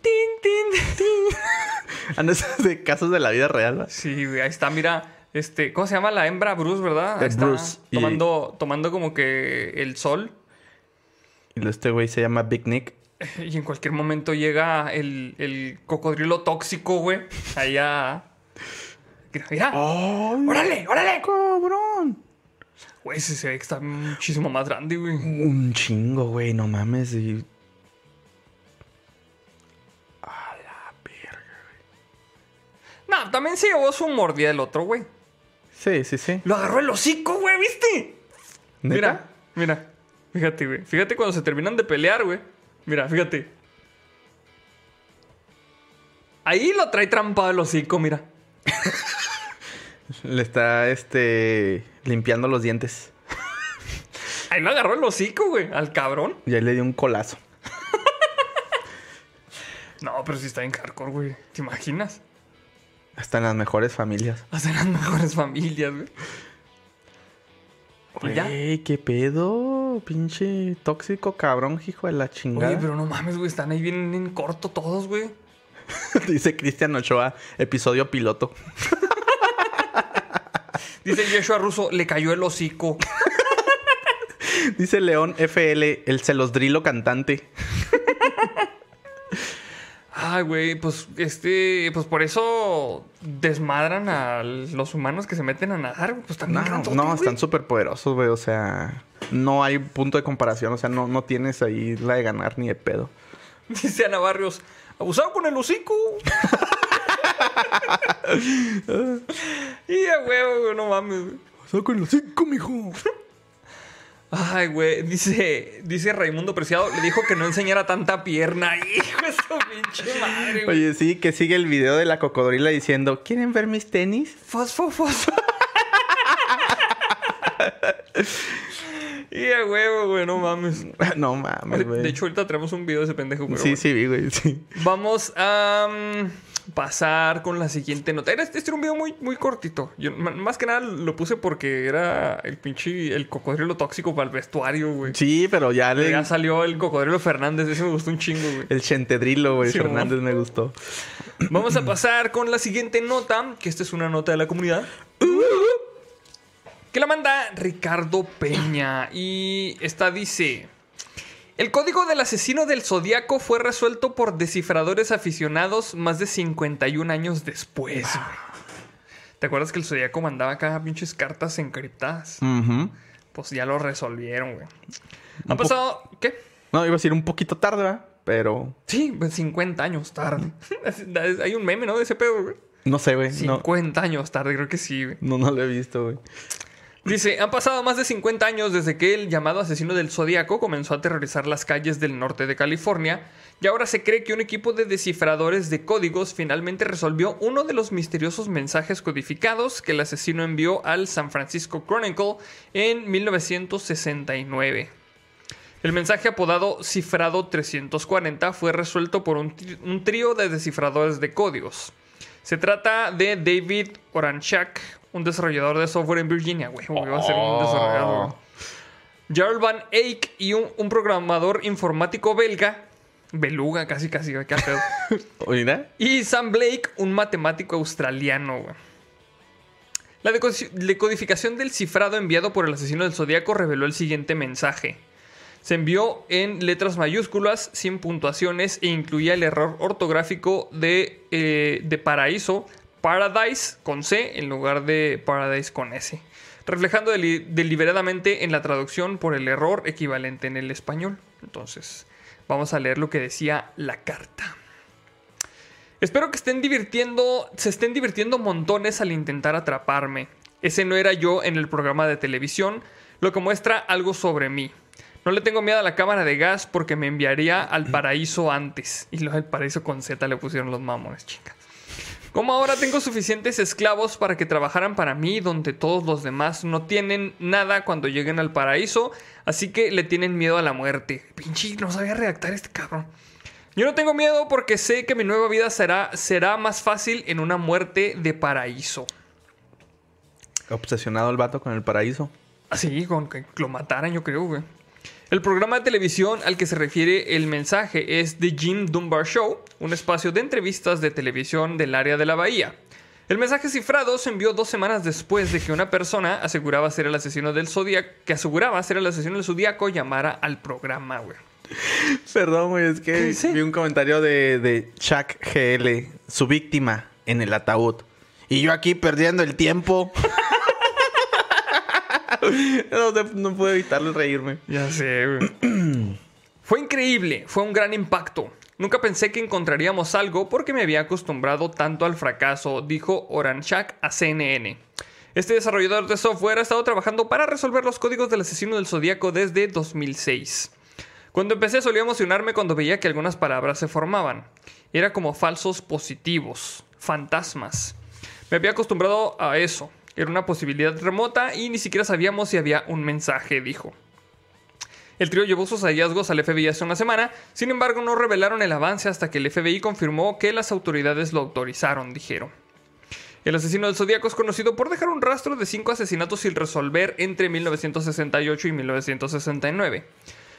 Tin, tin. <laughs> Andas de casos de la vida real, ¿va? Sí, ahí está, mira. Este, ¿cómo se llama la hembra? Bruce, ¿verdad? Ahí Es está, Bruce, y- Tomando, tomando como que el sol. Y este güey se llama Big Nick. <laughs> Y en cualquier momento llega el, el cocodrilo tóxico, güey. Allá. Mira. ¡Órale, órale! ¡Cabrón! Güey, ese se ve que está muchísimo más grande, güey. Un chingo, güey, no mames. Y... No, también se llevó su mordida el otro, güey. Sí, sí, sí. Lo agarró el hocico, güey, ¿viste? ¿Neta? Mira, mira. Fíjate, güey. Fíjate cuando se terminan de pelear, güey. Mira, fíjate. Ahí lo trae trampado el hocico, mira. <laughs> Le está, este, limpiando los dientes. <laughs> Ahí lo agarró el hocico, güey, al cabrón. Y ahí le dio un colazo. <laughs> No, pero sí está en hardcore, güey. ¿Te imaginas? Hasta en las mejores familias. Hacen las mejores familias, güey. Güey, qué pedo. Pinche tóxico cabrón, hijo de la chingada. Oye, pero no mames, güey. Están ahí bien en corto todos, güey. <laughs> Dice Cristian Ochoa, episodio piloto. <laughs> Dice Yeshua Russo, le cayó el hocico. <laughs> Dice León FL, el celosdrilo cantante. Ay, güey, pues este, pues por eso desmadran a los humanos que se meten a nadar, güey. Pues también No, no, están súper poderosos, güey. O sea, no hay punto de comparación. O sea, no, no tienes ahí la de ganar ni de pedo. <laughs> Dice Ana Barrios, abusado con el hocico. <laughs> y a huevo, güey, no mames, güey. Saco los cinco, mijo. Ay, güey, dice, dice Raimundo Preciado, le dijo que no enseñara tanta pierna. <laughs> Hijo de su pinche madre, güey. Oye, sí, que sigue el video de la cocodrila diciendo, ¿quieren ver mis tenis? Fosfo, fosfo. Y a huevo, güey, no mames. <laughs> no mames, güey. De hecho, ahorita tenemos un video de ese pendejo, pero sí, sí, vi, güey, <laughs> sí. Vamos a mm, pasar con la siguiente nota. Era, este era un video muy, muy cortito. Yo, más que nada lo puse porque era el pinche el cocodrilo tóxico para el vestuario, güey. Sí, pero ya le... Ya salió el cocodrilo Fernández. Ese me gustó un chingo, güey. El chentedrilo, güey, Sí, Fernández me gustó. Vamos a pasar con la siguiente nota, que esta es una nota de la comunidad. Que la manda Ricardo Peña. Y esta dice: El código del asesino del zodiaco fue resuelto por descifradores aficionados más de 51 años después. ¿Te acuerdas que el zodiaco mandaba acá pinches cartas encriptadas? Pues ya lo resolvieron, güey. ¿Ha pasado qué? No, iba a decir un poquito tarde, ¿verdad? Pero... Sí, pues 50 años tarde. <laughs> Hay un meme, ¿no? De ese pedo, güey. No sé, güey. No, 50 años tarde, creo que sí, güey. no, no lo he visto, güey. Dice, han pasado más de 50 años desde que el llamado asesino del Zodíaco comenzó a aterrorizar las calles del norte de California y ahora se cree que un equipo de descifradores de códigos finalmente resolvió uno de los misteriosos mensajes codificados que el asesino envió al San Francisco Chronicle en 1969. El mensaje apodado Cifrado 340 fue resuelto por un, un trío de descifradores de códigos. Se trata de David Oranchak, un desarrollador de software en Virginia, güey. ¿Cómo que va a ser un desarrollador? güey? Jarl Van Eyck y un, un programador informático belga, beluga casi casi, güey, qué pedo. <laughs> Y Sam Blake, un matemático australiano, güey. La deco- decodificación del cifrado enviado por el asesino del zodiaco reveló el siguiente mensaje. Se envió en letras mayúsculas, sin puntuaciones, e incluía el error ortográfico de, eh, de paraíso, paradise con C en lugar de paradise con S, reflejando deli- deliberadamente en la traducción por el error equivalente en el español. Entonces, vamos a leer lo que decía la carta. Espero que estén divirtiendo, se estén divirtiendo montones al intentar atraparme. Ese no era yo en el programa de televisión, lo que muestra algo sobre mí. No le tengo miedo a la cámara de gas porque me enviaría al paraíso antes. Y lo del paraíso con Z le pusieron los mamones, chicas. Como ahora tengo suficientes esclavos para que trabajaran para mí, donde todos los demás no tienen nada cuando lleguen al paraíso, así que le tienen miedo a la muerte. Pinche, no sabía redactar este cabrón. Yo no tengo miedo porque sé que mi nueva vida será, será más fácil en una muerte de paraíso. Obsesionado el vato con el paraíso. Así, con que lo mataran, yo creo, güey. El programa de televisión al que se refiere el mensaje es The Jim Dunbar Show, un espacio de entrevistas de televisión del área de la Bahía. El mensaje cifrado se envió dos semanas después de que una persona aseguraba ser el asesino del zodiaco, que aseguraba ser el asesino del zodiaco, llamara al programa, güey. Perdón, güey, es que vi un comentario de, de Chuck GL, su víctima en el ataúd. Y yo aquí perdiendo el tiempo. <laughs> <laughs> no, pude evitarle reírme. Ya sé, <clears throat> fue increíble, fue un gran impacto. Nunca pensé que encontraríamos algo porque me había acostumbrado tanto al fracaso, dijo Oranchak a CNN. Este desarrollador de software ha estado trabajando para resolver los códigos del asesino del zodíaco desde 2006. Cuando empecé solía emocionarme cuando veía que algunas palabras se formaban. Era como falsos positivos, fantasmas. Me había acostumbrado a eso. Era una posibilidad remota y ni siquiera sabíamos si había un mensaje, dijo. El trío llevó sus hallazgos al FBI hace una semana, sin embargo no revelaron el avance hasta que el FBI confirmó que las autoridades lo autorizaron, dijeron. El asesino del Zodíaco es conocido por dejar un rastro de cinco asesinatos sin resolver entre 1968 y 1969.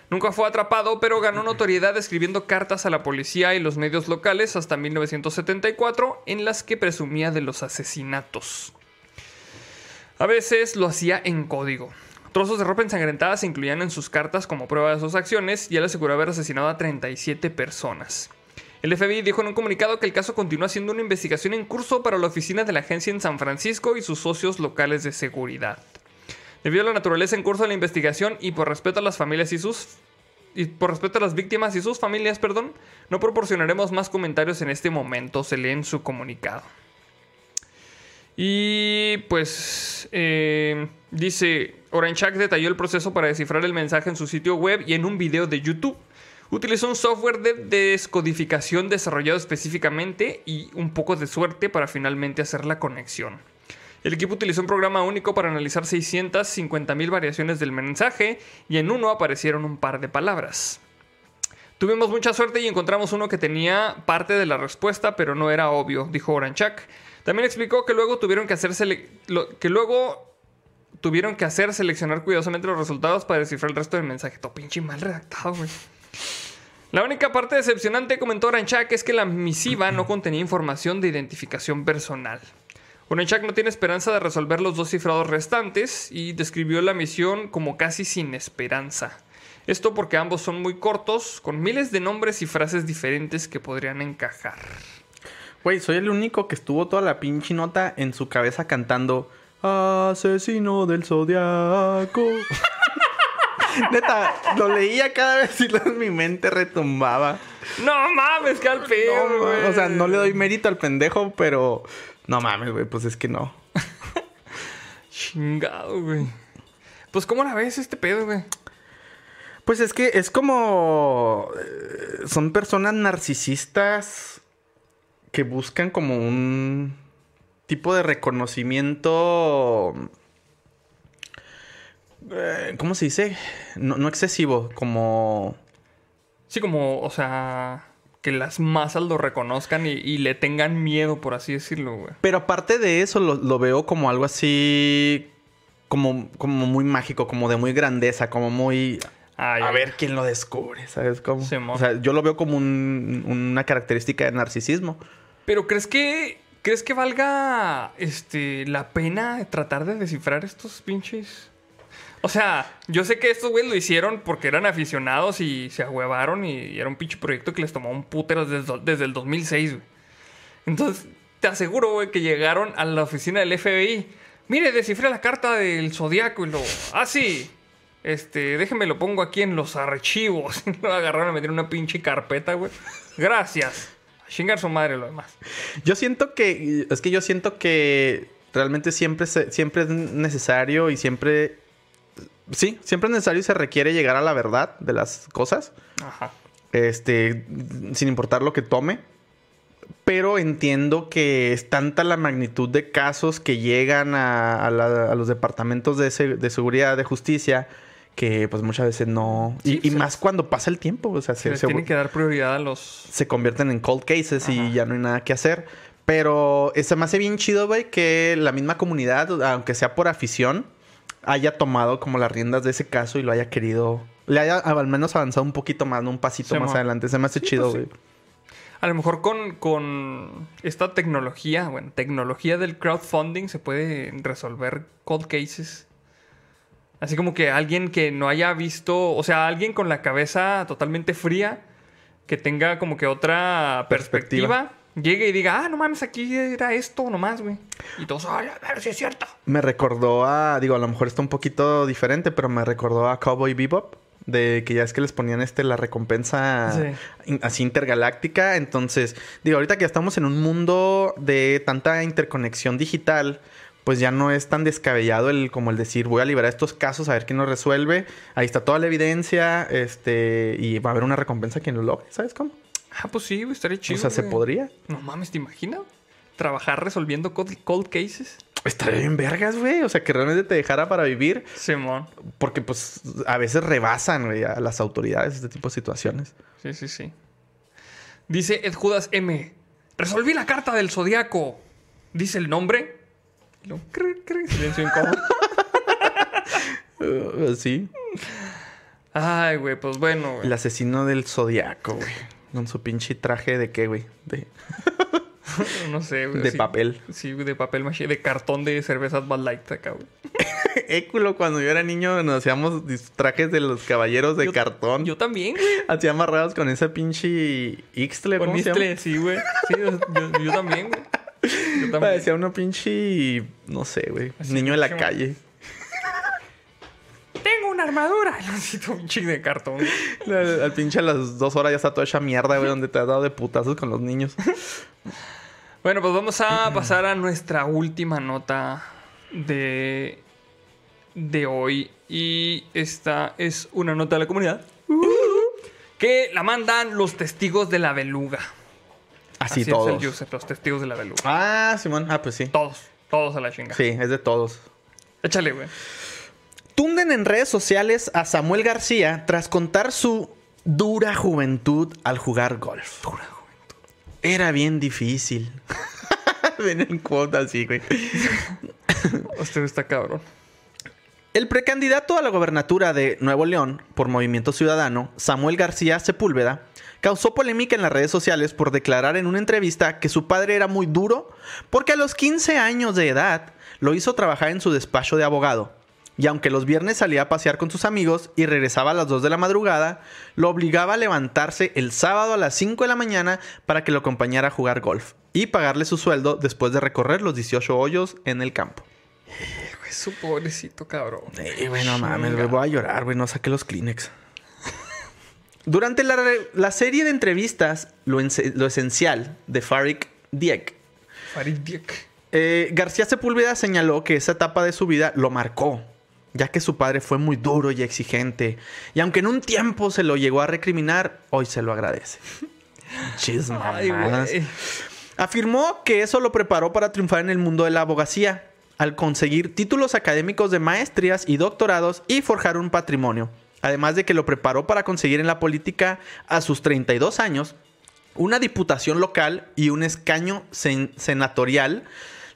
Nunca fue atrapado, pero ganó notoriedad escribiendo cartas a la policía y los medios locales hasta 1974 en las que presumía de los asesinatos. A veces lo hacía en código. Trozos de ropa ensangrentada se incluían en sus cartas como prueba de sus acciones y él aseguró haber asesinado a 37 personas. El FBI dijo en un comunicado que el caso continúa siendo una investigación en curso para la oficina de la agencia en San Francisco y sus socios locales de seguridad. Debido a la naturaleza en curso de la investigación y por respeto a las familias y sus y por respeto a las víctimas y sus familias, perdón, no proporcionaremos más comentarios en este momento, se lee en su comunicado. Y pues eh, dice, Oranchak detalló el proceso para descifrar el mensaje en su sitio web y en un video de YouTube. Utilizó un software de descodificación desarrollado específicamente y un poco de suerte para finalmente hacer la conexión. El equipo utilizó un programa único para analizar 650.000 variaciones del mensaje y en uno aparecieron un par de palabras. Tuvimos mucha suerte y encontramos uno que tenía parte de la respuesta, pero no era obvio, dijo Oranchak. También explicó que luego tuvieron que hacer que luego tuvieron que hacer seleccionar cuidadosamente los resultados para descifrar el resto del mensaje. Todo pinche mal redactado, güey. La única parte decepcionante, comentó Oranchak, es que la misiva no contenía información de identificación personal. Oranchak no tiene esperanza de resolver los dos cifrados restantes y describió la misión como casi sin esperanza. Esto porque ambos son muy cortos, con miles de nombres y frases diferentes que podrían encajar. Güey, soy el único que estuvo toda la pinche nota en su cabeza cantando Asesino del Zodiaco. <laughs> Neta, lo leía cada vez y mi mente retumbaba. No mames, que al pedo, güey. o sea, no le doy mérito al pendejo, pero no mames, güey, pues es que no. <laughs> Chingado, güey. Pues, ¿cómo la ves este pedo, güey? Pues es que es como. eh, son personas narcisistas que buscan como un tipo de reconocimiento eh, ¿Cómo se dice? No, no excesivo, como... Sí, como, o sea, que las masas lo reconozcan y, y le tengan miedo, por así decirlo, güey. Pero aparte de eso, lo, lo veo como algo así... Como, como muy mágico, como de muy grandeza, como muy... Ay, a ver quién lo descubre, ¿sabes cómo? Simón. o sea, yo lo veo como un- una característica de narcisismo. Pero ¿crees que crees que valga este la pena tratar de descifrar estos pinches? O sea, yo sé que estos güeyes lo hicieron porque eran aficionados y se ahuevaron y era un pinche proyecto que les tomó un putero desde, el 2006, güey. Entonces, te aseguro, güey, que llegaron a la oficina del FBI. Mire, descifré la carta del zodiaco y lo. Ah, sí. Este, déjeme lo pongo aquí en los archivos. <laughs> lo agarraron a meter una pinche carpeta, güey. Gracias. Chingar su madre lo demás. Yo siento que... Es que yo siento que realmente siempre, siempre es necesario y siempre... Sí, siempre es necesario y se requiere llegar a la verdad de las cosas. Ajá. este, sin importar lo que tome. Pero entiendo que es tanta la magnitud de casos que llegan a, a la- a los departamentos de, se- de seguridad, de justicia, que pues muchas veces no... Sí, y, más cuando pasa el tiempo, o sea, Se se, les se- tiene que dar prioridad a los. se convierten en cold cases Ajá. y ya no hay nada que hacer. Pero eh, se me hace bien chido, güey, que la misma comunidad, aunque sea por afición, haya tomado como las riendas de ese caso y lo haya querido... Le haya al menos avanzado un poquito más, ¿no? Un pasito más adelante. Se me hace Sí, chido, pues, güey. sí. A lo mejor con, con esta tecnología, bueno, tecnología del crowdfunding se puede resolver cold cases. Así como que alguien que no haya visto, o sea, alguien con la cabeza totalmente fría, que tenga como que otra perspectiva, Perspectiva. llegue y diga, ah, no mames, aquí era esto nomás, güey. Y todos, a ver si es cierto. Me recordó a... Digo, a lo mejor está un poquito diferente, pero me recordó a Cowboy Bebop. De que ya es que les ponían este la recompensa Sí. así intergaláctica. Entonces, digo, ahorita que ya estamos en un mundo de tanta interconexión digital, pues ya no es tan descabellado el como el decir voy a liberar estos casos a ver quién los resuelve. Ahí está toda la evidencia, este, y va a haber una recompensa a quien lo logre, ¿sabes cómo? Ah, pues sí, estaría chido. o sea, se güey. podría. No mames, ¿te imaginas? Trabajar resolviendo cold, cold cases. Estaría bien vergas, güey. O sea, que realmente te dejara para vivir. Simón. Porque, pues, a veces rebasan, güey, a las autoridades este tipo de situaciones. Sí, sí, sí. Dice Ed Judas M. Resolví la carta del zodiaco. Dice el nombre. Y luego, cr, cr, silencio incómodo. <laughs> Uh, sí. Ay, güey, pues bueno, güey. El asesino del zodiaco, güey. Con su pinche traje de qué, güey? De, <laughs> No sé, güey. de sí. papel. Sí, de papel maché, de cartón de cervezas Bud Light acá, güey. <laughs> Éculo, cuando yo era niño nos hacíamos trajes de los caballeros de Yo- cartón. Yo también, güey. Así amarrados con esa pinche Ixtle, Con. Mistle, sí, güey. Sí, yo, yo- yo también, güey. Yo. Parecía una pinche... No sé, güey. Niño de la calle. Tengo una armadura. <laughs> Necesito un chic de cartón. Al, al pinche a las dos horas ya está toda esa mierda, güey, donde te has dado de putazos con los niños. <laughs> Bueno, pues vamos a pasar a nuestra última nota de, de hoy. Y esta es una nota de la comunidad. Que la mandan los testigos de la beluga. Así, es todos. el Joseph, los testigos de la beluga. Ah, Simón. Ah, pues sí. Todos, todos a la chinga. Sí, es de todos. Échale, güey. Tunden en redes sociales a Samuel García tras contar su dura juventud al jugar golf. Dura juventud. Era bien difícil. <laughs> Ven en cuota así, güey. <laughs> Usted está cabrón. El precandidato a la gobernatura de Nuevo León por Movimiento Ciudadano, Samuel García Sepúlveda, causó polémica en las redes sociales por declarar en una entrevista que su padre era muy duro porque a los 15 años de edad lo hizo trabajar en su despacho de abogado. Y aunque los viernes salía a pasear con sus amigos y regresaba a las 2 de la madrugada, lo obligaba a levantarse el sábado a las 5 de la mañana para que lo acompañara a jugar golf y pagarle su sueldo después de recorrer los 18 hoyos en el campo. Su pobrecito cabrón. Eh, güey, no mames, voy a llorar, güey, no saqué los Kleenex. Durante la, serie de entrevistas, lo, esencial de Farik Dieck, Farid Diek. eh, García Sepúlveda señaló que esa etapa de su vida lo marcó, ya que su padre fue muy duro y exigente, y aunque en un tiempo se lo llegó a recriminar, hoy se lo agradece. <laughs> Chis, Ay, mamadas. güey. Afirmó que eso lo preparó para triunfar en el mundo de la abogacía. al conseguir títulos académicos de maestrías y doctorados y forjar un patrimonio. Además de que lo preparó para conseguir en la política a sus 32 años una diputación local y un escaño sen- senatorial,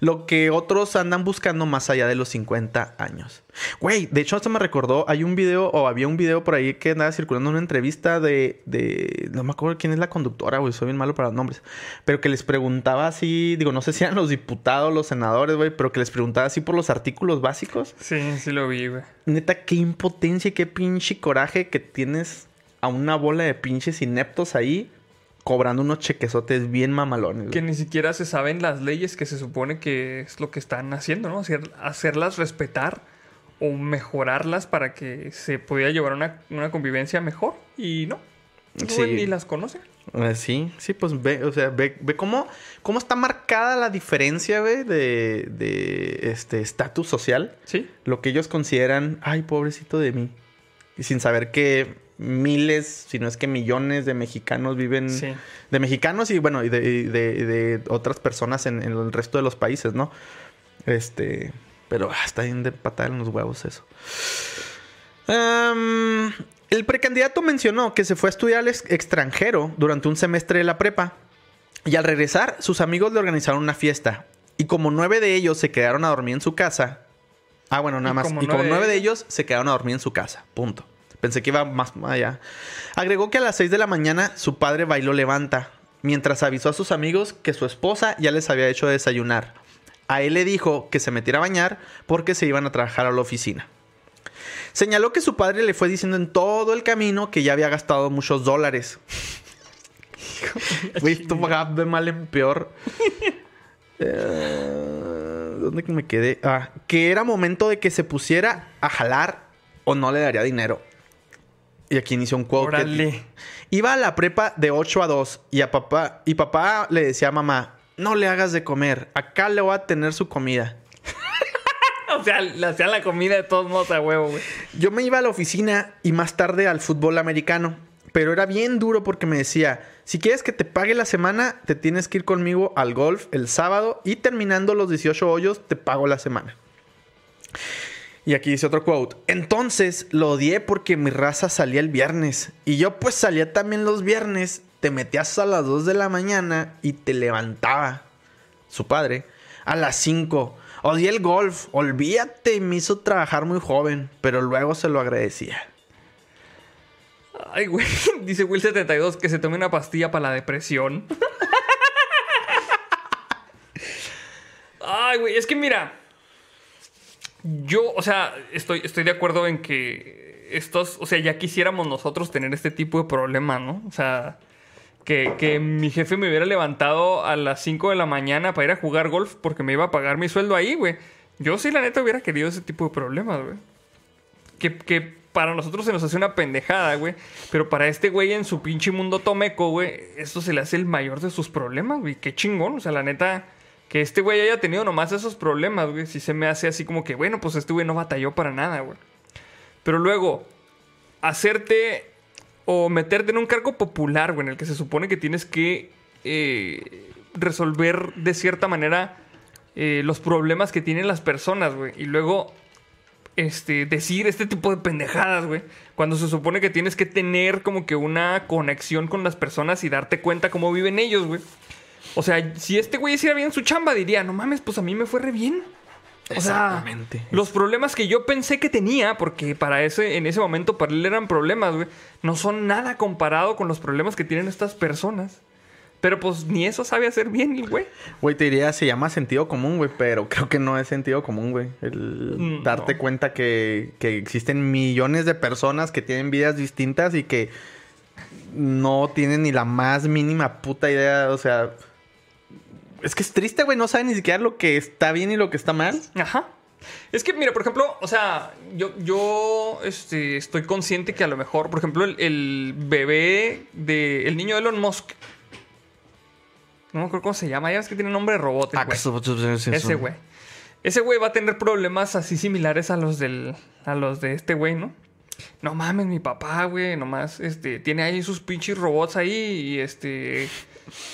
lo que otros andan buscando más allá de los 50 años. Güey, de hecho esto me recordó, hay un video o había un video por ahí que andaba circulando una entrevista de, de no me acuerdo quién es la conductora, güey, soy bien malo para los nombres, pero que les preguntaba así, digo, no sé si eran los diputados, los senadores, güey, pero que les preguntaba así por los artículos básicos. Sí, sí lo vi, güey. Neta, qué impotencia y qué pinche coraje que tienes a una bola de pinches ineptos ahí cobrando unos chequesotes bien mamalones. Que ni siquiera se saben las leyes que se supone que es lo que están haciendo, ¿no? Hacer- hacerlas respetar o mejorarlas para que se pudiera llevar una, una convivencia mejor. Y no. No, Sí. Ni las conocen. Eh, sí, sí, pues ve, o sea, ve, ve cómo, cómo está marcada la diferencia, güey, de, de este estatus social. Sí. Lo que ellos consideran, ay, pobrecito de mí. Y sin saber que miles, si no es que millones de mexicanos viven... Sí. De mexicanos y bueno, y de, y de- y de otras personas en, en el resto de los países, ¿no? Este... Pero ah, está bien de patada en los huevos eso. El precandidato mencionó que se fue a estudiar al ex- extranjero durante un semestre de la prepa. Y al regresar, sus amigos le organizaron una fiesta. Y como nueve de ellos se quedaron a dormir en su casa. Ah, bueno, nada Y más. como y como nueve de ellos se quedaron a dormir en su casa. Punto. Pensé que iba más allá. Agregó que a las 6 de la mañana su padre bailó levanta, mientras avisó a sus amigos que su esposa ya les había hecho desayunar. A él le dijo que se metiera a bañar porque se iban a trabajar a la oficina. Señaló que su padre le fue diciendo en todo el camino que ya había gastado muchos dólares. <laughs> Güey, esto va de mal en peor. Eh, ¿Dónde me quedé? Ah, que era momento de que se pusiera a jalar o no le daría dinero. Y aquí inició un quote. Órale. Iba a la prepa de 8 a 2 y a papá y papá le decía a mamá, "No le hagas de comer, acá le voy a tener su comida." <laughs> O sea, le hacían la comida de todos modos a huevo, güey. Yo me iba a la oficina y más tarde al fútbol americano, pero era bien duro porque me decía, "Si quieres que te pague la semana, te tienes que ir conmigo al golf el sábado y terminando los 18 hoyos te pago la semana." Y aquí dice otro quote. Entonces lo odié porque mi raza salía el viernes. Y yo pues salía también los viernes. Te metías a las 2 de la mañana y te levantaba. Su padre. A las 5. Odié el golf. Olvídate. Me hizo trabajar muy joven. Pero luego se lo agradecía. Ay, güey. <laughs> Dice Will72 que se tome una pastilla para la depresión. <laughs> Ay, güey. Es que mira. Yo, o sea, estoy, estoy de acuerdo en que estos, o sea, ya quisiéramos nosotros tener este tipo de problema, ¿no? O sea, que, que mi jefe me hubiera levantado a las 5 de la mañana para ir a jugar golf porque me iba a pagar mi sueldo ahí, güey. Yo sí, la neta, hubiera querido ese tipo de problemas, güey. Que, que para nosotros se nos hace una pendejada, güey. Pero para este güey en su pinche mundo tomeco, güey, esto se le hace el mayor de sus problemas, güey. Qué chingón. O sea, la neta, que este güey haya tenido nomás esos problemas, güey. Sí se me hace así como que, bueno, pues este güey no batalló para nada, güey. Pero luego, hacerte o meterte en un cargo popular, güey, en el que se supone que tienes que eh, resolver de cierta manera eh, los problemas que tienen las personas, güey. Y luego este, decir este tipo de pendejadas, güey. Cuando se supone que tienes que tener como que una conexión con las personas y darte cuenta cómo viven ellos, güey. O sea, si este güey hiciera bien su chamba, diría, no mames, pues a mí me fue re bien. O sea, Exactamente. los problemas que yo pensé que tenía, porque para ese, en ese momento para él eran problemas, güey, no son nada comparado con los problemas que tienen estas personas. Pero pues ni eso sabe hacer bien el güey. Güey, te diría, se llama sentido común, güey, pero creo que no es sentido común, güey. El Mm, darte no. cuenta que, que existen millones de personas que tienen vidas distintas y que no tienen ni la más mínima puta idea, o sea... Es que es triste, güey, no saben ni siquiera lo que está bien y lo que está mal. Ajá. Es que, mira, por ejemplo, o sea, yo, yo este, estoy consciente que a lo mejor, por ejemplo, el, el bebé de. El niño de Elon Musk. No me acuerdo cómo se llama. Ya es que tiene nombre de robot. Ah, güey. Ese güey. Ese güey va a tener problemas así similares a los del. a los de este güey, ¿no? No mames, mi papá, güey, nomás, este, tiene ahí sus pinches robots ahí y este.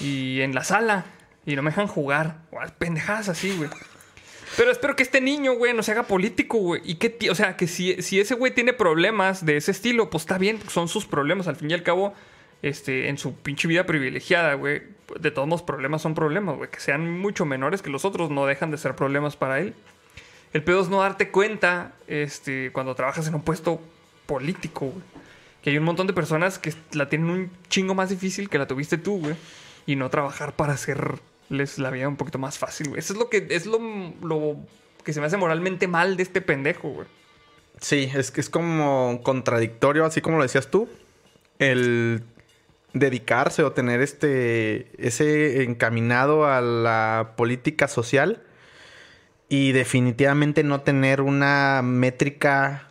Y en la sala. Y no me dejan jugar. Pendejadas así, güey. Pero espero que este niño, güey, no se haga político, güey. Y que, o sea, que si, si ese güey tiene problemas de ese estilo, pues está bien, son sus problemas. Al fin y al cabo, este, en su pinche vida privilegiada, güey, de todos los problemas son problemas, güey. Que sean mucho menores que los otros, no dejan de ser problemas para él. El pedo es no darte cuenta, este, cuando trabajas en un puesto político, güey. Que hay un montón de personas que la tienen un chingo más difícil que la tuviste tú, güey. Y no trabajar para hacerles la vida un poquito más fácil, güey. Eso es lo que es lo, lo que se me hace moralmente mal de este pendejo, güey. Sí, es que es como contradictorio, así como lo decías tú, el dedicarse o tener este ese encaminado a la política social y definitivamente no tener una métrica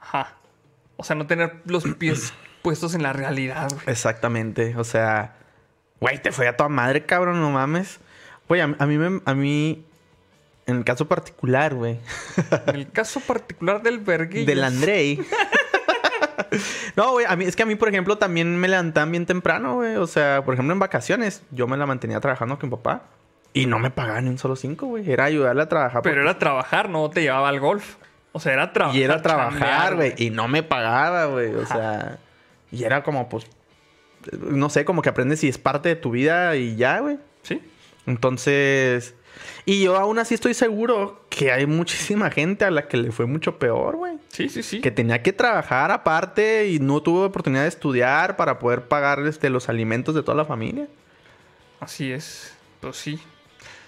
Ajá. O sea, no tener los pies <clears throat> puestos en la realidad, güey. exactamente, o sea, güey, te fue a toda madre, cabrón, no mames. Güey, a, a mí me, a mí en el caso particular, güey, En el caso particular del verguillo. del Andrei. <laughs> no, güey, a mí, es que a mí, por ejemplo, también me levantaban bien temprano, güey. O sea, por ejemplo, en vacaciones, yo me la mantenía trabajando con mi papá. Y no me pagaban ni un solo cinco, güey. Era ayudarle a trabajar. Pero porque- era trabajar, no te llevaba al golf. O sea, era trabajar. Y era trabajar, güey. Y no me pagaba, güey. O sea, y era como, pues, no sé, como que aprendes y es parte de tu vida y ya, güey. Sí. Entonces, y yo aún así estoy seguro que hay muchísima gente a la que le fue mucho peor, güey. Sí, sí, sí. que tenía que trabajar aparte y no tuvo oportunidad de estudiar para poder pagar este, los alimentos de toda la familia. Así es. Pues sí.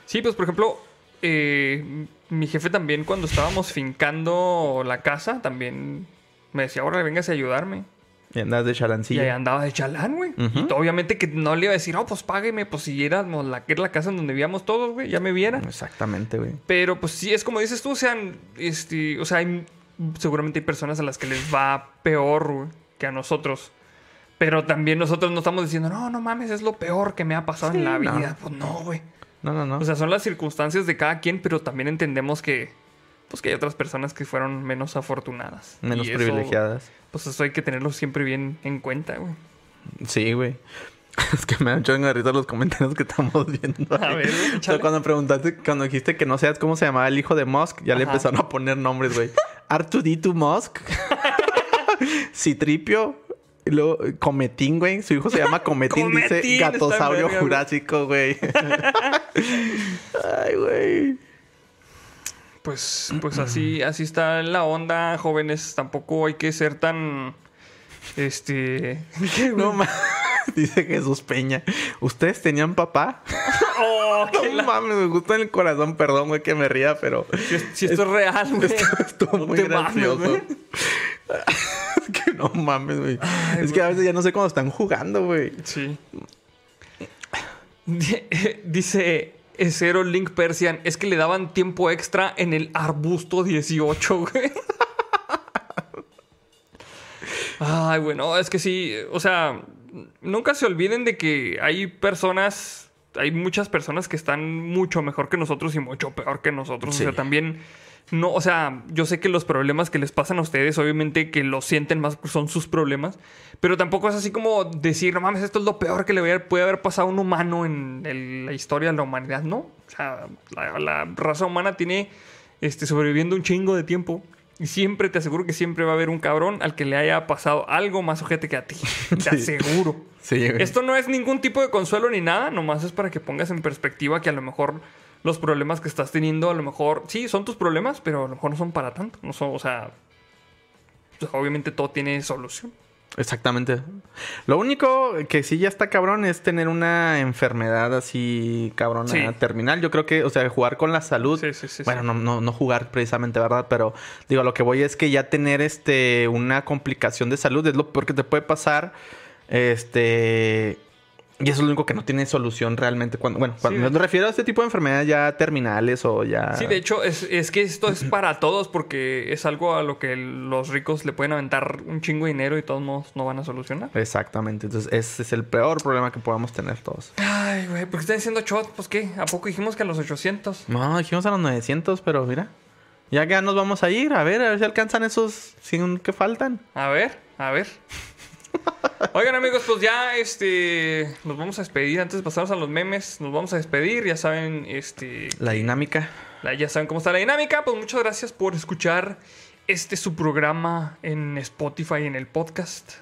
Sí, pues por ejemplo, eh, mi jefe también cuando estábamos fincando la casa, también me decía, ahora vengas a ayudarme. Y andas de Y chalancilla. ahí andaba de chalán, güey. Y obviamente que no le iba a decir, oh, pues págueme, pues si éramos la que era la casa en donde vivíamos todos, güey, ya me viera. Exactamente, güey. Pero pues sí, es como dices tú, o sea, este, o sea, hay, seguramente hay personas a las que les va peor güey, que a nosotros. Pero también nosotros no estamos diciendo, no, no mames, es lo peor que me ha pasado Sí, en la no. vida. Pues no, güey. No, no, no. O sea, son las circunstancias de cada quien, pero también entendemos que, pues que hay otras personas que fueron menos afortunadas. Menos Y eso, privilegiadas. Pues eso hay que tenerlo siempre bien en cuenta, güey. Sí, güey. <laughs> Es que me han hecho en risa los comentarios que estamos viendo. A ver, O sea, cuando preguntaste, cuando dijiste que no sabes cómo se llamaba el hijo de Musk, ya le empezaron a poner nombres, güey. <laughs> R2D2 Musk. <laughs> Citripio. Y luego, Cometín, güey. Su hijo se llama Cometín, Cometín, dice Gatosaurio. Jurásico, güey. Ay, güey. Pues, pues así, así está la onda, jóvenes. Tampoco hay que ser tan. Este. <laughs> No mames. <laughs> Dice Jesús Peña. ¿Ustedes tenían papá? <laughs> Oh, No la- mames, me gusta en el corazón. Perdón, güey, que me ría, pero... Si, es- si esto es real, güey. Esto estuvo No muy te mames, gracioso. güey. es que no mames, güey. es que a veces ya no sé cómo están jugando, güey. Sí. Di- Dice Zero Link Persian, es que le daban tiempo extra en el arbusto 18, güey. Ay, bueno, es que sí, o sea, nunca se olviden de que hay personas, hay muchas personas que están mucho mejor que nosotros y mucho peor que nosotros. Sí. O sea, también, no, o sea, yo sé que los problemas que les pasan a ustedes, obviamente que los sienten más, son sus problemas, pero tampoco es así como decir, no mames, esto es lo peor que le puede haber pasado a un humano en el- la historia de la humanidad. No, o sea, la, la raza humana tiene este, sobreviviendo un chingo de tiempo. Y siempre, te aseguro que siempre va a haber un cabrón al que le haya pasado algo más ojete que a ti. <laughs> Te Sí. aseguro. Sí. Esto no es ningún tipo de consuelo ni nada, nomás es para que pongas en perspectiva que a lo mejor los problemas que estás teniendo, a lo mejor, sí, son tus problemas, pero a lo mejor no son para tanto. No son, o sea, pues, obviamente todo tiene solución. Exactamente. Lo único que sí ya está cabrón es tener una enfermedad así cabrona Sí. terminal. Yo creo que, o sea, jugar con la salud. Sí, sí, sí, bueno. No, no, no jugar precisamente, ¿verdad? Pero digo, lo que voy es que ya tener este una complicación de salud es lo peor que te puede pasar. Este. Y eso es lo único que no tiene solución realmente. Cuando, bueno, cuando me refiero a este tipo de enfermedades ya terminales o ya. Sí, de hecho, es, es que esto es para todos porque es algo a lo que los ricos le pueden aventar un chingo de dinero y todos modos no van a solucionar. Exactamente. Entonces, ese es el peor problema que podamos tener todos. Ay, güey, ¿por qué están diciendo shot? Pues qué, ¿a poco dijimos que a los 800? No, dijimos a los 900, pero mira. Ya que ya nos vamos a ir, a ver, a ver si alcanzan esos 100 que faltan. A ver, a ver. <laughs> Oigan amigos, pues ya este nos vamos a despedir. Antes de pasarnos a los memes, nos vamos a despedir. Ya saben, este La dinámica. Ya saben cómo está la dinámica. Pues muchas gracias por escuchar este su programa en Spotify, en el podcast.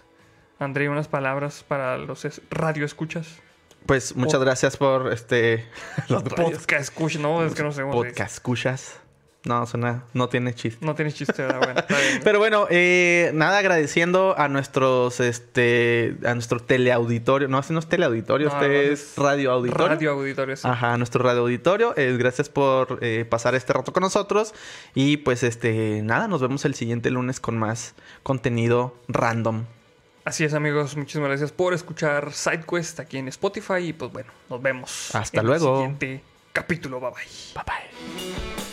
André, unas palabras para los radio escuchas. Pues muchas gracias por este <laughs> los podcast escuchas, no, es que no sé Podcast escuchas. No, suena, no tiene chiste. No tiene chiste, Bueno, <laughs> Pero bueno, eh, nada, agradeciendo a nuestros, este, a nuestro teleauditorio. No, este no es teleauditorio, este es radio auditorio. Radio auditorio, sí. Ajá, nuestro radio auditorio. Eh, gracias por eh, pasar este rato con nosotros. Y pues, este, nada, nos vemos el siguiente lunes con más contenido random. Así es, amigos. Muchísimas gracias por escuchar SideQuest aquí en Spotify. Y pues bueno, nos vemos. Hasta luego. En el siguiente capítulo. Bye bye. Bye bye.